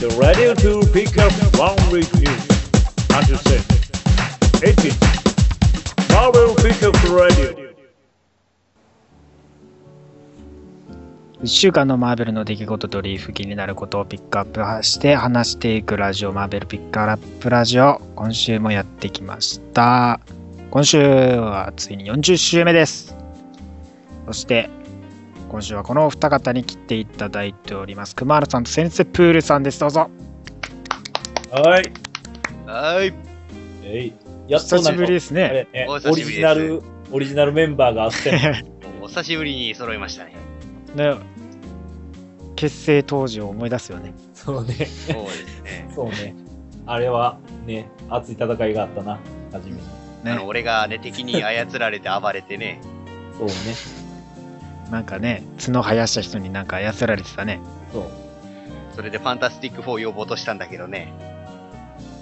The radio to pick up one week news. Understand? 18. Marvel Pickup Radio. 1週間のマーベルの出来事とリーフ気になることをピックアップして話していくラジオマーベルピックアップラジオ今週もやってきました今週はついに40週目ですそして今週はこのお二方に来ていただいておりますクマールさんとセンセプールさんですどうぞはい。はい。えい。やっと久しぶりですあねおオ久しぶりですリジナル、オリジナルメンバーがあって、お久しぶりに揃いましたね。ね結成当時を思い出すよねそうね。そうですね。そうね。あれはね、熱い戦いがあったな、初めに。あのね俺がね、敵に操られて暴れてね、そうね。なんかね角生やした人になんか操られてたねそう。それでファンタスティック4呼ぼうとしたんだけどね、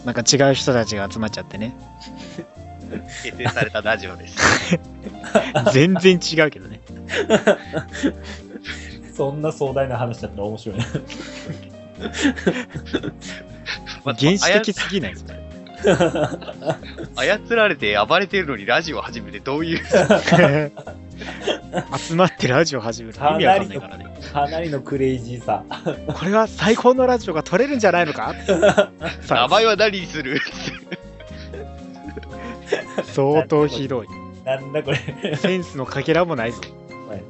なんか違う人たちが集まっちゃってね結成されたラジオです。全然違うけどねそんな壮大な話だったら面白いな。ま あ原始的すぎない？ですか操られて暴れてるのにラジオ始めてどういう、集まってラジオ始めるの？意味わかんないからね。かなりのクレイジーさ。これは最高のラジオが撮れるんじゃないのか？さ名前は何にする？相当ひどい。なんだこれ。センスのかけらもないぞ。はい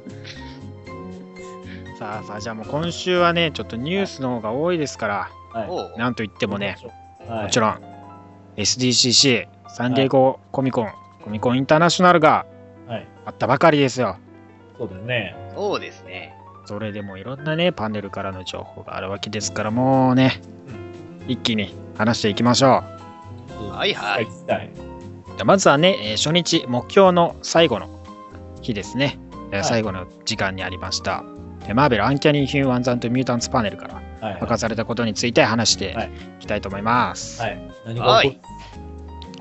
さあさあ、じゃあもう今週はね、ちょっとニュースの方が多いですから、はい。なんといってもね、はい、もちろん SDCC、サンディエゴコミコン、コミコンインターナショナルがはい。あったばかりですよ。そうだよね。そうですね。それでもいろんなね、パネルからの情報があるわけですから、もうね、一気に話していきましょう。はいはい聞きたい。じゃあまずはね、えー初日、目標の最後の日ですね。えーはい最後の時間にありました。えーマーベル・アンキャニー・ヒューマンズ・ミュータンツパネルからはい。明かされたことについて話してはいいきたいと思います。はい。何が起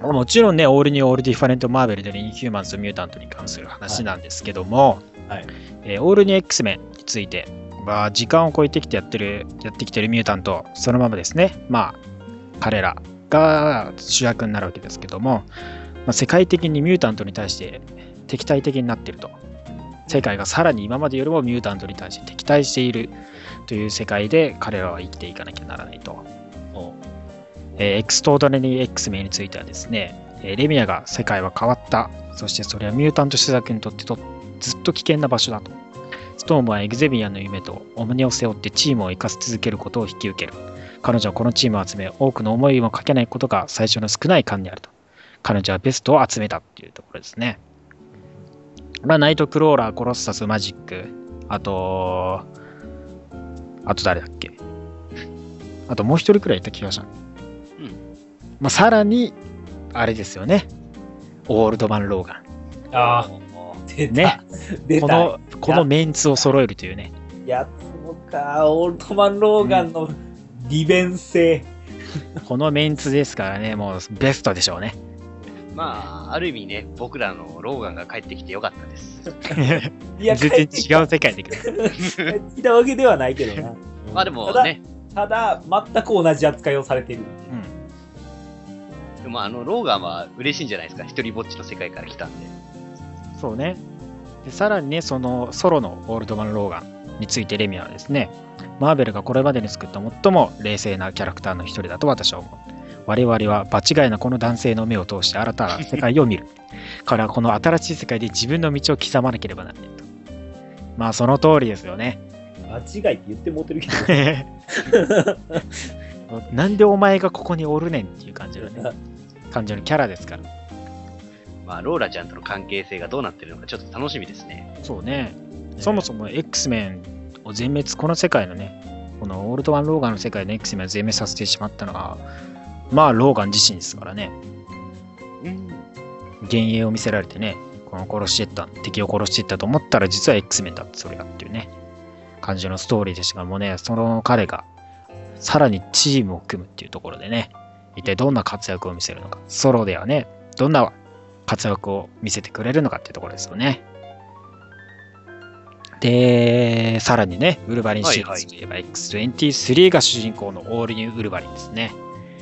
こもちろんね、オールニュー・オール・ディファレント・マーベルでのインヒューマンズ・ミュータントに関する話なんですけども、はいえーオールニュー X メンについては、時間を超えてきてやってる、やってきてるミュータント、そのままですね、まあ、彼らが主役になるわけですけども、まあ、世界的にミュータントに対して敵対的になっていると。世界がさらに今までよりもミュータントに対して敵対しているという世界で彼らは生きていかなきゃならないと。えーエクストーダネリー X メンについてはですね、えレミアが世界は変わった。そしてそれはミュータント種族にとってとずっと危険な場所だと。ストームはエグゼビアの夢とオムニを背負ってチームを生かし続けることを引き受ける。彼女はこのチームを集め、多くの思いもかけないことが最初の少ない間にあると。彼女はベストを集めたっていうところですね。まあ、ナイトクローラー、コロッサス、マジック、あと、あと誰だっけ？あともう一人くらいいた気がした。うんまあ、さらに、あれですよね。オールドマン・ローガン。ああ、出た。ね出た。この、このメンツを揃えるというね。やつのか、オールドマン・ローガンの利便性。このメンツですからね、もうベストでしょうね。まあ、ある意味ね、僕らのローガンが帰ってきてよかったです。いや、全然違う世界だけど。帰ってきたわけではないけどな。まあでもね、ただ、ただ全く同じ扱いをされている。うん。でもあの、ローガンは嬉しいんじゃないですか？一人ぼっちの世界から来たんで。そうね。でさらにね、そのソロのオールドマン・ローガンについてレミはですね、マーベルがこれまでに作った最も冷静なキャラクターの一人だと私は思う。我々は場違いなこの男性の目を通して新たな世界を見る。彼はこの新しい世界で自分の道を刻まなければならないと。まあその通りですよね。間違いって言ってもうてるけど。なんでお前がここにおるねんっていう感じのね、感じのキャラですから。まあ、ローラちゃんとの関係性がどうなってるのかちょっと楽しみですね。そうね。そもそも X メンを全滅、この世界のね、このオールドマン・ローガンの世界の X メンを全滅させてしまったのは、まあ、ローガン自身ですからね。うん。幻影を見せられてね、この殺していった、敵を殺していったと思ったら、実は X メンだった、それがっていうね、感じのストーリーでしたが、もうね、その彼が、さらにチームを組むっていうところでね、一体どんな活躍を見せるのか、ソロではね、どんな活躍を見せてくれるのかっていうところですよね。で、さらにね、ウルヴァリンシリーズといえば X23 が主人公のオールニューウルヴァリンですね。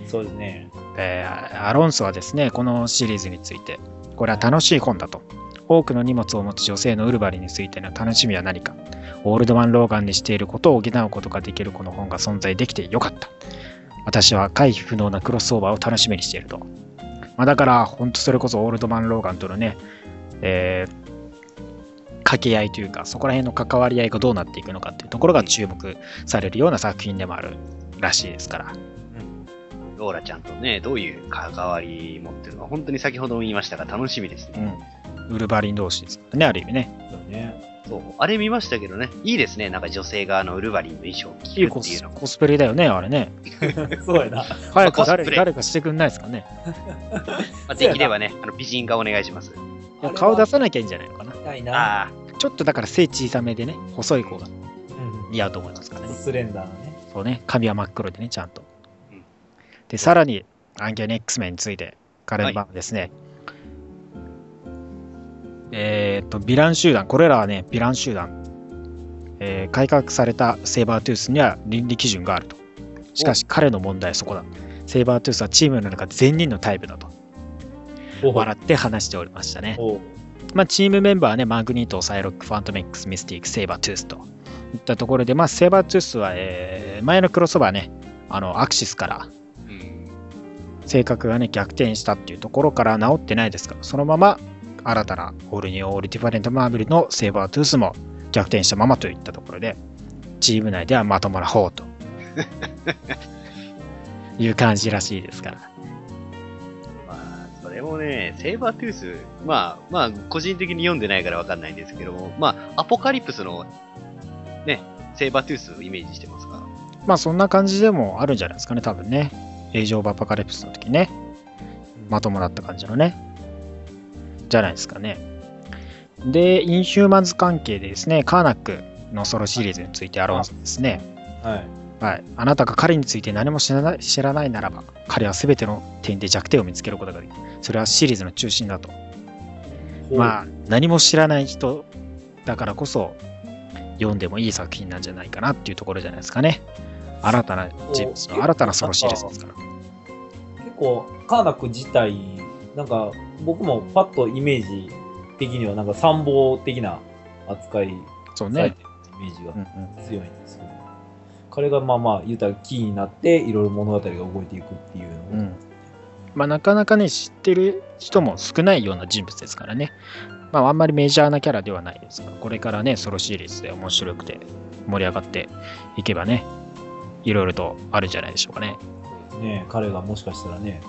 そうですね。えーアロンソはですね、このシリーズについて、これは楽しい本だと。多くの荷物を持つ女性のウルヴァリンについての楽しみは何か。オールドマン・ローガンにしていることを補うことができるこの本が存在できてよかった。私は回避不能なクロスオーバーを楽しみにしていると。まあ、だから、本当それこそオールドマン・ローガンとのね、えー掛け合いというか、そこら辺の関わり合いがどうなっていくのかっていうところが注目されるような作品でもあるらしいですから。ローラちゃんとね、どういう関わり持ってるのか、本当に先ほども言いましたが、楽しみですね。うん。ウルヴァリン同士ですからね、ある意味ね。そうね。そう。あれ見ましたけどね、いいですね。なんか女性側のウルヴァリンの衣装を着るっていうのも。コスプレだよね、あれね。そうやな。早く誰誰かしてくんないですかね。まあ、できればね、あの美人画お願いします。顔出さなきゃいいんじゃないのかな。ちょっとだから背小さめでね、細い子がうん。似合うと思いますからね。スレンダーなね。そうね、髪は真っ黒でね、ちゃんとうん。で、さらに、アンギャニ X メンについて、彼はですね、えーっと、ヴィラン集団、これらはね、ヴィラン集団、えー改革されたセーバートゥースには倫理基準があると。しかし、彼の問題はそこだ。セーバートゥースはチームの中で善人のタイプだと。お笑って話しておりましたね。おまあ、チームメンバーはね、マグニート、サイロック、ファントメックス、ミスティック、セーバートゥースといったところで、まあ、セーバートゥースは、えー前のクロスオーバーね、あの、アクシスからうん。性格がね、逆転したっていうところから治ってないですから、そのまま新たなオールニューオールディファレントマーベルのセーバートゥースも逆転したままといったところで、チーム内ではまともな方という感じらしいですから。まあ、それもね、セーバートゥース、まあ、まあ、個人的に読んでないからわかんないんですけども、まあ、アポカリプスの、ね、セーバートゥースをイメージしてますか？まあそんな感じでもあるんじゃないですかね、多分ね。エイジオブアパカリプスの時ね、まともだった感じのね。じゃないですかね。で、インヒューマンズ関係でですね、カーナックのソロシリーズについてアロンソですね。はい。はい。あなたが彼について何も知らない知らないならば、彼は全ての点で弱点を見つけることができる。それはシリーズの中心だと。まあ、何も知らない人だからこそ、読んでもいい作品なんじゃないかなっていうところじゃないですかね。新たな人物の新たなソロシリーズですから。結構、カーナック自体、なんか、僕もパッとイメージ的には、なんか参謀的な扱いそうねされて。るイメージがうんうん強いんですけど、彼がまあまあ、言うたらキーになって、いろいろ物語が動いていくっていうのを、うんまあ、なかなかね、知ってる人も少ないような人物ですからね。まあ、あんまりメジャーなキャラではないですから、これからね、ソロシリーズで面白くて盛り上がっていけばね、いろいろとあるんじゃないでしょうかね。ね、彼がもしかしたらね、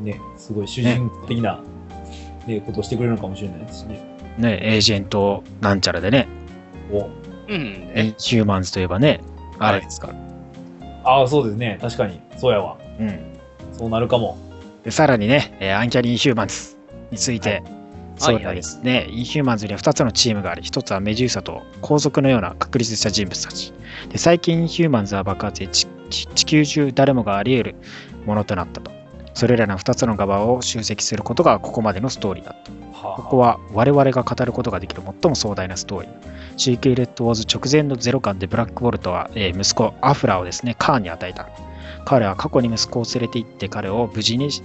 ね、すごい主人公的な、ね、ことをしてくれるのかもしれないですしね。ね、エージェントなんちゃらでね、おうん。ヒューマンズといえばね、あれですから。ああ、そうですね。確かに。そうやわ。うん。そうなるかも。で、さらにね、えーアンキャリー・ヒューマンズについて、そうですね、インヒューマンズには2つのチームがあり、1つはメデューサと皇族のような確立した人物たち。で最近、インヒューマンズは爆発で地球中誰もがあり得るものとなったと。それらの2つの側を集積することがここまでのストーリーだった。はここは我々が語ることができる最も壮大なストーリー。シークレット・ウォーズ直前のゼロ巻でブラックボルトは、えー息子アフラをですね、カーンに与えた。彼は過去に息子を連れて行って彼を無事にし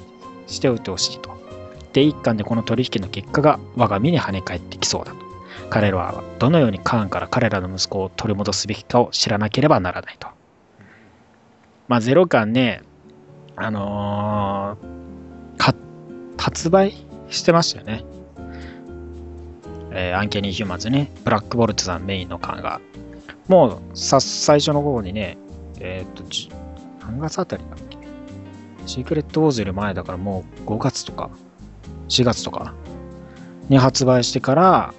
しておいてほしいと。で、一巻でこの取引の結果が我が身に跳ね返ってきそうだと。彼らはどのようにカーンから彼らの息子を取り戻すべきかを知らなければならないと。まあ、ゼロ感ね、あのー発売してましたよね。えーアンケニー・ヒューマンズね、ブラックボルトさんメインの缶が、もうさ最初の方にね、えっ、と、何月あたりだっけシークレットウォーズより前だからもう5月とか4月とかに発売してから、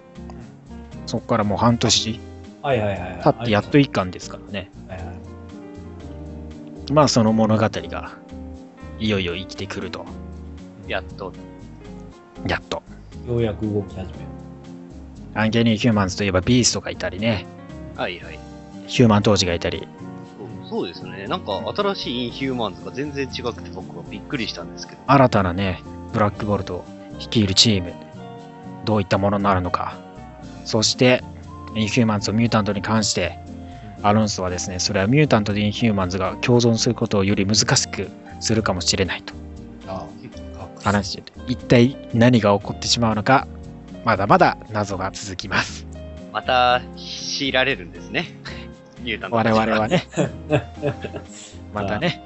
そこからもう半年はいはいはいはい。経ってやっと1巻ですからね。まあその物語がいよいよ生きてくると。やっと。やっと。ようやく動き始める。アンケニー・ヒューマンズといえばビーストがいたりね、はいはい。ヒューマントーチがいたり、そうですね。なんか新しいインヒューマンズが全然違くて僕はびっくりしたんですけど。新たなね、ブラックボルトを率いるチーム、どういったものになるのか。そして、インヒューマンズとミュータントに関して、アロンソはですね、それはミュータントとインヒューマンズが共存することをより難しくするかもしれないとああ話して一体何が起こってしまうのか、まだまだ謎が続きます。また、強いられるんですね。ミュータント我々は。ね、またね、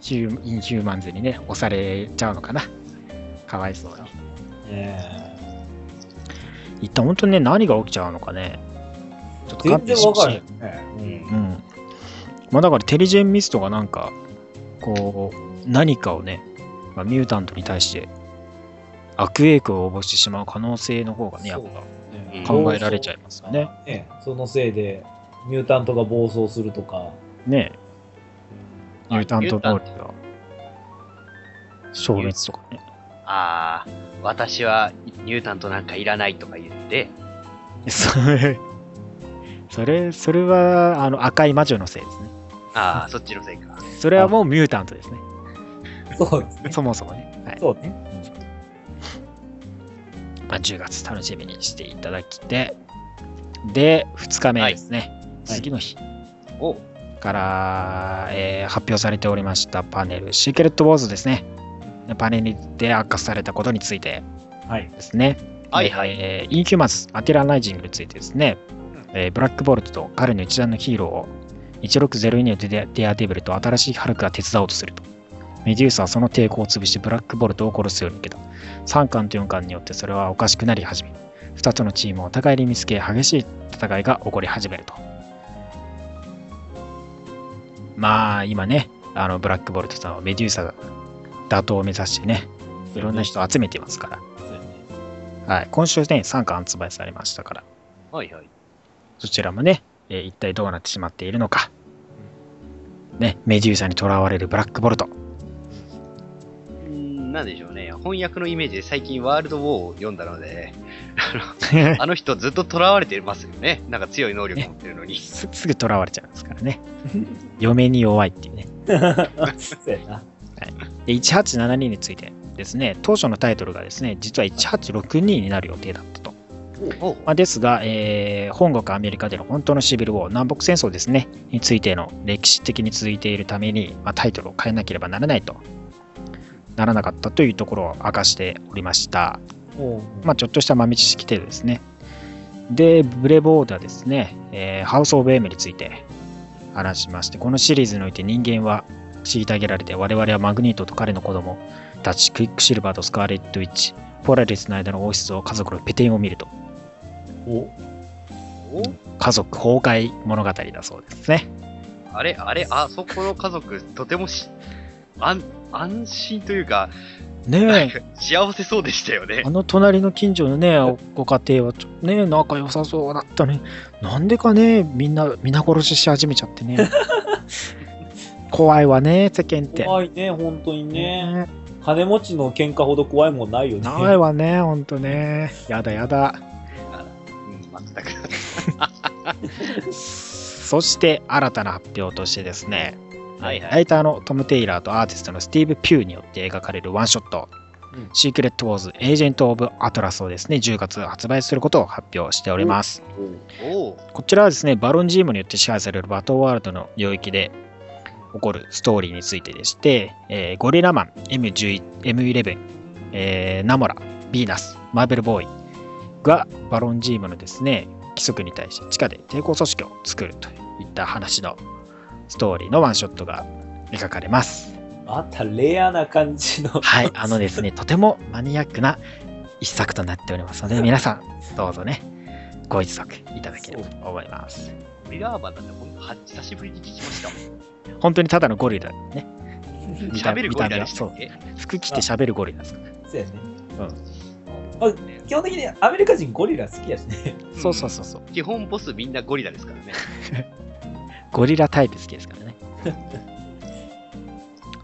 ヒューインヒューマンズにね、押されちゃうのかな。かわいそうに。え一体本当にね、何が起きちゃうのかね。ちょっとえ全然わかるいよね。ううんうんん。まあだからテリジェンミストがなんか、こう、何かをね、まあ、ミュータントに対して悪影響を及ぼしてしまう可能性の方がね、やっぱうん考えられちゃいますよね。ねそのせいで、ミュータントが暴走するとか、ねミュータントミュータン能力が消滅とかね。ああ、私はミュータントなんかいらないとか言って、それ、それ、それは、あの、赤い魔女のせいですね。ああ、そっちのせいか。それはもうミュータントですね。そうですね。そもそもね。はい。そうね。まあ、10月楽しみにしていただきて、で、2日目ですね。はい次の日おから、えー発表されておりましたパネル、シークレットウォーズですね。パネルで明かされたことについてはい。ですね。はいはい。えーインヒューマンズ、アティランライジングについてですね、えーブラックボルトと彼の一団のヒーローを1602のデデアデビルと新しいハルクが手伝おうとすると。メデューサはその抵抗を潰してブラックボルトを殺すように受けた。3巻と4巻によってそれはおかしくなり始め、2つのチームをお互いに見つけ、激しい戦いが起こり始めると。まあ、今ね、あのブラックボルトさんはメデューサが打倒を目指してね、いろんな人を集めていますから。はい、今週ね、3巻発売されましたから、はいはい。そちらもね、えー一体どうなってしまっているのか。ね、メデューサに囚われるブラックボルト。うーん、なんでしょうね。翻訳のイメージで最近ワールドウォーを読んだので、あの人ずっと囚われてますよね。なんか強い能力持ってるのに。すすぐ囚われちゃうんですからね。嫁に弱いっていうね。そうやな。で1872についてですね、当初のタイトルがですね、実は1862になる予定だったと。まあ、ですが、えー本国アメリカでの本当のシビルウォー、南北戦争ですね、についての歴史的に続いているために、まあ、タイトルを変えなければならないと、ならなかったというところを明かしておりました。まあ、ちょっとした豆知識程度ですね。で、ブレボーダですね、えーハウス・オブ・エムについて話しまして、このシリーズにおいて人間は虐げられて、我々はマグニートと彼の子供たち、クイックシルバーとスカーレット・ウィッチ、ポラリスの間の王室を家族のペテンを見ると、おお？家族崩壊物語だそうですね。あれ？あれ？あそこの家族、とてもし、安、安心というか、ねえ、幸せそうでしたよねあ。の隣の近所のね、ご家庭はちょね、仲良さそうだったね。なんでかね、みんな、皆殺しし始めちゃってね。怖いわね、世間って。怖いね、本当にね。ね金持ちの喧嘩ほど怖いもんないよね。ないわね、ほんとね。やだやだ。うん、全く。そして、新たな発表としてですね、はいはいライターのトム・テイラーとアーティストのスティーブ・ピューによって描かれるワンショット、うんシークレット・ウォーズ・エージェント・オブ・アトラスをですね、10月発売することを発表しております。こちらはですね、バロンジームによって支配されるバトルワールドの領域で起こるストーリーについてでして、えーゴリラマン、M11、M11、えーナモラ、ヴィーナス、マーベルボーイがバロンジームのですね、規則に対して地下で抵抗組織を作るといった話のストーリーのワンショットが描かれます。またレアな感じの。はい、あのですね、とてもマニアックな一作となっておりますので、皆さん、どうぞね、ご一読いただければと思います。ゴリラマンなん久しぶりに聞きました。本当にただのゴリラね。見た喋るゴリラでした見っけ服着て喋るゴリラですかそうやね。あ基本的にアメリカ人ゴリラ好きやしね。ら。そうそうそうそう。基本ボスみんなゴリラですからね。ゴリラタイプ好きですからね。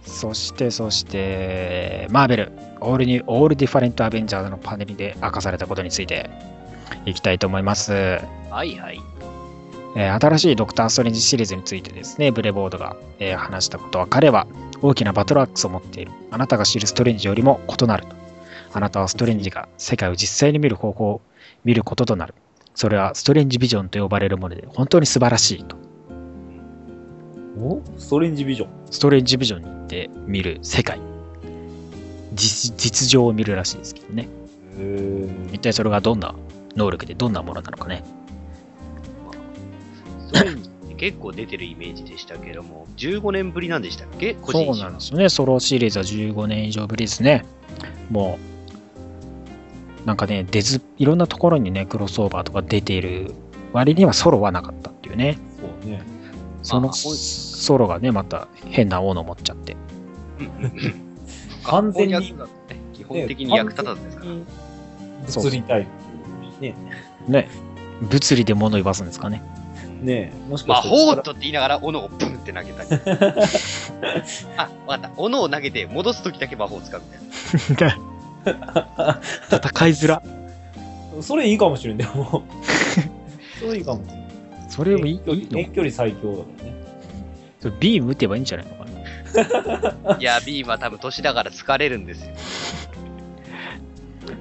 そして、そして、マーベル、オールニュー、オールディファレントアベンジャーズのパネルで明かされたことについていきたいと思います。はいはい。えー新しいドクター・ストレンジシリーズについてですね、ブレボードが、えー話したことは、彼は大きなバトルアックスを持っている。あなたが知るストレンジよりも異なると。あなたはストレンジが世界を実際に見る方法を見ることとなる。それはストレンジビジョンと呼ばれるもので本当に素晴らしいと。お？ストレンジビジョン。ストレンジビジョンに行って見る世界。実実情を見るらしいですけどね。一体それがどんな能力でどんなものなのかね。ストレンジって結構出てるイメージでしたけども、15年ぶりなんでしたっけ？個そう人誌はなんですよね。ソロシリーズは15年以上ぶりですね。もう、なんかね、出ず、いろんなところにね、クロスオーバーとか出ている割にはソロはなかったっていうね。そうね。そのソロがね、また変な斧持っちゃって。完全に基本的に役立たずですから。物理タイプ。ねね。物理で物言わすんですかね。ねもしか魔しって言いながら斧をブンって投げたり。あ、わかった。斧を投げて戻すときだけ魔法を使うみたいな。戦いづら。それいいかもしれん、でも。それいいかもしれん。それもいい？いいの？遠距離最強だからね。それビーム打てばいいんじゃないのかな？いや、ビームは多分年だから疲れるんですよ。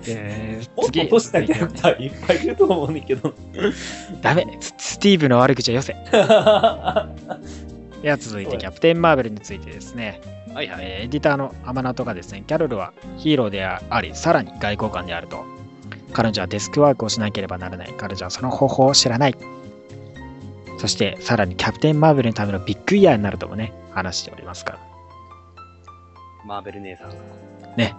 えーもっと年したキャラクターいっぱいいると思うねんだけど。ダメススティーブの悪口はよせ。では続いてキャプテン・マーベルについてですね、はいはい。えーエディターのアマナトがですね、キャロルはヒーローであり、さらに外交官であると。彼女はデスクワークをしなければならない。彼女はその方法を知らない。そして、さらにキャプテン・マーベルのためのビッグイヤーになるともね、話しておりますから。マーベル姉さんが。ね。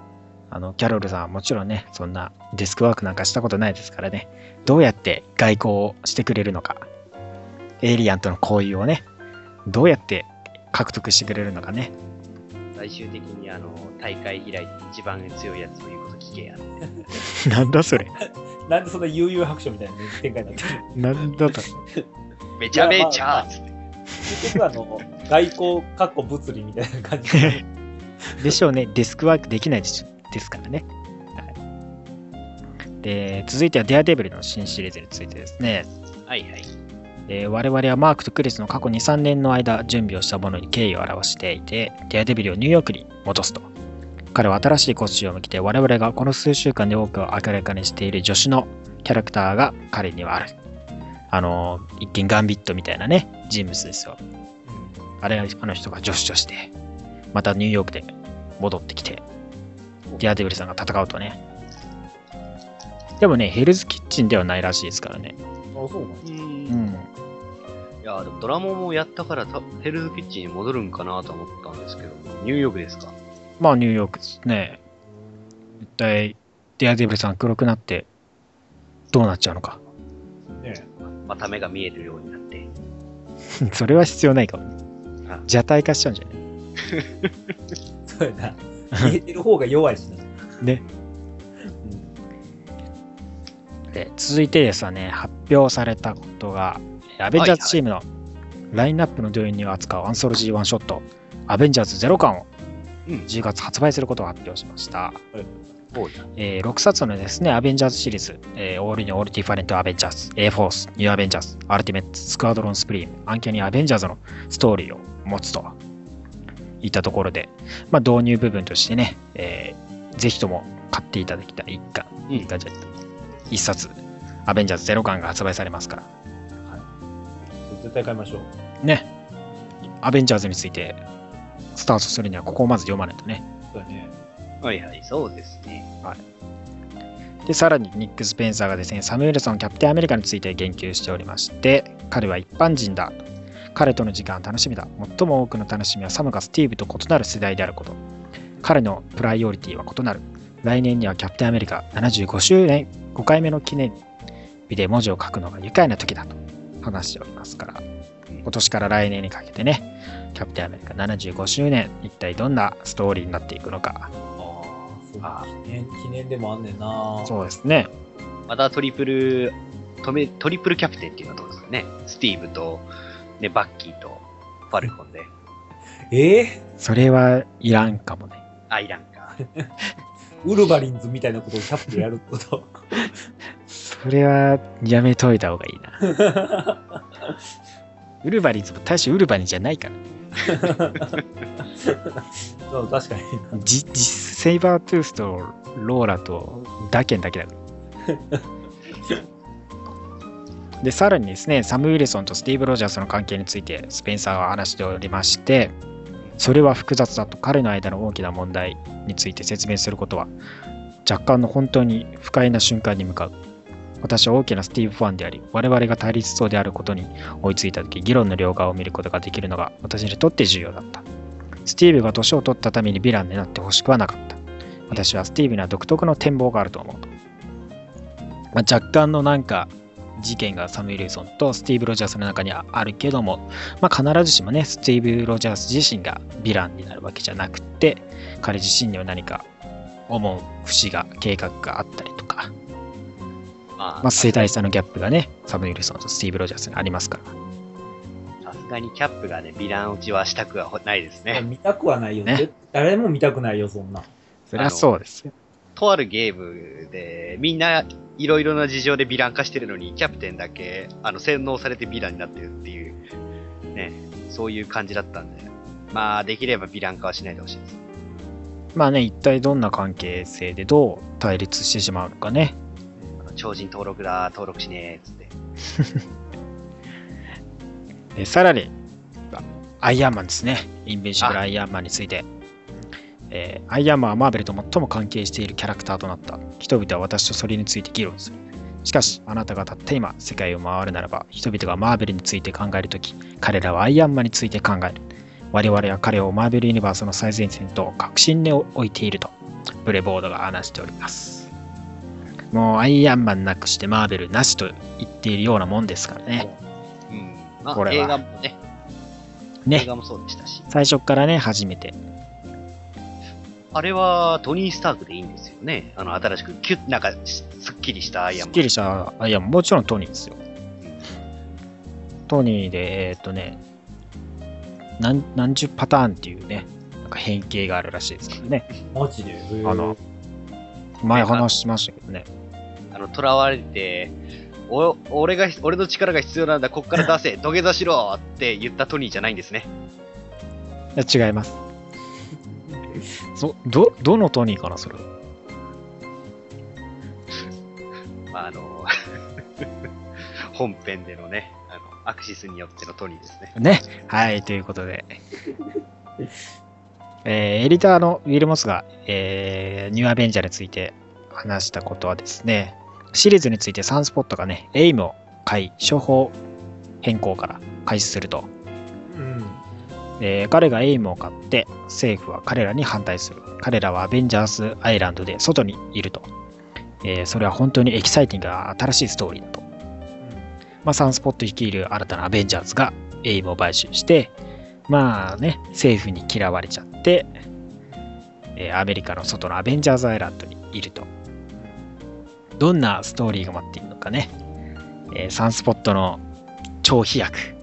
あの、キャロルさんはもちろんね、そんなデスクワークなんかしたことないですからね、どうやって外交をしてくれるのか、エイリアンとの交友をね、どうやって獲得してくれるのかね。最終的にあの、大会開いて一番強いやつの言うこと聞けや。なんだそれ。なんでそんな悠々白書みたいな展開になってるなんだと。めちゃめちゃつって。結局あの、外交、かっこ物理みたいな感じで。でしょうね。デスクワークできないでしょですからね。はい、で、続いてはデアデビルの新シリーズについてですね。はいはい。で我々はマークとクリスの過去2、3年の間準備をしたものに敬意を表していて、デアデビルをニューヨークに戻すと。彼は新しいコスチュームを着て我々がこの数週間で多くを明らかにしている助手のキャラクターが彼にはある。あの、一見ガンビットみたいなね、人物ですよ。あれ、あの人が助手として、またニューヨークで戻ってきて、ディアデビルさんが戦うとね。でもね、ヘルズキッチンではないらしいですからね。あ、そうなのう。うんん。いや、でもドラモンもやったからたヘルズキッチンに戻るんかなと思ったんですけど、ニューヨークですか？まあ、ニューヨークですね。一体、ディアデビルさん黒くなって、どうなっちゃうのか。ねまた目が見えるようになって。それは必要ないかもねあ。邪体化しちゃうんじゃない？そうやな。見えてる方が弱いしな。ね。で続いてですね、発表されたことが、アベンジャーズチームのラインナップの導入に扱うアンソロジーワンショット、アベンジャーズゼロ巻をうん10月発売することを発表しました。おいえー6冊のですね、アベンジャーズシリーズ、えー、オールニューオールディファレントアベンジャーズ、A フォース、ニューアベンジャーズ、アルティメット、スクワドロンスプリーム、アンキャニーアベンジャーズのストーリーを持つといったところで、まあ、導入部分としてね、えーぜひとも買っていただきたい一巻、うん一巻じゃない一冊、アベンジャーズゼロ巻が発売されますから、絶対買いましょう。ね、アベンジャーズについてスタートするにはここをまず読まないとね。そうやね。はいはい、そうですね。で、さらにニック・スペンサーがですね、サムエルソン・キャプテンアメリカについて言及しておりまして、彼は一般人だ。彼との時間は楽しみだ。最も多くの楽しみはサムがスティーブと異なる世代であること。彼のプライオリティは異なる。来年にはキャプテンアメリカ75周年5回目の記念日で文字を書くのが愉快な時だと話しておりますから、今年から来年にかけてね、キャプテンアメリカ75周年、一体どんなストーリーになっていくのか。ああ。記念、記念でもあんねんな。そうですね。またトリプル、トメトリプルキャプテンっていうのはどうですかね。スティーブと、ね、バッキーと、ファルコンで。ええそれはいらんかもね。あ、いらんか。ウルヴァリンズみたいなことをキャップでやるってこと？それはやめといた方がいいな。ウルバリンズも大してウルバリンじゃないから。そう確かに。じ実セイバートゥースとローラとダケンだけだか で、さらにですね、サム・ウィルソンとスティーブ・ロジャースの関係について、スペンサーは話しておりまして、それは複雑だと彼の間の大きな問題について説明することは、若干の本当に不快な瞬間に向かう。私は大きなスティーブファンであり、我々が対立そうであることに追いついた時、議論の両側を見ることができるのが私にとって重要だった。スティーブが年を取ったためにヴィランになってほしくはなかった。私はスティーブには独特の展望があると思うと。まあ、若干のなんか事件がサム・ウィルソンとスティーブ・ロジャースの中にはあるけども、まあ、必ずしもね、スティーブ・ロジャース自身がヴィランになるわけじゃなくて、彼自身には何か思う節が、計画があったりとか、ままあ、世代差のギャップがね、サム・ウィルソンとスティーブ・ロジャースにありますから。さすがにキャップがね、ヴィラン落ちはしたくはないですね。見たくはないよ。ね絶誰も見たくないよ、そんな。そりゃそうですよ。とあるゲームで、みんないろいろな事情でヴィラン化してるのに、キャプテンだけ、あの、洗脳されてヴィランになってるっていう、ね、そういう感じだったんで、まあ、できればヴィラン化はしないでほしいです。まあね、一体どんな関係性でどう対立してしまうのかね。超人登録だ、登録しねえ、つって。でさらに、あアイアンマンですね。インベンシブルアイアンマンについて。えーアイアンマンはマーベルと最も関係しているキャラクターとなった。人々は私とそれについて議論する。しかし、あなたがたった今、世界を回るならば、人々がマーベルについて考えるとき、彼らはアイアンマンについて考える。我々は彼をマーベルユニバースの最前線と確信に置いていると、ブレボードが話しております。もうアイアンマンなくしてマーベルなしと言っているようなもんですからね。うん。まあこ、れは映画もね、映ね、画もそうでしたし。最初からね、初めて。あれはトニー・スタークでいいんですよね。あの、新しく、キュッ、なんか、すすっきりしたアイアンマン。すっきりしたアイアンマン、もちろんトニーですよ。トニーで、えーっとね、何何十パターンっていうね、なんか変形があるらしいですからね。マジで？あの、前話しましたけどね。あの、囚われて、お、俺が、俺の力が必要なんだ、こっから出せ、土下座しろって言ったトニーじゃないんですね。いや違います。そど、どのトニーかな、それ。まあ、あの、本編でのね、あの、アクシスによってのトニーですね。ね。はい、ということで。えーエディターのウィル・モスが、えーニューアベンジャーについて話したことはですね、シリーズについてサンスポットがね、エイムを買い、処方変更から開始すると。うん。えー彼がエイムを買って、政府は彼らに反対する。彼らはアベンジャーズアイランドで外にいると。えーそれは本当にエキサイティングな新しいストーリーだと。まあ、サンスポット率いる新たなアベンジャーズがエイムを買収して、まあね、政府に嫌われちゃって、えーアメリカの外のアベンジャーズアイランドにいると。どんなストーリーが待っているのかね。えーサンスポットの超飛躍。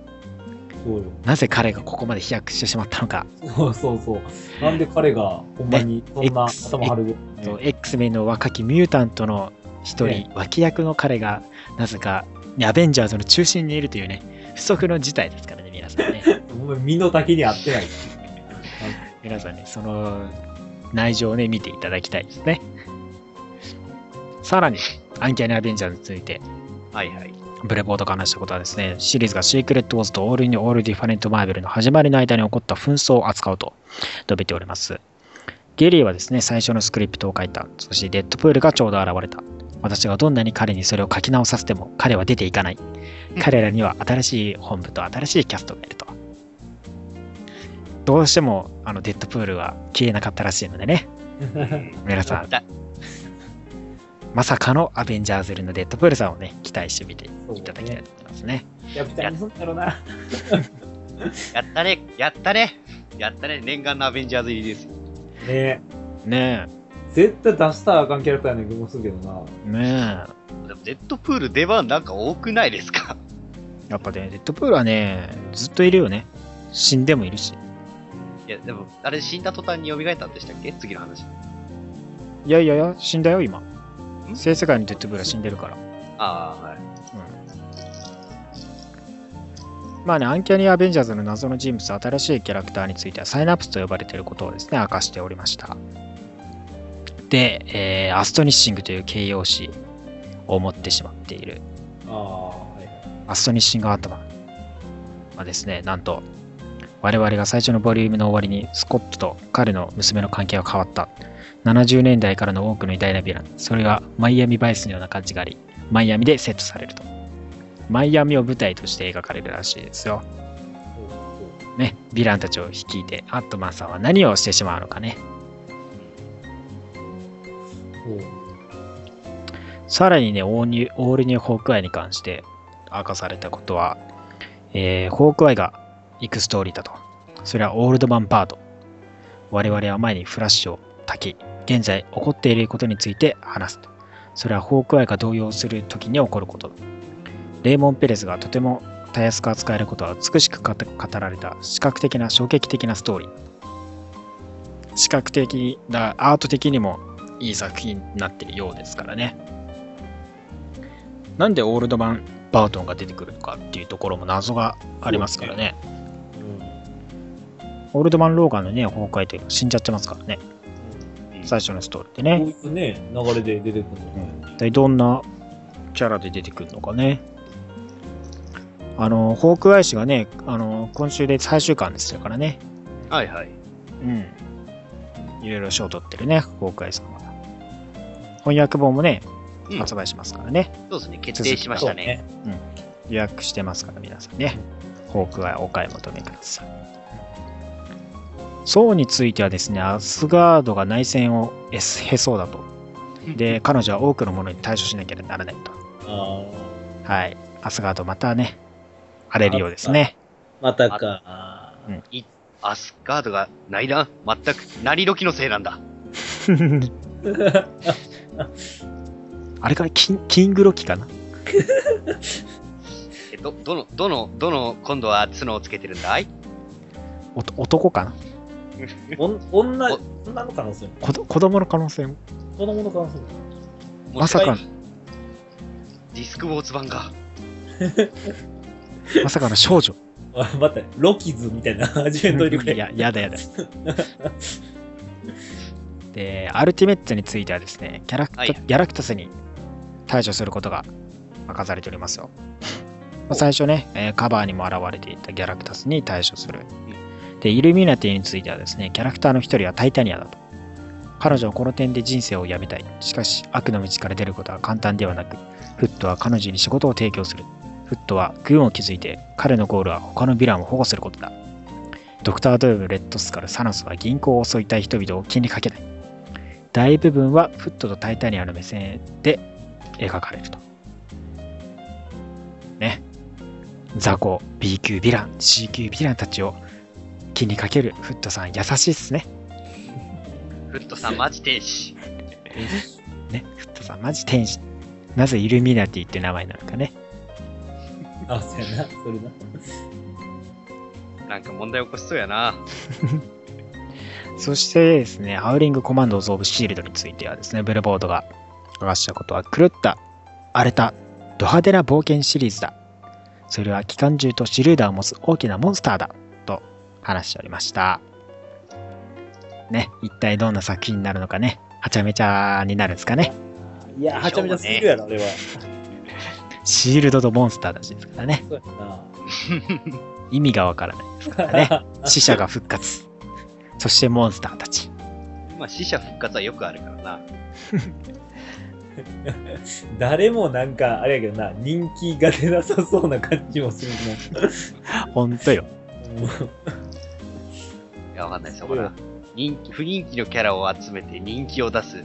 そうよ。なぜ彼がここまで飛躍してしまったのか。そうそうそう。なんで彼がほんまにそんな X 頭張ると X メンの若きミュータントの一人、ね脇役の彼がなぜかアベンジャーズの中心にいるというね、不測の事態ですからね、皆さんね。身の丈に合ってない。皆さんね、その内情をね、見ていただきたいですね。さらに、アンキャニアベンジャーズについて、はいはい。ブレボートが話したことはですね、シリーズがシークレット・ウォーズとオール・ニュー・オール・ディファレント・マーベルの始まりの間に起こった紛争を扱うと述べております。ゲリーはですね、最初のスクリプトを書いた。そしてデッドプールがちょうど現れた。私がどんなに彼にそれを書き直させても彼は出ていかない。彼らには新しい本部と新しいキャストがいると。どうしてもあのデッドプールは消えなかったらしいのでね、皆さん、だまさかのアベンジャーズのデッドプールさんをね、期待してみていただきたいと思いますね。やっぱりそうだろうな。やったね、やったね、やったね、念願のアベンジャーズ入りですよ。ねね絶対出したらあかんキャラクターやねん気もするけどな。え、ねえ。でもデッドプール出番なんか多くないですか？やっぱね、デッドプールはね、ずっといるよね。死んでもいるし。いや、でも、あれ死んだ途端に蘇ったんでしたっけ？次の話。いやいやいや、死んだよ、今。ん聖世界のデッドプールは死んでるから。ああ、はい。まあね、アンキャニー・アベンジャーズの謎の人物、新しいキャラクターについてはサイナプスと呼ばれていることをですね、明かしておりました。で、えーアストニッシングという形容詞を持ってしまっている。ああ、はいはい。アストニッシングアートマンはですね、なんと、我々が最初のボリュームの終わりにスコットと彼の娘の関係が変わった。70年代からの多くの偉大なヴィラン。それがマイアミバイスのような感じがあり、マイアミでセットされると。マイアミを舞台として描かれるらしいですよ。ね、ヴィランたちを率いて、アットマンさんは何をしてしまうのかね。さらにね、オーニュオールニューホークアイに関して明かされたことは、えーホークアイが行くストーリーだと。それはオールドマンパート。我々は前にフラッシュを焚き、現在起こっていることについて話すと。それはホークアイが動揺する時に起こることだ。レーモン・ペレスがとてもたやすく扱えることは美しく語語られた視覚的な衝撃的なストーリー。視覚的なアート的にもいい作品になっているようですからね。なんでオールドマン・バートンが出てくるのかっていうところも謎がありますからね。オールドマン・ローガンのね、崩壊というのは死んじゃってますからね。最初のストーリーでね。こういうね、流れで出てくるの。一体どんなキャラで出てくるのかね。あの、ホークアイ氏がね、あの、今週で最終巻でしたからね。はいはい。うん。いろいろ賞を取ってるね、ホークアイさんは。翻訳本もね、うん発売しますからね。そうですね、決定しましたね。予約してますから、皆さんね。ホークアイお買い求めください。ソウについてはですね、アスガードが内戦をへそうだと。で、彼女は多くのものに対処しなきゃならないと。あはい。アスガードまたね、荒れるようですね。ーまたか。アスガードが内乱全く、成り時のせいなんだ。あれからキンキングロキかな？え、ど、どの、どの、どの、今度は角をつけてるんだい？おと男かな？女お、女の可能性も。子ど子供の可能性も。子供の可能性も。まさかの、ディスクウォーツ版が。まさかの少女。あ、待って、ロキズみたいな始めといてくれ。いや、やだやだ。で、アルティメットについてはですね、キャラクタ、はいギャラクタスに対処することが明かされておりますよ。まあ最初ね、えーカバーにも現れていたギャラクタスに対処する。で、イルミナティについてはですね、キャラクターの一人はタイタニアだと。彼女はこの点で人生をやめたい。しかし、悪の道から出ることは簡単ではなく、フットは彼女に仕事を提供する。フットは軍を築いて、彼のゴールは他のヴィランを保護することだ。ドクター・ドゥーム、レッドスカル、サノスは銀行を襲いたい人々を気にかけない。大部分はフットとタイタニアの目線で描かれると。ね。雑魚、B 級ヴィラン、C 級ヴィランたちを気にかけるフットさん優しいっすね。フットさんマジ天使。ね。フットさんマジ天使。なぜイルミナティって名前なのかね。あ、そうやな、それな。なんか問題起こしそうやな。そしてですね、ハウリングコマンドーズ・オブ・シールドについてはですね、ブルボードが明かしたことは、狂った、荒れた、ド派手な冒険シリーズだ。それは機関銃と手榴弾を持つ大きなモンスターだ。と話しておりました。ね、一体どんな作品になるのかね、はちゃめちゃになるんですかね。いや、はちゃめちゃすぎるやろ、あれは。シールドとモンスターたちですからね。意味がわからないですからね。な。死者が復活。そしてモンスターたち。まあ死者復活はよくあるからな。誰もなんか、あれやけどな、人気が出なさそうな感じもするほんとよ。わかんないですよ。ほら、人気、不人気のキャラを集めて人気を出す。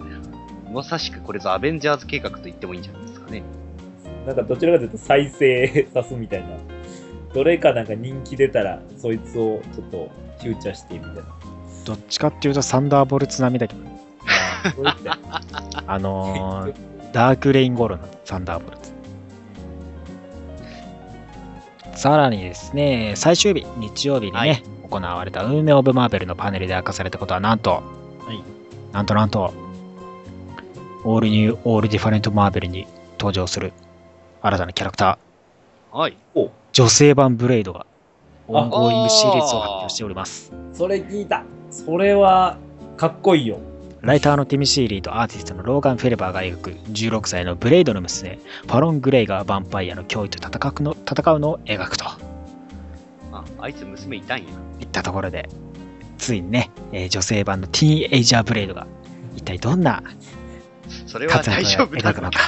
まさしくこれぞアベンジャーズ計画と言ってもいいんじゃないですかね。なんかどちらかというと再生さすみたいな。どれかなんか人気出たら、そいつをちょっとフューチャーしてみたいな。どっちかっていうとサンダーボルツ並みだけど、あのー、ダークレイン頃のサンダーボルツ。さらにですね、最終日、日曜日にね、はい行われたウィメンオブマーベルのパネルで明かされたことは、なんと、はいなんとなんと、オールニュー、オールディファレントマーベルに登場する新たなキャラクター、はい。女性版ブレイドが、オンゴーイングシリーズを発表しております。それ聞いた。それは、かっこいいよ。ライターのティミ・シーリーとアーティストのローガン・フェルバーが描く16歳のブレイドの娘、ファロン・グレイがヴァンパイアの脅威と戦うの戦うのを描くとあ、あいつ娘いたんや。いったところで、ついにね、えー女性版のティーンエイジャーブレイドが一体どんなそれは活躍大丈を夫なのか？描くのか？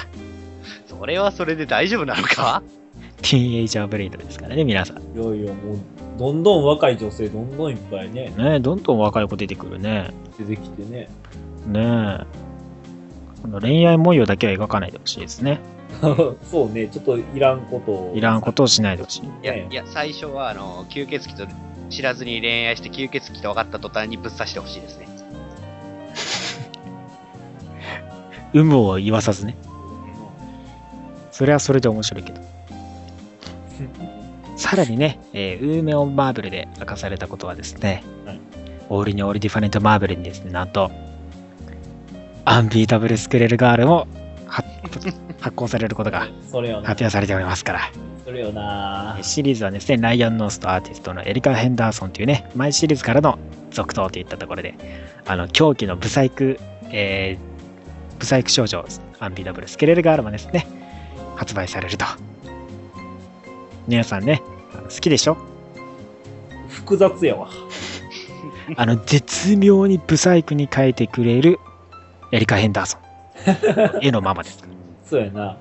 それはそれで大丈夫なのか？ティーンエイジャーブレイドですからね、皆さん。いやいや、もう、どんどん若い女性、どんどんいっぱいね、ねどんどん若い子出てくるね。出てきてね。ねえ。この恋愛模様だけは描かないでほしいですね。そうね、ちょっといらんことを。いらんことをしないでほしい。いや、ねいや、最初は、あの、吸血鬼と知らずに恋愛して吸血鬼と分かった途端にぶっ刺してほしいですね。有無を言わさずね。それはそれで面白いけど。さらにね、えーウーメオンマーブルで明かされたことはですね、はいオールにオールディファレントマーブルにですね、なんと、アンビータブルスクレルガールも発発行されることが。発表されておりますから。それよな。シリーズはですね、ライアン・ノースとアーティストのエリカ・ヘンダーソンというね、前シリーズからの続投といったところで、あの、狂気のブサイク、えー、ブサイク少女、アンビーダブルスケレルガールもですね、発売されると。皆さんね、好きでしょ？複雑やわ。あの、絶妙にブサイクに変えてくれるエリカ・ヘンダーソン。絵のままです。そうやな。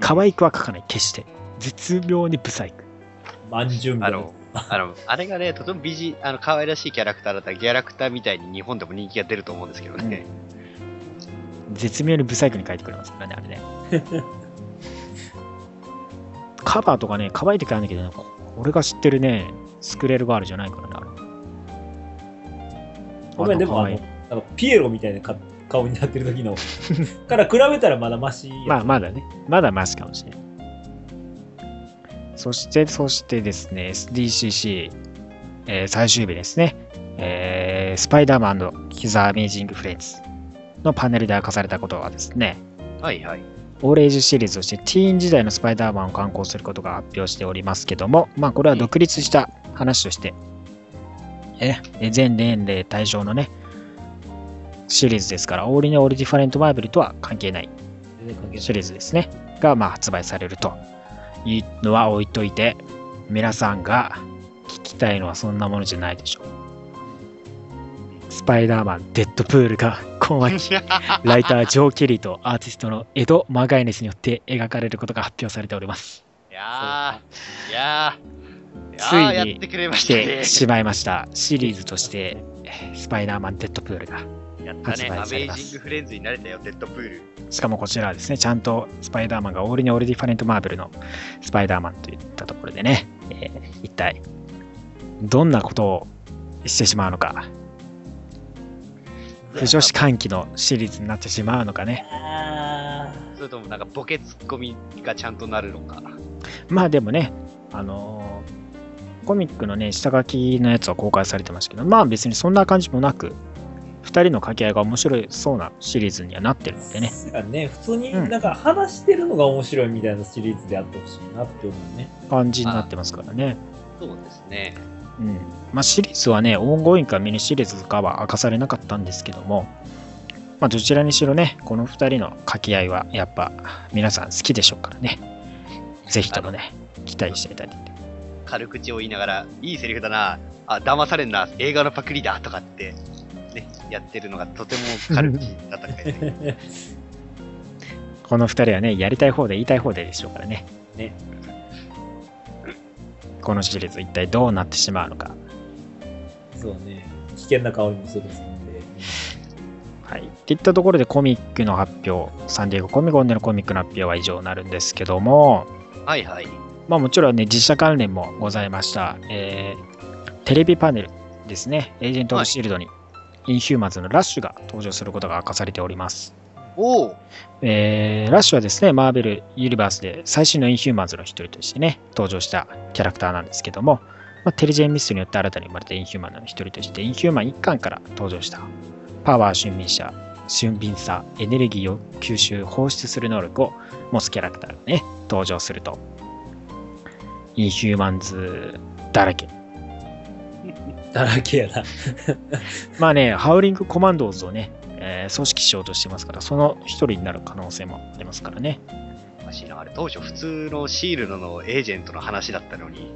可愛くは描かない、決して。絶妙にブサイク。まんじゅあの。、あの、あれがね、とても美人、あの、可愛らしいキャラクターだったら、キャラクターみたいに日本でも人気が出ると思うんですけどね。絶妙にブサイクに書いてくれますからね、あれね。カバーとかね、可愛い時あるんだけど俺が知ってるね、スクレルガールじゃないからね、あれ。ごめん、でもあの、あのピエロみたいなか顔になってる時のから比べたらまだマシや。まあ、まだね、まだマシかもしれない。そして、そしてですね、SDCC、えー最終日ですね、えースパイダーマンヒザ・アメイジング・フレンズのパネルで明かされたことはですね、はいはい。オールエイジシリーズとしてティーン時代のスパイダーマンを刊行することが発表しておりますけども、まあこれは独立した話として、え、え全年齢対象のね、シリーズですから、オールニューオールディファレントマーブルとは関係ない全然関係ない。シリーズですね、がまあ発売されるというのは置いといて、皆さんが聞きたいのはそんなものじゃないでしょう。スパイダーマン、デッドプールが今秋 ライター、ジョー・ケリーとアーティストのエド・マガイネスによって描かれることが発表されております。いやー、いやー、ついに来て。しまいました。シリーズとして、スパイダーマン、デッドプールが。やったね。アメイされますジングフレンズになれたよ、デッドプール。しかもこちらはですね、ちゃんとスパイダーマンがオールにオールディファレントマーブルのスパイダーマンといったところでね、えー一体、どんなことをしてしまうのか、不女子歓喜のシリーズになってしまうのかね。あそれともなんかボケツッコミがちゃんとなるのか。まあでもね、あのーコミックのね、下書きのやつは公開されてましたけど、まあ別にそんな感じもなく、2人の掛け合いが面白いそうなシリーズにはなってるんでね。ーね、普通にうんなんか話してるのが面白いみたいなシリーズであってほしいなって思うね。感じになってますからね。そうですね。うん。まあシリーズはね、オンゴインかミニシリーズかは明かされなかったんですけども、まあどちらにしろね、この2人の掛け合いはやっぱ皆さん好きでしょうからね。ぜひともね、期待していただいて。軽口を言いながら、いいセリフだな、あ、騙されんな、映画のパクリだとかって、ね、やってるのがとても軽口だったみたいで。この2人はね、やりたい方で言いたい方ででしょうからね。ね。このシリーズ一体どうなってしまうのか。そうね。危険な香りもするんで。はい。っていったところでコミックの発表、サンディエゴコミコンでのコミックの発表は以上になるんですけども、はいはい。まあもちろんね、実写関連もございました。えーテレビパネルですね、エージェント・オブ・シールドに、インヒューマンズのラッシュが登場することが明かされております。おおえーラッシュはですね、マーベル・ユニバースで最新のインヒューマンズの一人としてね、登場したキャラクターなんですけども、まあ、テレジェンミスによって新たに生まれたインヒューマンの一人として、インヒューマン1巻から登場したパワー俊敏者、俊敏さ、エネルギーを吸収、放出する能力を持つキャラクターがね、登場すると、インヒューマンズだらけ。だらけやな。まあね、ハウリングコマンドーズをね、えー組織しようとしてますから、その一人になる可能性もありますからね。おかしいな。あれ、当初普通のシールドのエージェントの話だったのに。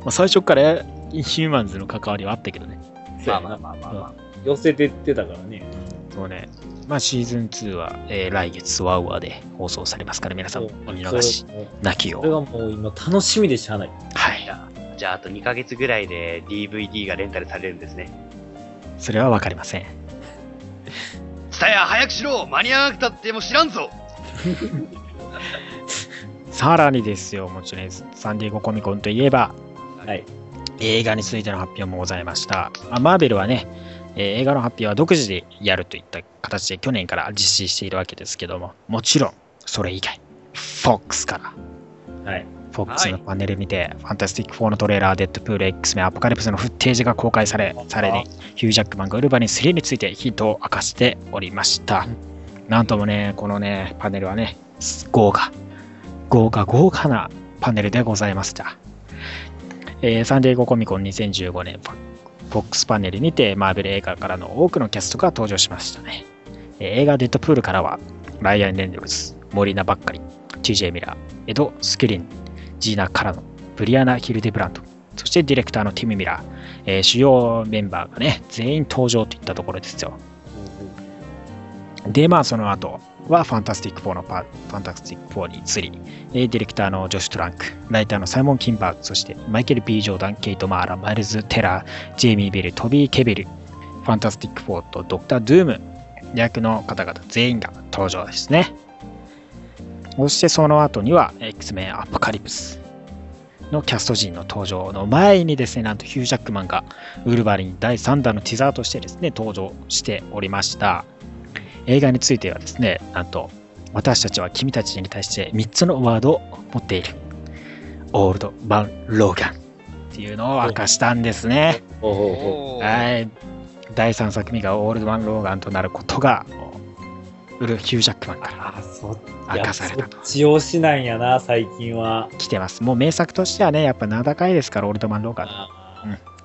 まあ、最初からインヒューマンズの関わりはあったけどね。まあまあまあまあま寄せてってたからね。そうね。まあ、シーズン2は、えー来月ワウワで放送されますから、皆さんお見逃しなきよう。それがもう今楽しみでしゃあない。はい。あ。じゃあ、あと2ヶ月ぐらいで DVD がレンタルされるんですね。それはわかりません。ツタヤ、早くしろ間に合わなくたっても知らんぞ さらにですよ、もちろん、サンディエゴコミコンといえば、はい。映画についての発表もございました。まあマーベルはね、えー映画の発表は独自でやるといった形で去年から実施しているわけですけども、もちろん、それ以外、FOX から、はい。FOX のパネル見て、ファンタスティック4のトレーラー、デッドプール X メン、アポカリプスのフッテージが公開され、されに、ヒュージャックマンがウルヴァリン3についてヒントを明かしておりました。なんともね、このね、パネルはね、豪華、豪華豪華なパネルでございました。えーサンディエゴコミコン2015年、フォックスパネルにて、マーベル映画からの多くのキャストが登場しましたね。えー映画デッドプールからは、ライアン・レイノルズ、モリーナ・バッカリン、TJ ミラー、エド・スクライン、ジーナ・カラノ、ブリアナ・ヒルデブランド、そしてディレクターのティム・ミラー、えー主要メンバーがね、全員登場といったところですよ。で、まあ、その後は、ファンタスティック4のパファンタスティック4に移り、えーディレクターのジョシュ・トランク、ライターのサイモン・キンバーグ、そしてマイケル・ B・ ジョーダン、ケイト・マーラ、マイルズ・テラー、ジェイミー・ベル、トビー・ケベル、ファンタスティック4とドクター・ドゥーム役の方々全員が登場ですね。そしてその後には X メンアポカリプスのキャスト陣の登場の前にですね、なんとヒュージャックマンがウルヴァリン第3弾のティザーとしてですね、登場しておりました。映画についてはですね、なんと私たちは君たちに対して3つのワードを持っている。オールド・バン・ローガンっていうのを明かしたんですね。はい。第3作目がオールドマン・ローガンとなることが、ウル・ヒュージャックマンかう。ら明かされたとそっち推しなんやな、最近は。来てます。もう名作としてはね、やっぱ名高いですから、オールドマン・ローガン。あ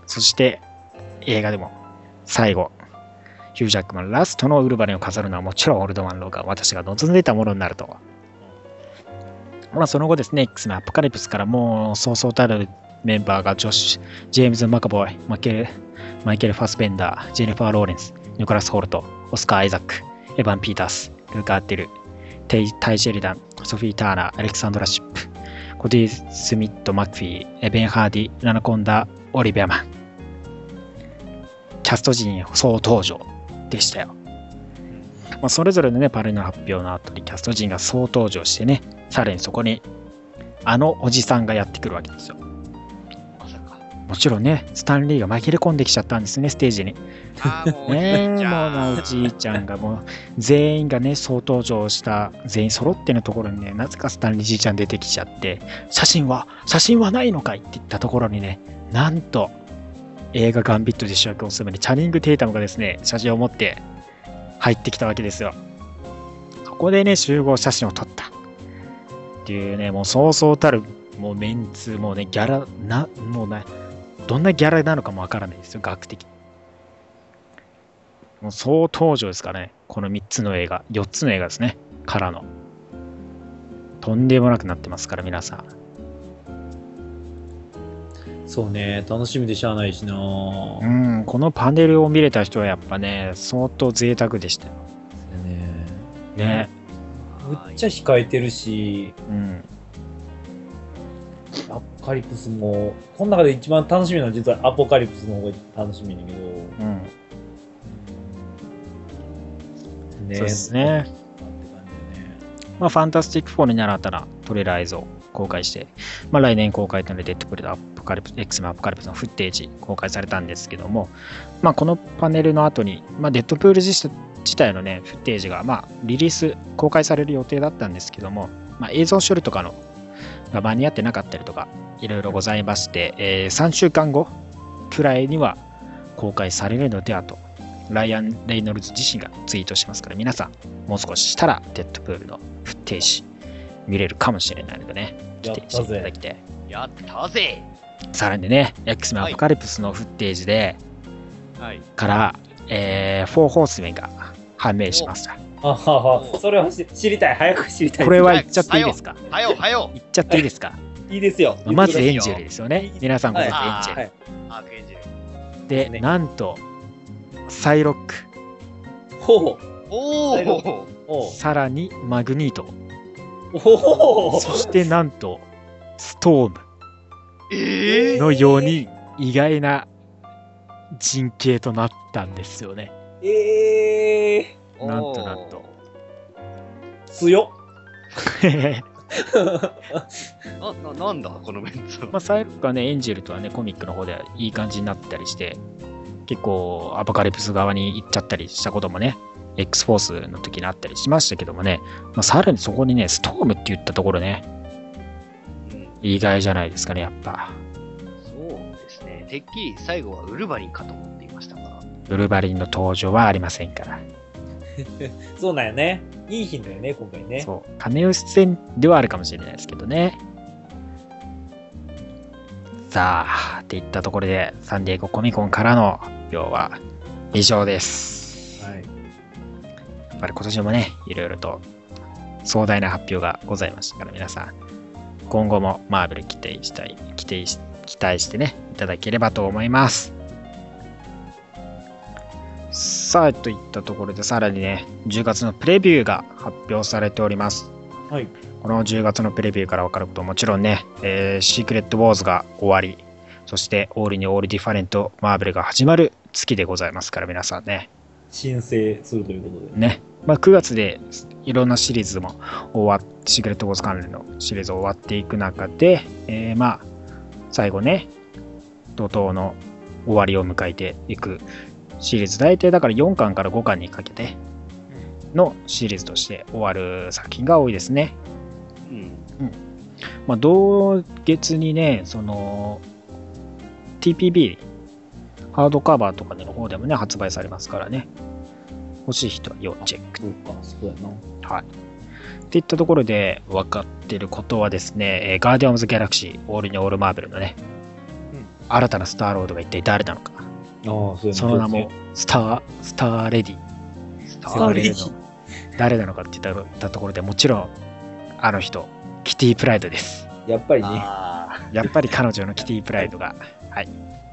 そして、映画でも最後、ヒュージャックマンラストのウルヴァリンを飾るのはもちろんオールドマン・ローガン。私が望んでいたものになると。まあ、その後ですね、X メンアポカリプスからもうそうそうたるメンバーがジョッシュ、ジェームズ・マカボイ、マイケル・マイケル・ファスベンダー、ジェニファー・ローレンス、ニコラス・ホルト、オスカー・アイザック、エヴァン・ピータース、ルーカー・アッテル、テイ・タイ・ジェリダン、ソフィー・ターナー、アレクサンドラ・シップ、コディ・スミット・マクフィー、エベン・ハーディ、ラナコンダ、オリビアマン。キャスト陣総登場でしたよ。まあ、それぞれのね、パネルの発表の後にキャスト陣が総登場してね、さらにそこにあのおじさんがやってくるわけですよ。もちろんね、スタンリーが紛れ込んできちゃったんですね、ステージに。あーもう ねえ、もうおじいちゃんがもう、全員がね、総登場した、全員揃ってのところにね、なぜかスタンリーじいちゃん出てきちゃって、写真は、写真はないのかいって言ったところにね、なんと、映画ガンビットで主役を務めるチャニング・テイタムがですね、写真を持って入ってきたわけですよ。そこでね、集合写真を撮った。っていうね、もうそうそうたる、もうメンツ、もうね、ギャラ、な、もうね、どんなギャラなのかもわからないですよ、学的に。もう総登場ですかね。この3つの映画、4つの映画ですね。からの。とんでもなくなってますから、皆さん。そうね、楽しみでしゃあないしな。うん、このパネルを見れた人はやっぱね、相当贅沢でしたよ。ねね。むっちゃ控えてるし、うん。アポカリプスも、この中で一番楽しみなのは実はアポカリプスの方が楽しみだけど、うん。ねそうですね。まあ、ファンタスティック4に習ったらトレーラー映像を公開して、まあ、来年公開となるデッドプールとアポカリプス、X メンアポカリプスのフッテージ公開されたんですけども、まあ、このパネルの後に、まあ、デッドプール自自体のね、フッテージが、まあ、リリース、公開される予定だったんですけども、まあ、映像処理とかのが間に合ってなかったりとか、いろいろございまして、えー3週間後くらいには公開されるのではと、ライアン・レイノルズ自身がツイートしますから、皆さん、もう少ししたら、デッドプールのフッテージ見れるかもしれないのでね、来ていただぜ。きて。やったぜさらにね、X メンアポカリプスのフッテージで、はい。から、えー、フォーホースメンが判明しました。あはは、それはし知りたい。早く知りたい。これは言っちゃっていいですか？はよ、はよ。言っちゃっていいですか？いいですよ。まずエンよジェルですよね。皆さんご存知エンはいジェル。はい。アークエンジェル。で、ねなんと、サイロック、ほう。お最後お。おうさらにマグニート、おおそしてなんと、ストームええのように意外な陣形となったんですよね。ええなんとなんと。ー、強っ。な、な、なんだ、このメンツは。まあ、サイロックはね、エンジェルとはね、コミックの方ではいい感じになったりして、結構、アポカリプス側に行っちゃったりしたこともね、X フォースの時にあったりしましたけどもね、まあ、さらにそこにね、ストームって言ったところね、うん意外じゃないですかね、やっぱ。そうですね。てっきり最後はウルヴァリンかと思っていましたが。ブルバリンの登場はありませんから。そうなんよね。いい日だよね、今回ね。そう。カメオ出演ではあるかもしれないですけどね。さあ、っていったところで、サンディエゴコミコンからの発表は以上です。はい。やっぱり今年もね、いろいろと壮大な発表がございましたから、皆さん、今後もマーベル期待したい、期待し期待してね、いただければと思います。さあ、といったところで、さらにね、10月のプレビューが発表されております。はい。この10月のプレビューから分かることもちろんね、えーシークレット・ウォーズが終わり、そして、オールにオール・ディファレント・マーベルが始まる月でございますから、皆さんね、申請するということで。ね、まあ、9月でいろんなシリーズも終わっシークレット・ウォーズ関連のシリーズ終わっていく中で、えーまあ最後ね怒涛の終わりを迎えていくシリーズ大体だから4巻から5巻にかけてのシリーズとして終わる作品が多いですね。うん。まあ、同月にね、その TPB ハードカバーとかの方でもね、発売されますからね。欲しい人は要チェックそうやな。はい。っていったところで分かってることはですね、えーガーディアン・オブ・ザ・ギャラクシー、オールにオール・マーベルのね、うん新たなスターロードが一体誰なのか。ああ、その名も、スター、スター・レディ。スターレディの誰なのかって言ったところでもちろん、あの人、キティ・プライドです。やっぱりね。あやっぱり彼女のキティ・プライドが。はい。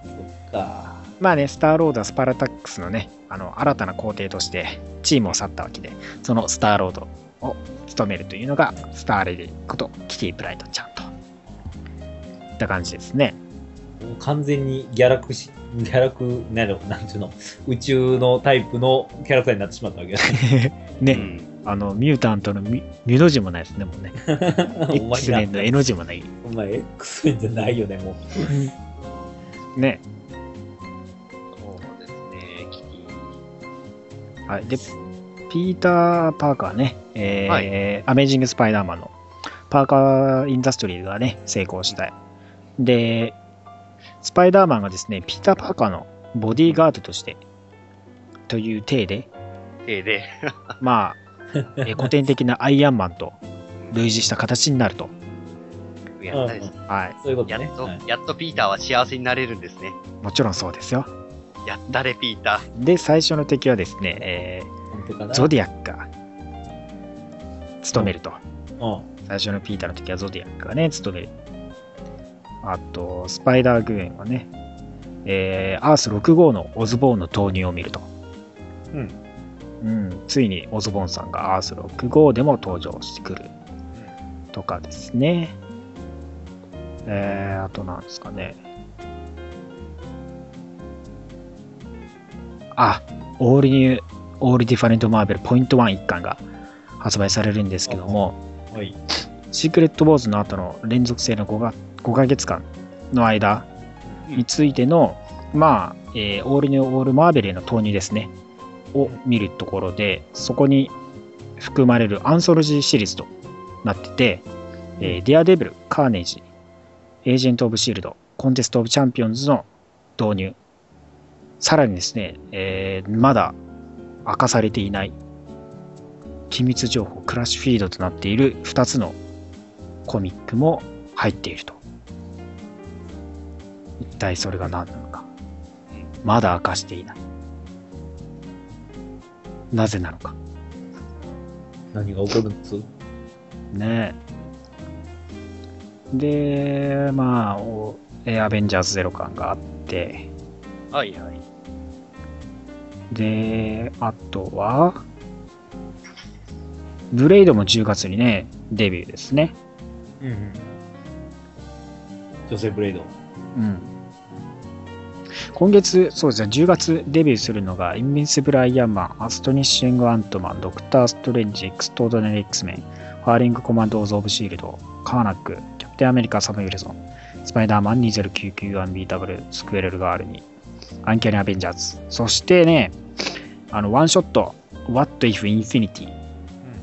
そっか。まあね、スターロードはスパルタックスのね、あの、新たな皇帝としてチームを去ったわけで、そのスターロードを務めるというのが、スターレディことキティ・プライドちゃんと。いった感じですね。完全にギャラクシ、ギャラク、なんだろう、なんうの、宇宙のタイプのキャラクターになってしまったわけだー ね、うんあの、ミュータントのミミュの字もないですね、もうね。X 年の N の字もない。お前 X メンじゃないよね、もう。ね。そうですね、キティ。はい。で、ピーター・パーカーね、えーはアメージング・スパイダーマンのパーカー・インダストリーがね、成功した。で、スパイダーマンがですね、ピーター・パーカーのボディーガードとして、という体で、手で。まあ、えー古典的なアイアンマンと類似した形になると。やったです。はい。そういうことね。やっと、はいやっとピーターは幸せになれるんですね。もちろんそうですよ。やったれ、ピーター。で、最初の敵はですね、え本当かなーゾディアックが務めると。うん。最初のピーターの時はゾディアックがね、務める。あと、スパイダーグエンはね、えーアース6号のオズボーンの投入を見ると。うん。うん、ついにオズボーンさんがアース6号でも登場してくるとかですね。えー、あとなんですかね。あ、オールニュー、オールディファレントマーベルポイント1一巻が発売されるんですけども、はい。シークレット・ウォーズの後の連続性の 5, が5ヶ月間の間についての、まあ、えーオールニュー・オール・マーベルへの投入ですね、を見るところで、そこに含まれるアンソロジーシリーズとなってて、えーデアデビル、カーネージ、エージェント・オブ・シールド、コンテスト・オブ・チャンピオンズの導入、さらにですね、えーまだ明かされていない機密情報、クラッシュフィードとなっている2つのコミックも入っていると。一体それが何なのか。まだ明かしていない。なぜなのか。何が起こるんです？ねで、まあ、おえアベンジャーズゼロ巻があって、はいはい。で、あとは、ブレイドも10月にね、デビューですね。うんうん。女性ブレイド。うん。今月、そうですね、10月デビューするのが、インビンシブル・アイアンマン、アストニッシング・アントマン、ドクター・ストレンジ、エクストラオーディナリー・ X メン、ハウリング・コマンドーズ・オブ・シールド、カーナック、キャプテン・アメリカ・サム・ウィルソン、スパイダーマン2099アンビータブル・スクイレル・ガールに、アンキャニィ・アベンジャーズ、そしてね、あの、ワンショット、What If Infinity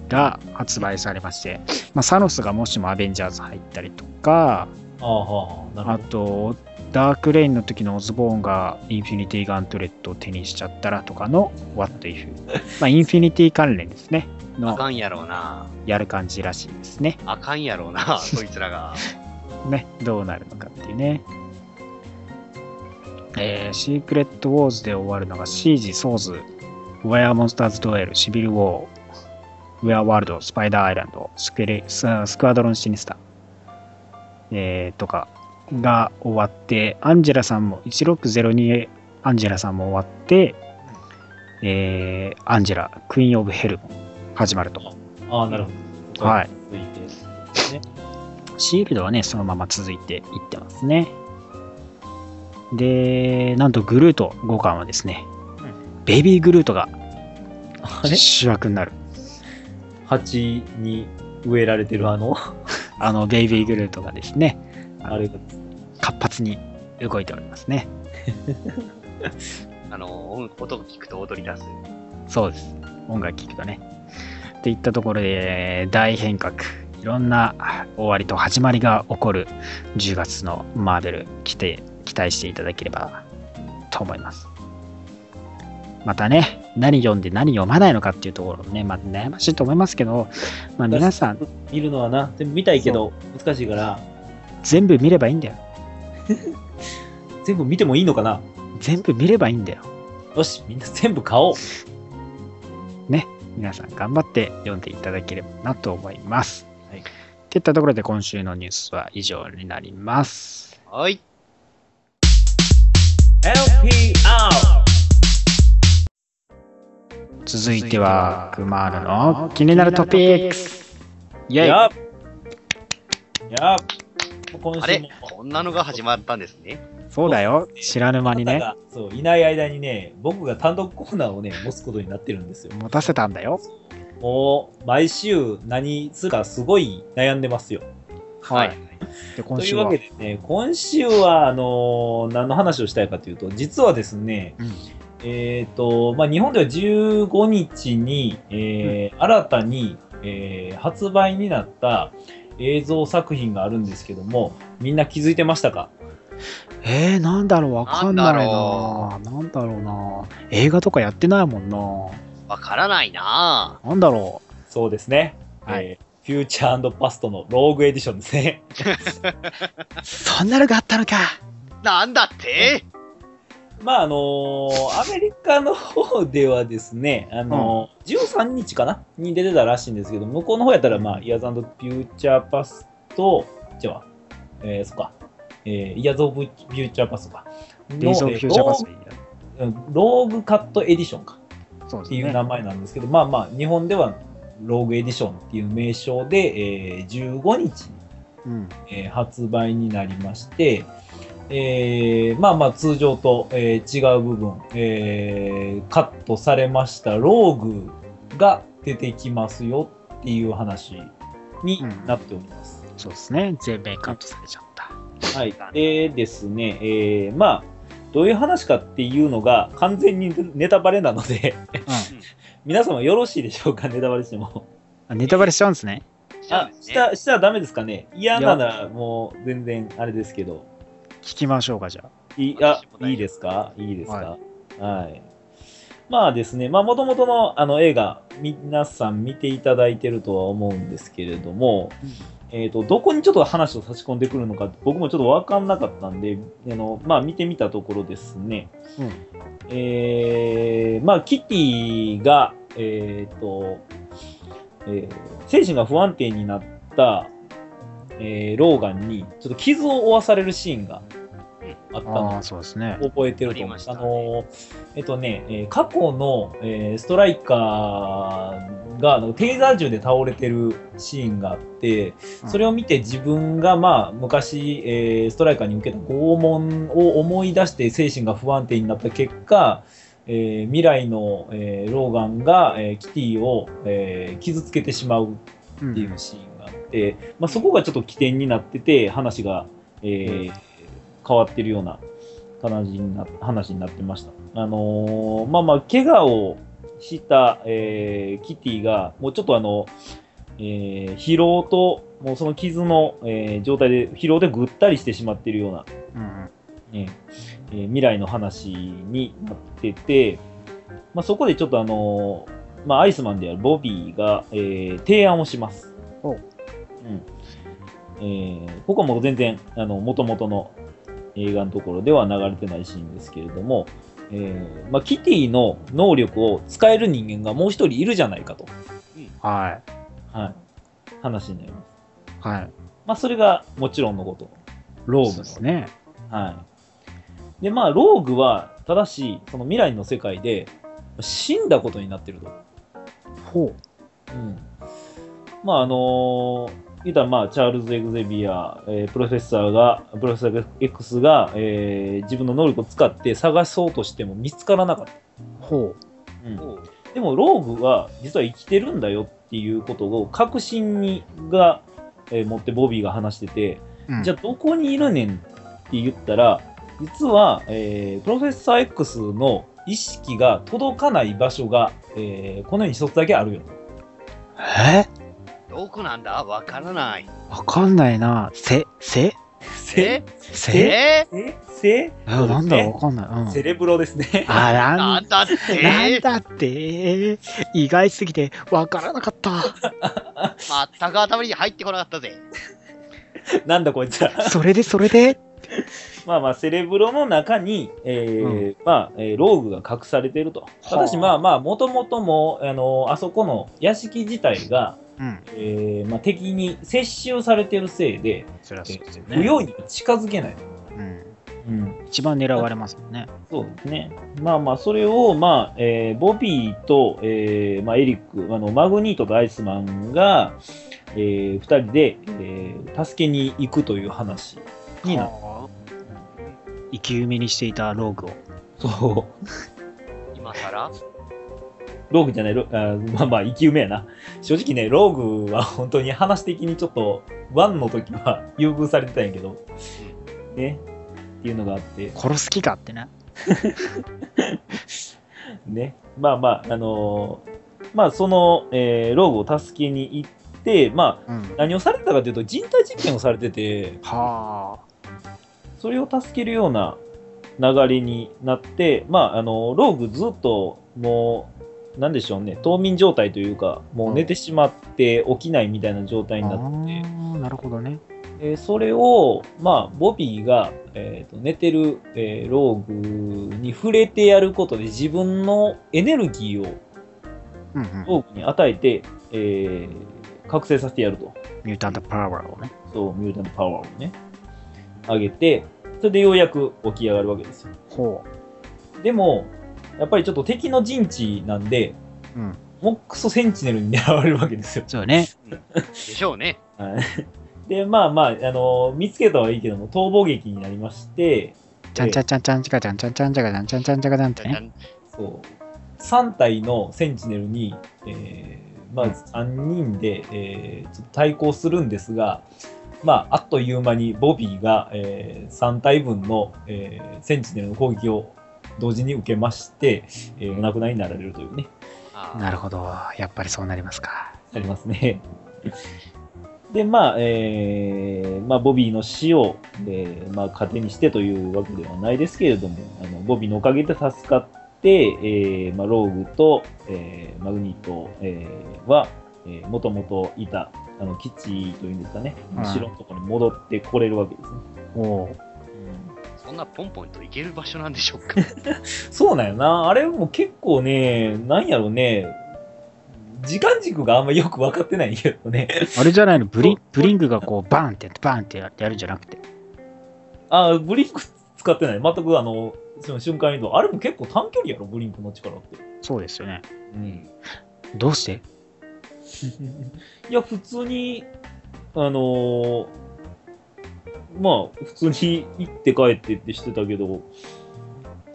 が発売されまして、まあ、サノスがもしもアベンジャーズ入ったりとか、ああ、はあ、なあるほど、ダークレインの時のオズボーンがインフィニティガントレットを手にしちゃったらとかの What If。まあ、インフィニティ関連ですね。のあかんやろうな。やる感じらしいですね。あかんやろうな、そいつらが。ね、どうなるのかっていうね。えー、シークレットウォーズで終わるのがシージ、ソーズ、ウェアモンスターズ・ドエル、シビル・ウォー、ウェア・ワールド、スパイダー・アイランド、スクエレススクワドロン・シニスター、えー、とかが終わって、アンジェラさんも、1602アンジェラさんも終わって、えー、アンジェラ、クイーン・オブ・ヘルも始まると。ど。ああ、なるほど。はい。続いて。ね。シールドはね、そのまま続いていってますね。で、なんとグルート5巻はですね、ベイビーグルートが主役になる。鉢に植えられてるあの、あの、ベイビーグルートがですね、あれが、活発に動いておりますね。あの、音音聞くと踊り出す。そうです。音楽聴くとね。っていったところで、大変革。いろんな終わりと始まりが起こる10月のマーベル来て期待していただければと思います。またね、何読んで何読まないのかっていうところもね、まあ、悩ましいと思いますけど、まあ、皆さん見るのはな、見たいけど、難しいから、全部見ればいいんだよ。全部見てもいいのかな？全部見ればいいんだよ。よし、みんな全部買おう。皆さん頑張って読んでいただければなと思います。はいっていったところで今週のニュースは以上になります。はい。LPR! 続いては、クマールの気になるトピックス。イェイやあれ週も、こんなのが始まったんですね。そうだよ、知らぬ間にね、そう、いない間にね、僕が単独コーナーをね、持つことになってるんですよ。持たせたんだよ。もう、毎週何するかすごい悩んでますよ。はい。で、今週は？というわけ、でね、今週は、あのー何の話をしたいかというと、実はですね、うんえっ、と、まあ、日本では15日に、えー新たに、えー発売になった映像作品があるんですけども、みんな気づいてましたか？えー、なんだろう、わかんないなななんだろうな映画とかやってないもんなわからないななんだろそうですね。はいえーフューチャーパストのローグエディションですね。う。そんなのがあったのか。なんだって？まあ、あのーアメリカの方ではですね、あのー13日かな？に出てたらしいんですけど、向こうの方やったら、まあ、イヤーズフューチャーパスト、じゃあ、えー、そっか、えー、イヤーズオブフューチャーパストか。デイズ・オブ・フューチャーパスト・ローグカットエディションか。っていう名前なんですけど、まあまあ、日本ではローグエディションっていう名称で、えー15日に、うん。えー発売になりまして、えーまあまあ通常と、えー違う部分、えーカットされましたローグが出てきますよっていう話になっております。そうですね。全面カットされちゃった。はい。でですね、えーまあ、どういう話かっていうのが完全にネタバレなので、皆様よろしいでしょうか、ネタバレしても。あネタバレしちゃうんですね。あ、した、したらダメですかね？嫌ならもう全然あれですけど。聞きましょうか、じゃあ。いい、あ、いいですか？いいですか？はい。まあですね、まあ、もともとのあの映画、皆さん見ていただいてるとは思うんですけれども、えっ、と、どこにちょっと話を差し込んでくるのか、僕もちょっとわかんなかったんで、あの、まあ、見てみたところですね、うん。えー、まあ、キティが、えっ、と、えー精神が不安定になった、えーローガンにちょっと傷を負わされるシーンがあったの。ああ、そうですね。覚えてると思う。あありましたね。の、えっとね、えー過去の、えーストライカーがテーザー銃で倒れてるシーンがあって、それを見て自分がまあ昔、えーストライカーに受けた拷問を思い出して精神が不安定になった結果、えー未来の、えーローガンが、えーキティを、えー傷つけてしまううんっていうシーンまあ、そこがちょっと起点になってて話が、えー変わってるような話にな話になってました。あのーまあまあ怪我をした、えーキティがもうちょっとあの、えー疲労ともうその傷の、えー状態で疲労でぐったりしてしまっているような、うんうんねえー未来の話になってて、まあ、そこでちょっとあのーまあ、アイスマンであるボビーが、えー提案をします。おうんえーここはもう全然、あの、元々の映画のところでは流れてないシーンですけれども、えーまあ、キティの能力を使える人間がもう一人いるじゃないかと、はい。はい、話になります。はい。まあ、それがもちろんのこと、ローグですね。はい。で、まあ、ローグは、ただし、その未来の世界で、死んだことになってると。ほうん。まあ、あのー言うたら、まあ、チャールズ・エグゼビア、えープロフェッサーが、プロフェッサー X が、えー自分の能力を使って探そうとしても見つからなかった。う。ほううでも、ローグは実は生きてるんだよっていうことを確信にが、えー持ってボビーが話してて、う。うんじゃあどこにいるねんって言ったら、実は、えープロフェッサー X の意識が届かない場所が、えーこの世に一つだけあるよ。え？どこなんだ？わからない。わかんないな。せ、せ？えせ？ええ？せ？あなんだわかんない。うん。セレブロですね。あ、ななんんだって？なんだって？意外すぎてわからなかった。全く頭に入ってこなかったぜ。なんだこいつら。それでそれで？まあまあ、セレブロの中に、えーまあ、えーローグが隠されていると。ただし、はあまあまあ、もともとも、あのあそこの屋敷自体が、うん。えーまあ、敵に接収されてるせいで、そりゃそうですよ不用意に近づけない。うん。うん。一番狙われますもんね。そうですね。まあまあ、それを、まあ、えーボビーと、えーまあ、エリック、あの、マグニートとアイスマンが、えー二人で、えー助けに行くという話になる。はあ生き埋めにしていたローグを。そう。今更？ローグじゃない、ロあまあまあ、生き埋めやな。正直ね、ローグは本当に話的にちょっと、ワンの時は 優遇されてたんやけど、ね、っていうのがあって、殺す気かってね。ね、まあまあ、あのーまあ、その、えーローグを助けに行って、まあ、うん。何をされてたかというと、人体実験をされてて、はそれを助けるような流れになって、まあ、あの、ローグずっともう、なんでしょうね、冬眠状態というか、もう寝てしまって起きないみたいな状態あ。になって、ああ、なるほどね。えーそれを、まあ、ボビーが、えーと寝てる、えーローグに触れてやることで自分のエネルギーをうんうん。ローグに与えて、えー覚醒させてやると。ミュータントパワーをね。そう、ミュータントパワーをね、上げて、それでようやく起き上がるわけですよ。ほでも、やっぱりちょっと敵の陣地なんで、う。うん。モックスセンチネルに狙われるわけですよ。そうね。でしょうね。はいで、まあまあ、あの見つけたはいいけども、逃亡劇になりまして、ちゃんちゃんちゃんちゃんちかちゃんちゃんちゃんちゃかちゃんちゃんちゃんちゃかちゃんってね。じゃじゃんそう、3体のセンチネルに、えーまあ、3人で、えーちょっと対抗するんですが、まあ、あっという間にボビーが、え3体分の、えーセンチネルの攻撃を同時に受けまして、えーお亡くなりになられるというね、なるほど。やっぱりそうなりますか。ありますね。で、まあ、えーまあ、ボビーの死を、えーまあ、糧にしてというわけではないですけれども、あのボビーのおかげで助かって、えーまあ、ローグと、えーマグニート、えーは、えー、もともといた、あの、基地というんですかね、うん城のところに戻ってこれるわけですね。おうそんなポンポンと行ける場所なんでしょうか？そうなんよな。あれも結構ね、なんやろね、時間軸があんまよく分かってないけどね。あれじゃないの？ブリブリングがこうバーンってやってバーンってやるんじゃなくて。あ、ブリンク使ってない。全くあの、その瞬間移動。あれも結構短距離やろ、ブリンクの力って。そうですよね。うん。どうして？いや、普通に、あのーまあ、普通に行って帰ってってしてたけど、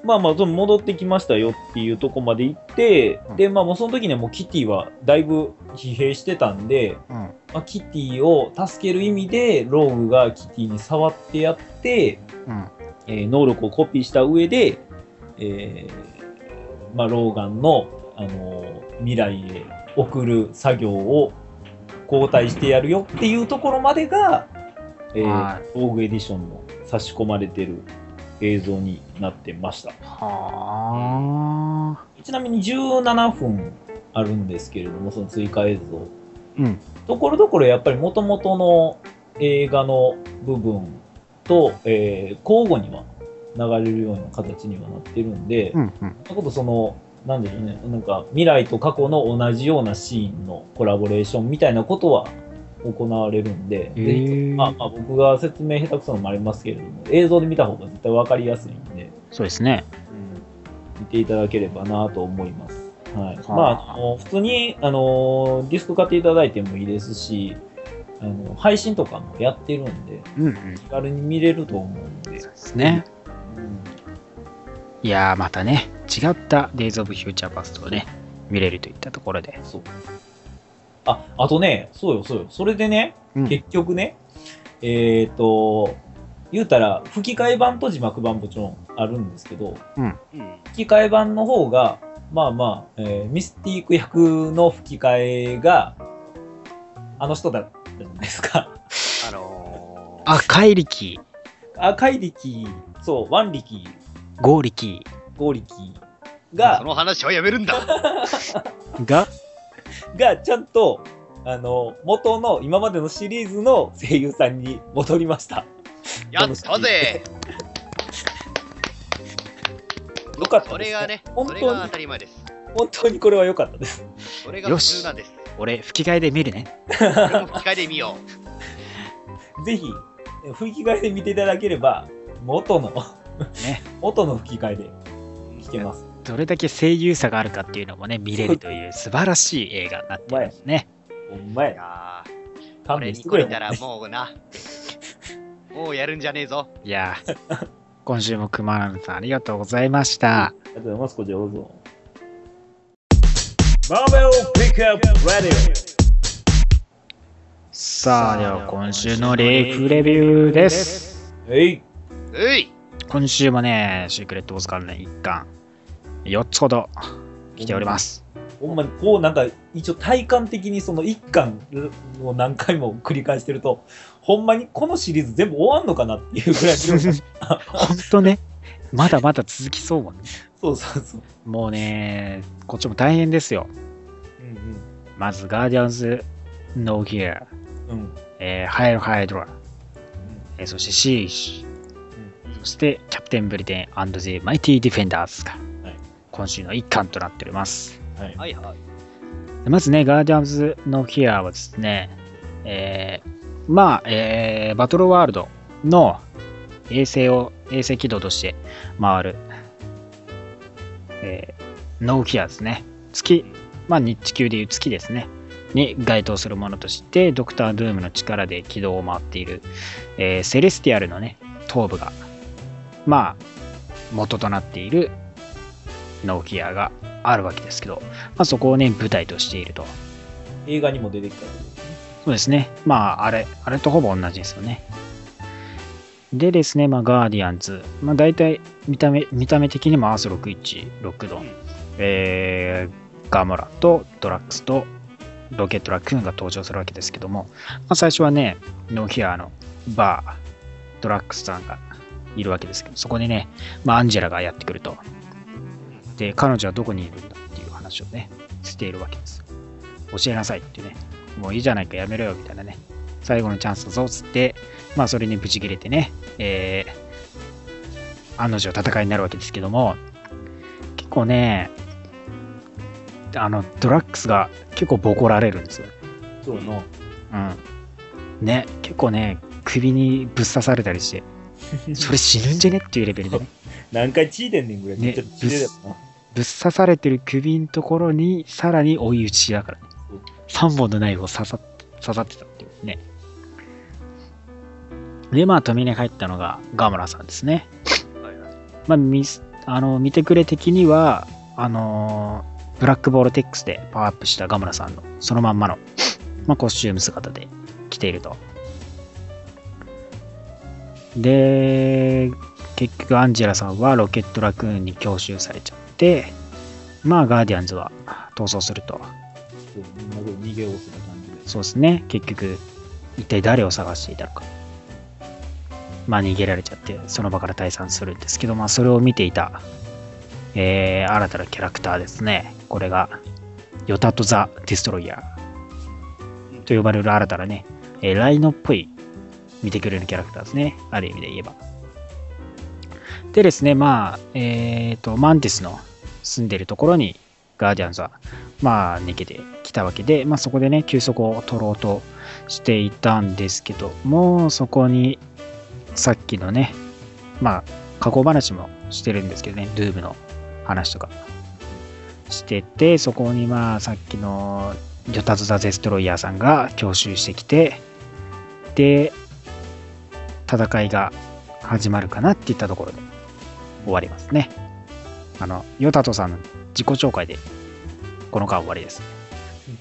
まあまあ、その戻ってきましたよっていうとこまで行って、うんで、まあもうその時にはもうキティはだいぶ疲弊してたんで、うん。まあ、キティを助ける意味で、ローグがキティに触ってやって、うん。えー能力をコピーした上で、えーまあ、ローガンの、あのー未来へ送る作業を交代してやるよっていうところまでが、えーはローグエディションの差し込まれてる映像になってました。はあ。ちなみに17分あるんですけれども、その追加映像。うん。ところどころやっぱり元々の映画の部分と、えー交互には流れるような形にはなってるんで、うん。うん。そことその、なんでしょうね、なんか未来と過去の同じようなシーンのコラボレーションみたいなことは行われるんで、まあ、まあ僕が説明下手くそなのもありますけれども、映像で見た方が絶対わかりやすいんで、そうですね。見ていただければなと思います。はい。はあまあ、あの普通に、あの、ディスク買っていただいてもいいですし、あの、配信とかもやってるんで、うんうん。気軽に見れると思うんで。そうですね。うんいやー、またね、違った Days of Future Past をね、見れるといったところで。そう。あ、あとね、そうよ、そうよ。それでね、うん。結局ね、えっ、と、言うたら、吹き替え版と字幕版もちろんあるんですけど、うん。吹き替え版の方が、まあまあ、えーミスティーク役の吹き替えが、あの人だったじゃないですか。あのー、あ、怪力、赤い力、そう、ワン力、ゴー力。ゴー力そが、の話はやめるんだ。が、がちゃんと、あの、元の今までのシリーズの声優さんに戻りました。やったぜよかったです、それがね、本それが当当に、たり前です。本当にこれは良かったです。それが普通なんです。俺、吹き替えで見るね。吹き替えで見よ ぜひ、吹き替えで見ていただければ、元の、ね元の吹き替えでう。聞けます。どれだけ声優差があるかっていうのもね、見れるという 素晴らしい映画になってますね。ほんまや。これにこれたらもうな、もうやるんじゃねえぞ。いやー、今週も熊野さんありがとうございました。ありがとうございます。こちらどうぞ。Marvel Pickup Radio. さあ、では今週のレイフレビューです。えい。うい今週もね、シークレットオズからね、一巻、4つほど来ております。ほんまに、こうなんか、一応体感的にその一巻を何回も繰り返してると、ほんまにこのシリーズ全部終わんのかなっていうぐらいのほんとね、まだまだ続きそうもんね。そうそうそう。もうね、こっちも大変ですよ。うんまず、ガーディアンズ・オブ・ノーウェア、うん。うん。えーハイル・ハイドラ、えーそしてシージ、そしてキャプテン・ブリテン・アンド・ザ・マイティ・ディフェンダーズが、はい今週の一巻となっております。はい。はいはい。でまずね、ガーディアンズ・オブ・ノーウェアはですね、えーまあ、えーバトルワールドの衛星を、衛星軌道として回る、えーノーギアですね。月、まあ、日地球でいう月ですね。に該当するものとして、ドクター・ドゥームの力で軌道を回っている、えーセレスティアルのね、頭部が、まあ、元となっているノーギアがあるわけですけど、まあ、そこをね、舞台としていると。映画にも出てきた。そうですね。まあ、あれ、あれとほぼ同じですよね。でですね、まあ、ガーディアンズ。まあ、大体、見た目、見た目的にもアース616ドン、えー、ガモラとドラックスとロケットラクーンが登場するわけですけども、まあ、最初はね、ノーヒアのバー、ドラックスさんがいるわけですけど、そこにね、まあ、アンジェラがやってくると。で、彼女はどこにいるんだっていう話をね、しているわけです。教えなさいってね、もういいじゃないかやめろよみたいなね、最後のチャンスだぞっつって、まあそれにブチ切れてね、えー、案の定戦いになるわけですけども、結構ね、あの、ドラッグスが結結構ボコられるんですよ。そうやな。うん。ね、結構ね、首にぶっ刺されたりして、それ死ぬんじゃねっていうレベルでね、何回血出んねんぐらい。ねめっちゃ血出るな。ぶっ刺されてる首のところに、さらに追い打ちだから、ね、3本のナイフを刺さ刺さってたっていうね。で、まあ、止めに入ったのがガムラさんですね。はいはい。まあ、みあの見てくれ的には、あのーブラックボールテックスでパワーアップしたガムラさんのそのまんまの、まあ、コスチューム姿で来ていると。で、結局アンジェラさんはロケットラクーンに強襲されちゃって、まあガーディアンズは逃走すると。逃げすな感じで。そうですね。結局、一体誰を探していたのか。まあ逃げられちゃって、その場から退散するんですけど、まあそれを見ていた、えー、新たなキャラクターですね。これが、ヨタとザ・デストロイヤーと呼ばれる新たなね、えーライノっぽい見てくれるキャラクターですね。ある意味で言えば。でですね、まあ、えっ、と、マンティスの住んでるところに、ガーディアンズは、まあ、逃げてきたわけで、まあ、そこでね、休息を取ろうとしていたんですけども、そこに、さっきのね、まあ、過去話もしてるんですけどね、ドゥームの話とか。してて、そこにまあ、さっきのヨタズザ・デストロイヤーさんが強襲してきて、で、戦いが始まるかなっていったところで。終わりますね。あの、ヨタトさんの自己紹介で、この間終わりです。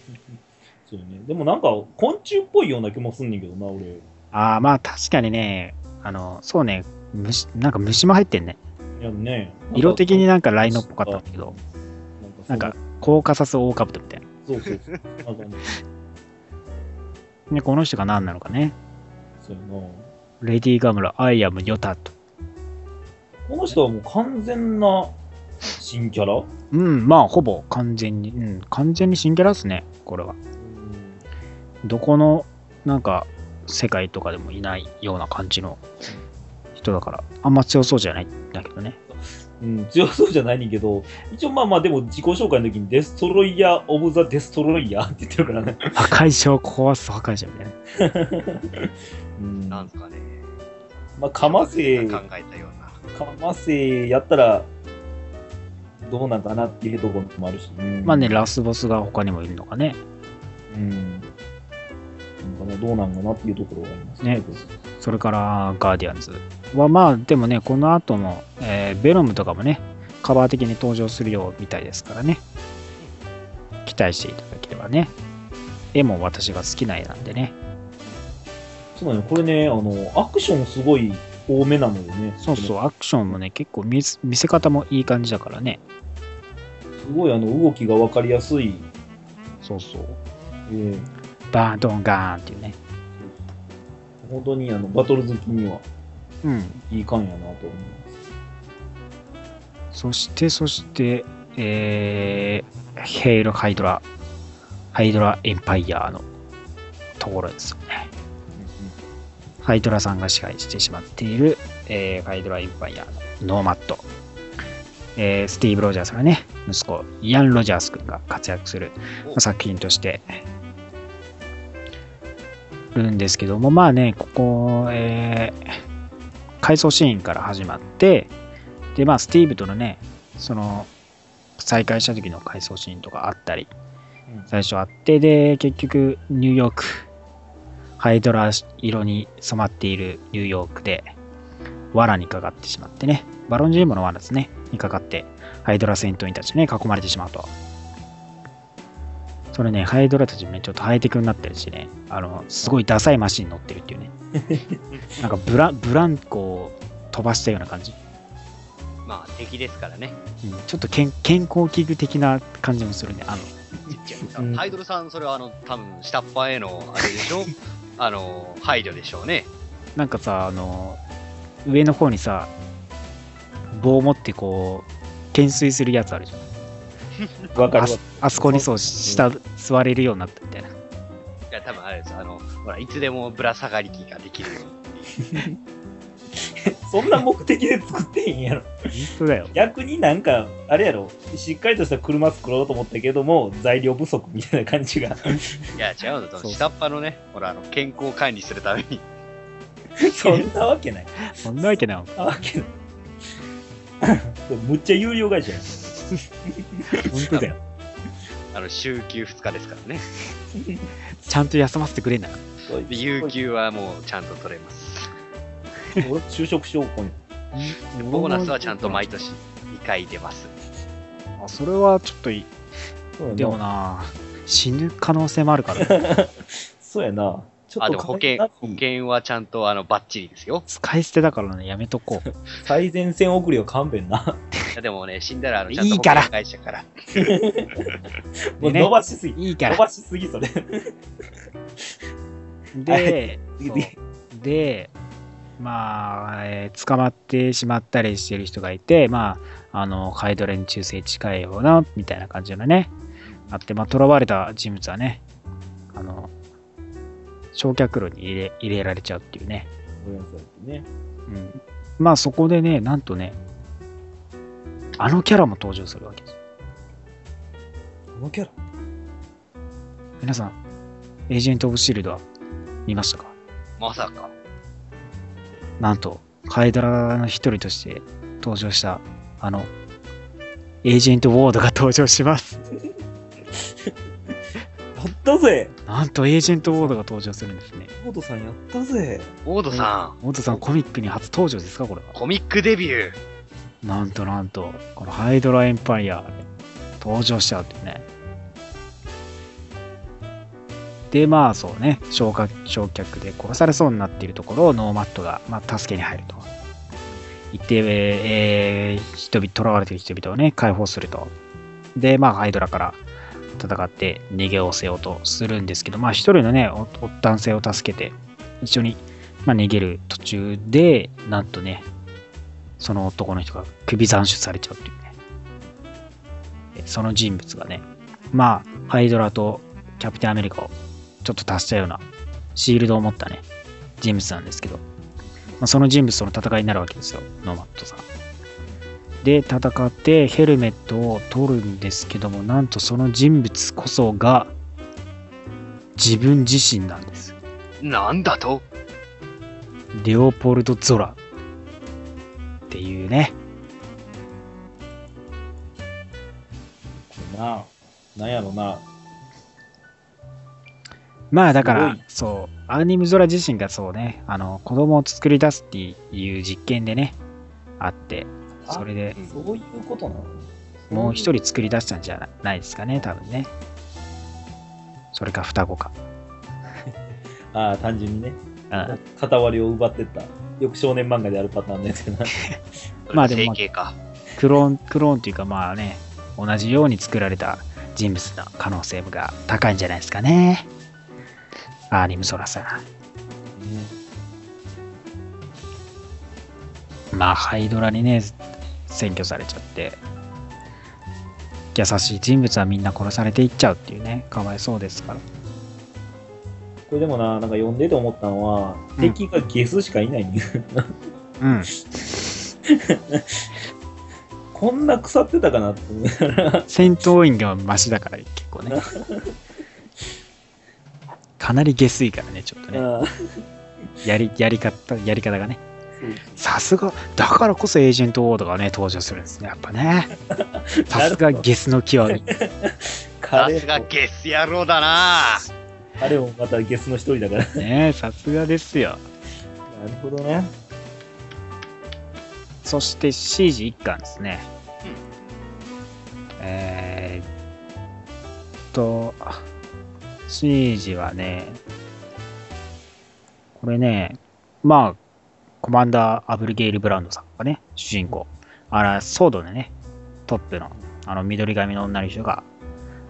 そうね。でもなんか、昆虫っぽいような気もすんねんけどな、俺。ああ、まあ確かにね、あの、そうね、虫、なんか虫も入ってんね。いやね。色的になんかライノっぽかったんだけど、なんんか、コーカサスオオカブトみたいな。そう、そうそうそう。なんかね、ね、この人が何なのかね。そうやな。レディーガムラ、アイアムヨタと。この人はもう完全な新キャラ？うん、まあ、ほぼ完全に、うん、完全に新キャラですね、これは。どこの、なんか、世界とかでもいないような感じの人だから、あんま強そうじゃないんだけどね。うん、強そうじゃないねんけど、一応まあまあでも自己紹介の時にデストロイヤー・オブ・ザ・デストロイヤーって言ってるからね。破壊者を壊す破壊者みたいな。うん、まなんすかね。あ、かませ、考えたような。かませやったら、どうなんかなっていうところもあるし。うんまあね、ラスボスが他にもいるのかね。うん。なんかね、どうなんかなっていうところがありますねそれからガーディアンズはまあでもねこの後も、えーベノムとかもねカバー的に登場するようみたいですからね期待していただければね絵も私が好きな絵なんでねそうだね、これね、あの、アクションすごい多めなのよね。そうそうアクションもね結構見せ見せ方もいい感じだからね。すごいあの、動きがわかりやすい。そうそう。えーバーンドンガーンっていうね。本当にあの、バトル好きにはうん。いい感やなと思いそしてそしてえー、ヘイロハイドラハイドラエンパイアのところですよねハイドラさんが支配してしまっている、えー、ハイドラエンパイアのノーマット、えースティーブ・ロジャースがね、息子、イアン・ロジャース君が活躍するまあ作品としてるんですけども、まあね、ここ、えー、回想シーンから始まって、で、まあ、スティーブとのね、その、再会した時の回想シーンとかあったり、うん。最初あって、で、結局、ニューヨーク、ハイドラ色に染まっているニューヨークで、罠にかかってしまってね、バロンジームの罠ですね、にかかって、ハイドラ戦闘員たちにね、囲まれてしまうと。それね、ハイドラたちね、ちょっとハイテクになってるしね、あの、すごいダサいマシンに乗ってるっていうね。なんかブラブランコを飛ばしたような感じ。まあ、敵ですからね。うん、ちょっと健健康器具的な感じもするね。あの、うんハイドルさん、それはあの、多分下っ端への、あれでしょ？あの、配慮でしょうね。なんかさ、あの、上の方にさ、棒を持ってこう、懸垂するやつあるじゃん。わかるわああそこにそう、下、座れるようになったみたいな。いや、多分あれです。あの、ほら、いつでもぶら下がり機ができるように。そんな目的で作ってへんやろ。本当だよ。逆になんか、あれやろ、しっかりとした車作ろうと思ったけども、材料不足みたいな感じが。いや、違うの。その下っ端のね、ほら、あの、健康管理するために。そんなわけない。そんなわけない。そんなわけない。むっちゃ有料会社やん。本当だよ。あの、週休2日ですからね。ちゃんと休ませてくれんな。で、有給はもうちゃんと取れます。俺就職しよう、ここに。でボーナスはちゃんと毎年2回出ます。あ、それはちょっといい。でもな、死ぬ可能性もあるから、そうやな。ちょあ、っとでも保険、保険はちゃんとあの、バッチリですよ。使い捨てだからね、やめとこう。最前線送りは勘弁な。いやでもね、死んだらあの、ちゃんと保いいから険会社から。もうね伸ばしすぎ。いいから。伸ばしすぎ、それ。で、そで、まあ、えー捕まってしまったりしてる人がいて、まあ、あの、カイドレに忠誠近いような、みたいな感じのね、あって、まあ、囚われた人物はね、あの、焼却炉に入れ入れられちゃうっていうね。ね。うん。まあ、そこでね、なんとね、あのキャラも登場するわけです。このキャラ？皆さん、エージェント・オブ・シールドは見ましたか？まさか。なんと、カイドラの一人として登場した、あの、エージェント・ウォードが登場します。やったぜなんと、エージェント・ウォードが登場するんですね。ボードさんやったぜオードさん、ウォードさん、コミックに初登場ですかこれは。コミックデビュー。なんとなんと、このハイドラ・エンパイアで登場しちゃうっていうね。で、まあそうね、焼却焼却で殺されそうになっているところをノーマットが、まあ、助けに入ると。言って、えー人々、囚われている人々をね、解放すると。で、まあ、ハイドラから戦って逃げおせようとするんですけど、まあ、一人のね、おお男性を助けて、一緒に、まあ、逃げる途中で、なんとね、その男の人が首斬首されちゃうっていうね。その人物がね、まあ、ハイドラとキャプテンアメリカをちょっと足したようなシールドを持ったね、人物なんですけど、まあ、その人物との戦いになるわけですよ、ノーマットさん。で、戦ってヘルメットを取るんですけども、なんとその人物こそが自分自身なんです。なんだと？レオポルド・ゾラっていうね、ななんやろな。まあだからそう、アニムゾラ自身がそうね、あの、子供を作り出すっていう実験でね、あって、あそれでそういうことなの？もう一人作り出したんじゃないですかね、多分ね。それか双子か。ああ、単純にね。うん、片割りを奪ってった。よく少年漫画であるパターンのやつやな。まあでも。クローン、クローンっていうかまあね、同じように作られた人物の可能性が高いんじゃないですかね。アニムゾラさん。まあ、ハイドラにね、占拠されちゃって、優しい人物はみんな殺されていっちゃうっていうね、かわいそうですから。これでもな、なんか読んでて思ったのは、うん敵がゲスしかいないね。うん。こんな腐ってたかなって思いながら。戦闘員がマシだから、結構ね。かなり下水からね、ちょっとね。やり、やり方、やり方がね。さすが、だからこそエージェントウォードがね、登場するんですね、やっぱね。さすがゲスの極み。さ彼すがもゲス野郎だな彼もまたゲスの一人だから。なねさすがですよ。るほどね。そして、シージ一巻ですね。えーっと、シージはね、これね、まあ、コマンダー・アブルゲイル・ブラウンドさんがね、主人公。あら、ソードでね、トップの、あの、緑髪の女の人が、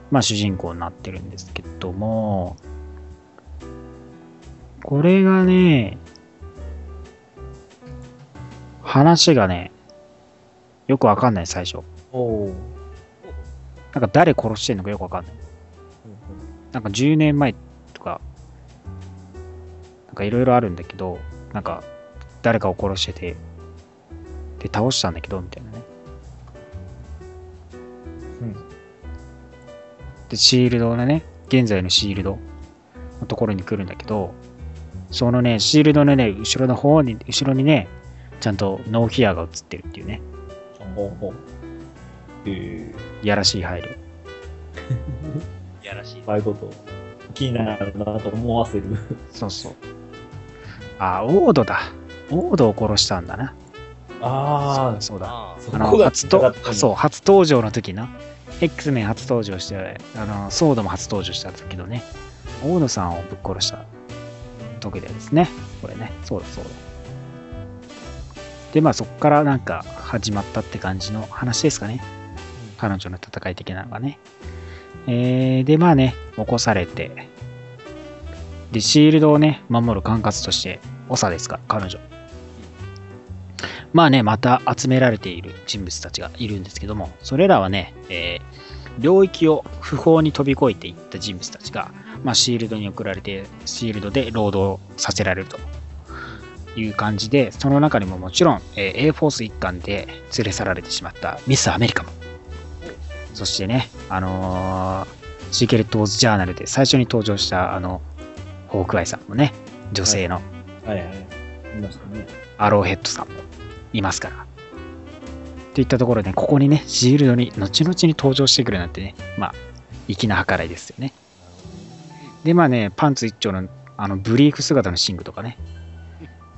まあ、主人公になってるんですけども、これがね、話がね、よくわかんない、最初。なんか誰殺してんのかよくわかんない。なんか10年前とか、なんかいろいろあるんだけど、なんか誰かを殺してて、で、倒したんだけど、みたいなね。うん。で、シールドのね、現在のシールドのところに来るんだけど、そのね、シールドのね、後ろの方に、後ろにね、ちゃんとノーヒアが映ってるっていうね、ほうほう。えいやらしい配慮。やらしいー、。ああいうこと、気になるなと思わせる。そうそう。あ、オードだ。オードを殺したんだな。あそうだ。あの、初と、そう、初登場の時な。X メン初登場して、あの、ソードも初登場した時のね、オードさんをぶっ殺した時でですね。これね。そうだそうだ。で、まあそこからなんか始まったって感じの話ですかね。彼女の戦い的なのがね。えー、で、まあね、起こされて、で、シールドをね、守る管轄として、長ですか、彼女。まあね、また集められている人物たちがいるんですけども、それらはね、えー領域を不法に飛び越えていった人物たちが、まあ、シールドに送られて、シールドで労働させられるという感じで、その中にももちろん、えー A フォース一環で連れ去られてしまったミス・アメリカも。そしてね、あのーシーケレット・ウォーズ・ジャーナルで最初に登場した、あの、ホークアイさんもね、女性のはいはい。いましたね。アローヘッドさんもいますから。といったところで、ここにね、シールドに後々に登場してくるなんてね、まあ、粋な計らいですよね。で、まあね、パンツ一丁のあのブリーフ姿のシングとかね、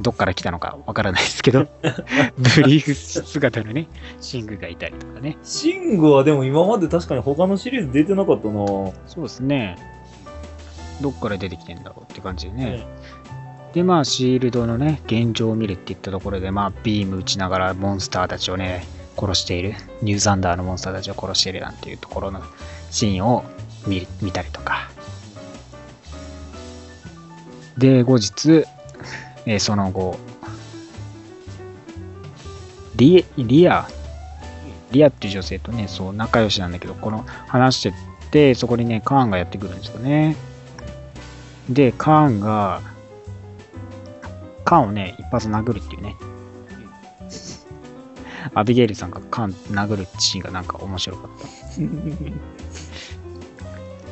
どっから来たのかわからないですけど、ブリーフ姿のね、シングがいたりとかね。シングはでも今まで確かに他のシリーズ出てなかったなそうですね。どっから出てきてんだろうって感じでね。で、まあ、シールドのね、現状を見るっていったところで、まあ、ビーム打ちながらモンスターたちをね、殺している、ニューザンダーのモンスターたちを殺しているなんていうところのシーンを見る見たりとか。で、後日、えーその後、リリア、リアっていう女性とね、そう、仲良しなんだけど、この話してて、そこにね、カーンがやってくるんですよね。で、カーンが、カーンをね、一発殴るっていうね。アビゲイルさんがカーン殴るシーンがなんか面白かった。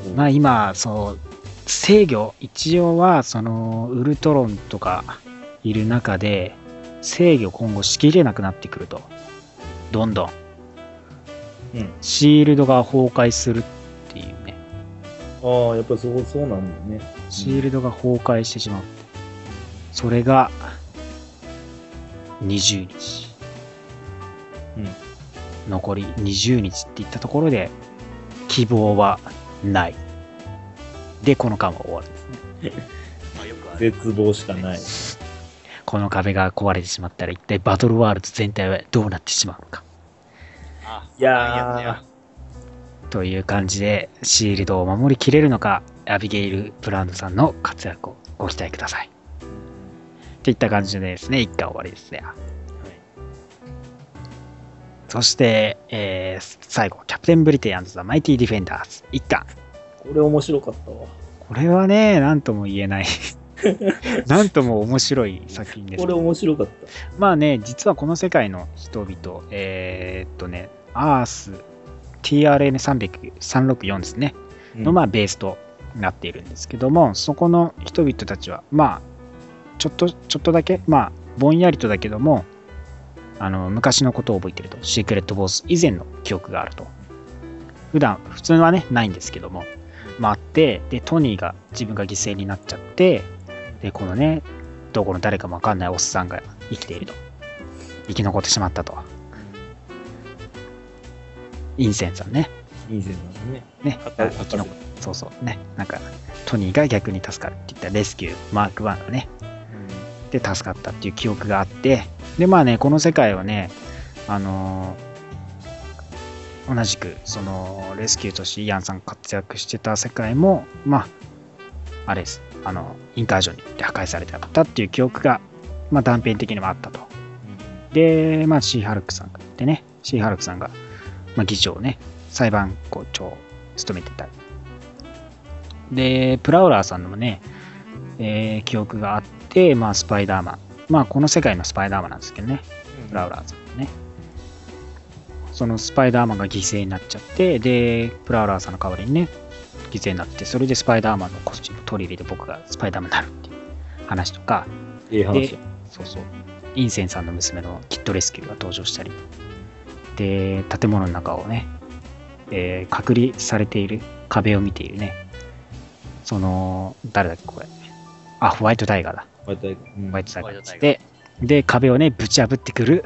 まあ今、そう、制御、一応は、その、ウルトロンとかいる中で、制御今後しきれなくなってくると。どんどん。うん。シールドが崩壊するっていうね。ああ、やっぱりそう、そうなんだね。シールドが崩壊してしまう。それが、20日。うん。残り20日っていったところで、希望はない。で、この間は終わるんですね。まあよくある。絶望しかない。この壁が壊れてしまったら、一体バトルワールド全体はどうなってしまうのか。あいやーという感じで、シールドを守りきれるのか、アビゲイル・ブランドさんの活躍をご期待ください。っていった感じでですね、一巻終わりですね。そして、えー最後、キャプテン・ブリテン・アンド・ザ・マイティ・ディフェンダーズ一巻。これ面白かったわ。これはね、なんとも言えない。なんとも面白い作品ですこれ。面白かった。まあね、実はこの世界の人々、えーっとね、アース TRN364 ですね。の、まあ、ベースとなっているんですけども、そこの人々たちは、まあ、ちょっと、ちょっとだけ、まあ、ぼんやりとだけども、あの、昔のことを覚えてると、シークレットボス以前の記憶があると。普段、普通はね、ないんですけども、まあ、あって、で、トニーが自分が犠牲になっちゃって、で、このね、どこの誰かもわかんないおっさんが生きていると。生き残ってしまったと。インセンさんね。いい線なんだね。ね、生き残そうそう。ね、なんか、トニーが逆に助かるって言った。レスキュー、マーク1がね、で助かったっていう記憶があって、で、まあね、この世界はね、あのー同じく、その、レスキューとしてイアンさんが活躍してた世界も、まあ、あれです、あの、インカージョンによって破壊されてなかったっていう記憶が、まあ、断片的にもあったと。で、まあ、シーハルクさんがいてね、シーハルクさんが、まあ、議長をね、裁判校長を務めてたり。で、プラウラーさんのもね、えー記憶があって、まあ、スパイダーマン。まあ、この世界のスパイダーマンなんですけどね、プラウラーさん。どね。そのスパイダーマンが犠牲になっちゃって、で、プラウラーさんの代わりにね、犠牲になって、それでスパイダーマンのコスチューム取り入れて僕がスパイダーマンになるっていう話とか、ええ話や。そうそう。インセンさんの娘のキットレスキューが登場したり、で、建物の中をね、えー隔離されている壁を見ているね、その、誰だっけ、これ。あ、ホワイトタイガーだ。ホワイトタイガーホワイトタイガーで、で、壁をね、ぶち破ってくる、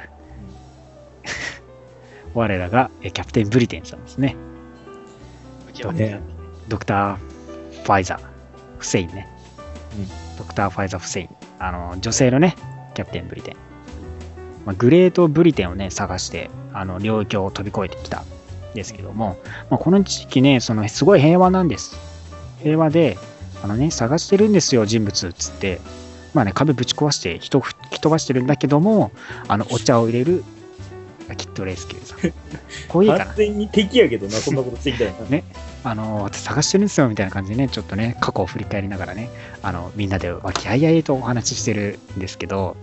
我らがえキャプテンブリテンさんですね。ドクター・ファイザー、フセインね。うんドクター・ファイザー・フセイン。あの、女性のね、キャプテンブリテン。まあ、グレートブリテンをね、探して、あの、領域を飛び越えてきたんですけども、まあ、この地域ね、その、すごい平和なんです。平和で、あのね、探してるんですよ、人物、つって。まあね、壁ぶち壊して人吹き飛ばしてるんだけども、あの、お茶を入れる、キットレスキューさん。こういうかな完。全に敵やけどな、そんなことしてきたらな。ねあの、私探してるんですよみたいな感じでね、ちょっとね、過去を振り返りながらね、あの、みんなで和気あいあいとお話ししてるんですけど、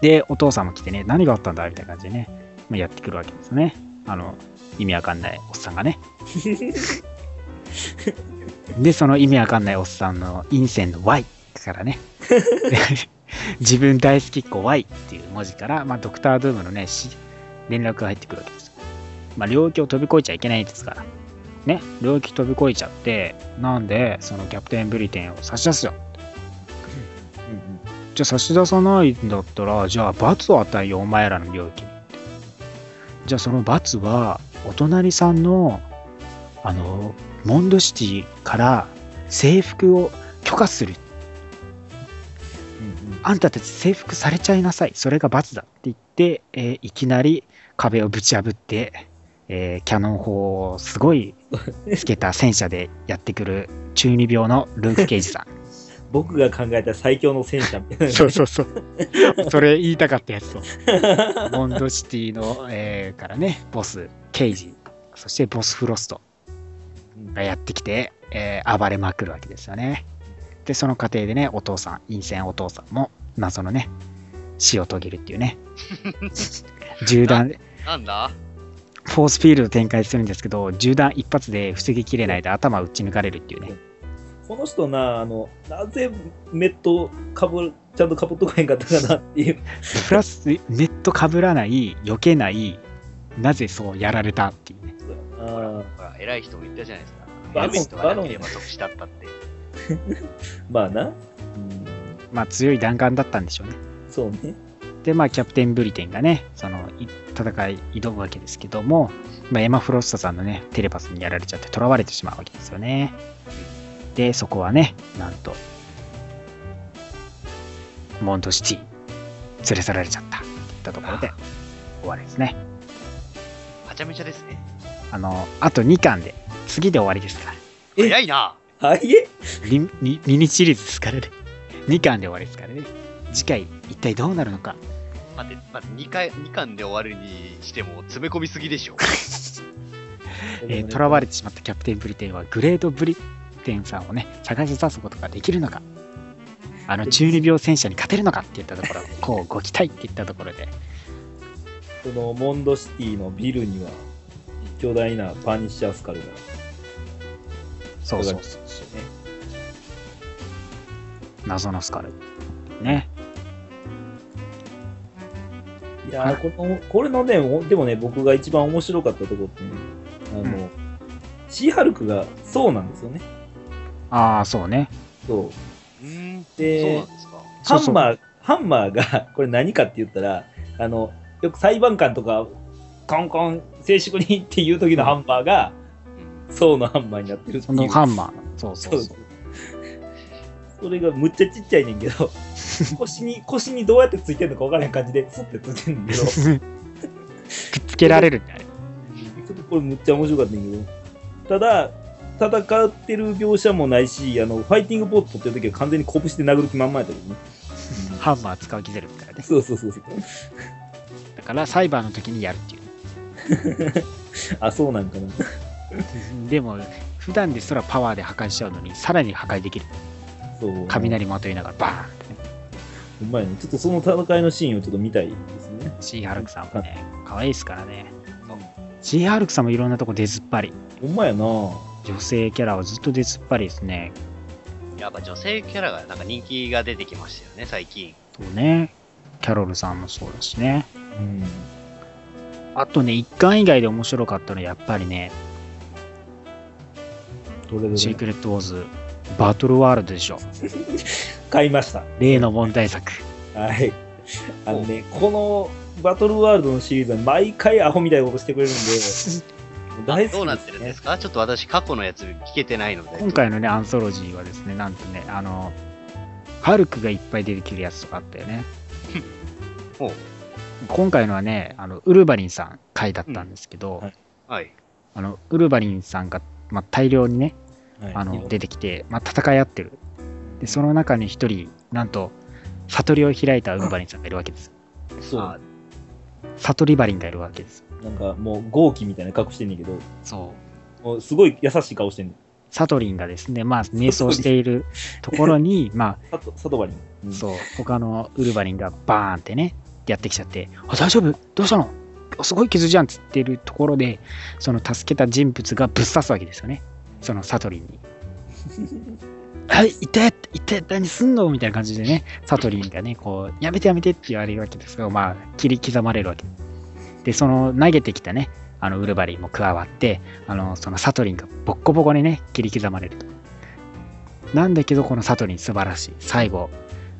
で、お父さんも来てね、何があったんだみたいな感じでね、まあやってくるわけですね。あの、意味わかんないおっさんがね。で、その意味わかんないおっさんの陰線の Y からね、自分大好きっ子 Y っていう文字から、まあ、ドクター・ドゥームのね、し連絡が入ってくるわけですよ。まあ、領域を飛び越えちゃいけないですから。ね、領域飛び越えちゃって、なんで、そのキャプテンブリテンを差し出すよ。じゃあ差し出さないんだったら、じゃあ罰を与えよう、お前らの領域に。じゃあその罰は、お隣さんの、あの、モンドシティから制服を許可する。うんうんあんたたち制服されちゃいなさい。それが罰だって言って、えーいきなり壁をぶち破って、えーキャノン砲をすごいつけた戦車でやってくる中二病のルーク・ケイジさん。僕が考えた最強の戦車みたいな。そうそうそう。それ言いたかったやつと。モンドシティの、えーからね、ボス、ケイジ、そしてボス・フロストがやってきて、えー暴れまくるわけですよね。で、その過程でね、お父さん、陰線お父さんも謎のね、死を遂げるっていうね。銃弾、なんだ？フォースフィールド展開するんですけど、銃弾一発で防ぎきれないで頭打ち抜かれるっていうね。この人な、あの、なぜメットかぶ、ちゃんとかぶっとかへんかったかなっていう。プラス、ネットかぶらない、避けない、なぜそうやられたっていうね。あほら、偉い人も言ったじゃないですか。バロンヘルメットがなければ即死だったって。ー まあな。うん、まあ強い弾丸だったんでしょうね。そうね。で、まあ、キャプテンブリテンがね、その、い戦い挑むわけですけども、まあ、エマ・フロストさんのね、テレパスにやられちゃって囚われてしまうわけですよね。で、そこはね、なんと、モンドシティ、連れ去られちゃったっていったところで終わりですね。はちゃめちゃですね。あの、あと2巻で、次で終わりですから。え早いなはいえミニシリーズですからね。2巻で終わりですからね。次回、一体どうなるのか。待って、待って、2回、二巻で終わるにしても詰め込みすぎでしょ。えー囚われてしまったキャプテンブリテンはグレートブリテンさんをね、探し出すことができるのか、あの中二病戦車に勝てるのかって言ったところ、こうご期待って言ったところで、そのモンドシティのビルには巨大なパニッシャースカルがそうそうそうそう、謎のスカル。ね。いやーこのこれのねおでもね僕が一番面白かったところってねあの、うんシーハルクがそうなんですよねああ、そうね。そううーん。でそうなんですか？そうそうハンマーハンマーがこれ何かって言ったらあのよく裁判官とかコンコン静粛にっていう時のハンマーがうんそうのハンマーになってるってそのハンマー。そうそそううそう。それがむっちゃちっちゃいねんけど 腰に腰にどうやってついてんのか分からへん感じでスッてついてんねんけどくっつけられるんだよね。ちょっとこれむっちゃ面白かったんやけど、ただ、戦ってる描写もないし、あの、ファイティングポットってる時は完全に拳で殴る気満々やったけどね。ハンマー使う気ゼロだからね。そうそうそうそう。だからサイバーの時にやるっていう。あ、そうなんかな。でも、普段ですらパワーで破壊しちゃうのに、さらに破壊できる。そう。雷まといながらバーンってね。ほんまやね。ちょっとその戦いのシーンをちょっと見たいですね。シーハルクさんもね、可愛いですからね。シーハルクさんもいろんなとこ出ずっぱり。ほんまやな女性キャラはずっと出ずっぱりですね。やっぱ女性キャラがなんか人気が出てきましたよね、最近。そうね。キャロルさんもそうだしね。うん。あとね、一巻以外で面白かったのはやっぱりね、どれどれシークレットウォーズ、バトルワールドでしょ。買いました。例の問題作。はい。あのね、このバトルワールドのシリーズは毎回アホみたいなことしてくれるんで、も う大好きです、ね。どうなってるんですか？ちょっと私過去のやつ聞けてないので。今回のね、アンソロジーはですね、なんとね、あの、ハルクがいっぱい出てきるやつとかあったよね。ほう今回のはね、あのウルヴァリンさん回だったんですけど、うんはいはい。あのウルヴァリンさんが、まあ、大量にね、はいあの出てきて、まあ、戦い合ってる。で、その中に一人、なんと、悟りを開いたウルヴァリンさんがいるわけです。そうあ。悟りバリンがいるわけです。なんかもう豪気みたいな格好してんねんけど、そう。もうすごい優しい顔してんねん。サトリンがですね、まあ、瞑想している ところに、まサトサトバリン。うんあ、そう、他のウルヴァリンがバーンってね、やってきちゃって、あ、大丈夫？どうしたの？すごい傷じゃんっつってるところで、その助けた人物がぶっ刺すわけですよね。そのサトリンに。はい、痛いてい何すんのみたいな感じでね、サトリンがね、こう、やめてやめてって言われるわけですが、まあ、切り刻まれるわけ。で、その投げてきたね、あのウルヴァリンも加わって、あの、そのサトリンがボッコボコにね、切り刻まれると。なんだけど、このサトリン素晴らしい。最後、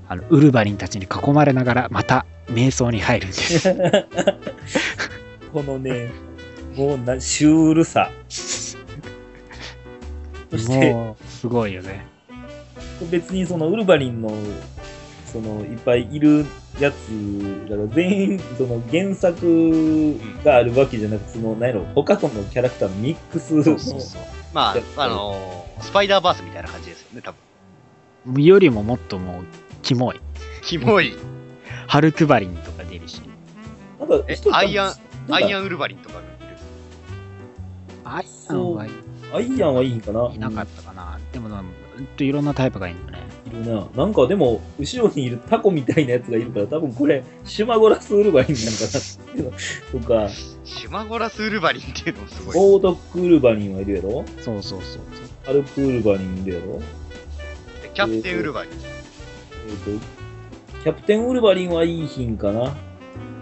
あのウルヴァリンたちに囲まれながら、また瞑想に入るんです。このね、もうな、シュールさ。そして、もう、すごいよね。別にそのウルヴァリンの、その、いっぱいいるやつらが全員、その原作があるわけじゃなくて、その、何やろ、他とのキャラクターのミックスの、そうそうそう。まあ、あのースパイダーバースみたいな感じですよね、多分。よりももっともう、キモい。キモい。ハルクバリンとか出るし。なんかえアイアン、アイアン。ンウルヴァリンとかいる。アイアンはいアイアンはいいんかないなかったかな。でもな、ほんといろんなタイプがいるのね。いるな。なんかでも、後ろにいるタコみたいなやつがいるから、多分これ、シュマゴラスウルヴァリンなんかな とか、シュマゴラスウルヴァリンっていうのもすごい。オードックウルヴァリンはいるやろ？そうそうそう。アルプウルヴァリンいるやろ？でキャプテンウルヴァリン。えっ、と、キャプテンウルヴァリンはいい品かな？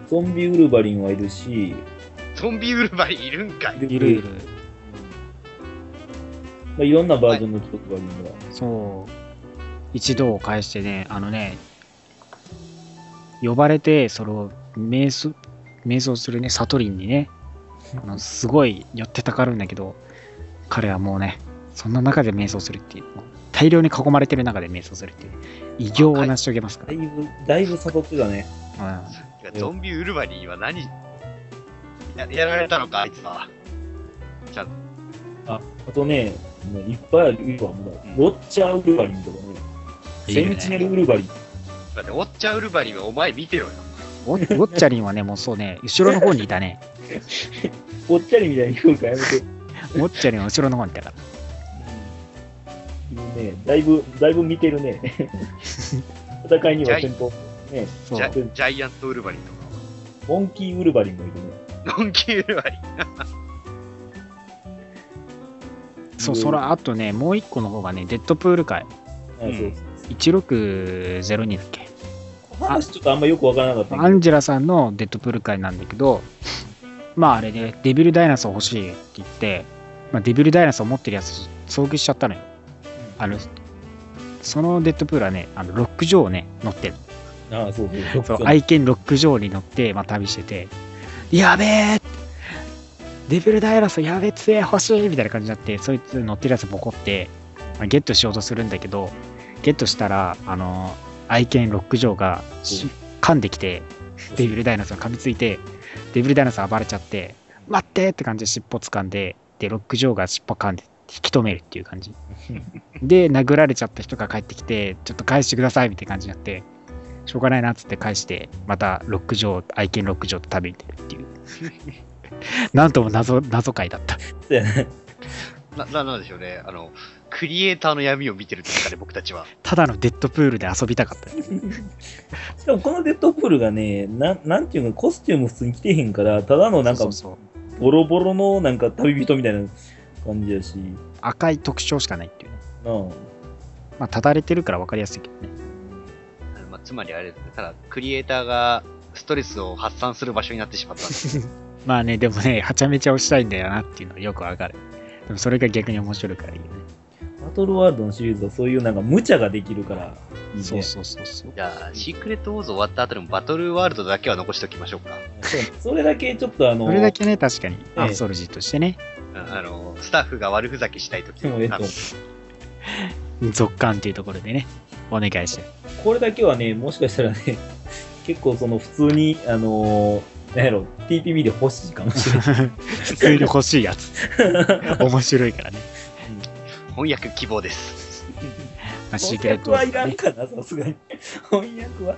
ゾンビウルヴァリンはいるし、ゾンビウルヴァリンいるんかい。いるいる。まあ、いろんなバージョンの人がいるんだ。そう。一度を返してね、あのね、呼ばれて、それを瞑想、瞑想するね、サトリンにね、あのすごい寄ってたかるんだけど、彼はもうね、そんな中で瞑想するっていう大量に囲まれてる中で瞑想するっていう、偉業を成し遂げますから。だいぶ、だいぶ誘ってたね。うんゾンビウルヴァリンは何ややられたのか、あいつは。ちゃんと。あ、あとね、もういっぱいあるわ。もうロッチャーウルヴァリンとかね、センチネルウルヴァリン。だって、ウォッチャーウルヴァリンはお前見てろよ。ウォウォッチャリンはね、もうそうね、後ろの方にいたね。ぽっちゃりみたいに言うからやめて。ウォッチャリンは後ろの方にいたから。いるね、だいぶ、だいぶ見てるね。戦いには先方。ね、ジャジャイアントウルヴァリンとか。モンキーウルヴァリンもいるね。ノンキーウルヴァリン。そう、それあとね、もう一個の方がね、デッドプール界。うそう1602だっけ？話ちょっとあんまよくわからなかったアンジェラさんのデッドプール会なんだけど、まああれで、デビルダイナソー欲しいって言って、まあ、デビルダイナソー持ってるやつ遭遇しちゃったのよ。あの、そのデッドプールはね、あのロック城をね、乗ってる。ああ、そうそう。そう愛犬ロック城に乗って、まあ、旅してて、やべえデビルダイナソーやべえ強え欲しいみたいな感じになって、そいつ乗ってるやつボコって、まあゲットしようとするんだけど、ゲットしたら、あの、愛犬ロック城がし噛んできて、デビルダイナソー噛みついて、デビルダイナソー暴れちゃって、待ってって感じで尻尾掴んで、で、ロック城が尻尾噛んで引き止めるっていう感じ。で、殴られちゃった人が帰ってきて、ちょっと返してくださいみたいな感じになって、しょうがないなっつって返して、またロック城、愛犬ロック城と食べてるっていう。なんとも謎、謎回だった。な、ななんでしょうね。あの、クリエイターの闇を見てるんですかね、僕たちは。ただのデッドプールで遊びたかった。しかもこのデッドプールがね、なんなんていうの、コスチューム普通に着てへんから、ただのなんかそうそうそうボロボロのなんか旅人みたいな感じやし、赤い特徴しかないっていうね。うん。まあ、ただれてるから分かりやすいけどね。まあ、つまりあれですね、ただ、クリエイターがストレスを発散する場所になってしまったんです。まあね、でもね、はちゃめちゃ押したいんだよなっていうのはよくわかる。でもそれが逆に面白いからいいよね。バトルワールドのシリーズはそういうなんか無茶ができるからいいね。そうそうそうそう。じゃあ、シークレットウォーズ終わった後でもバトルワールドだけは残しておきましょうか。そうそれだけちょっとあの、それだけね、確かに、ええアンソルジーとしてね、うんあの、スタッフが悪ふざけしたいときえっと、続感っていうところでね、お願いして。これだけはね、もしかしたらね、結構その普通に、あのー、なんやろ、TPB で欲しいかもしれない。普通に欲しいやつ。面白いからね。翻訳希望です。まあ、シーク翻訳はいらんかな、さすがに。翻訳は。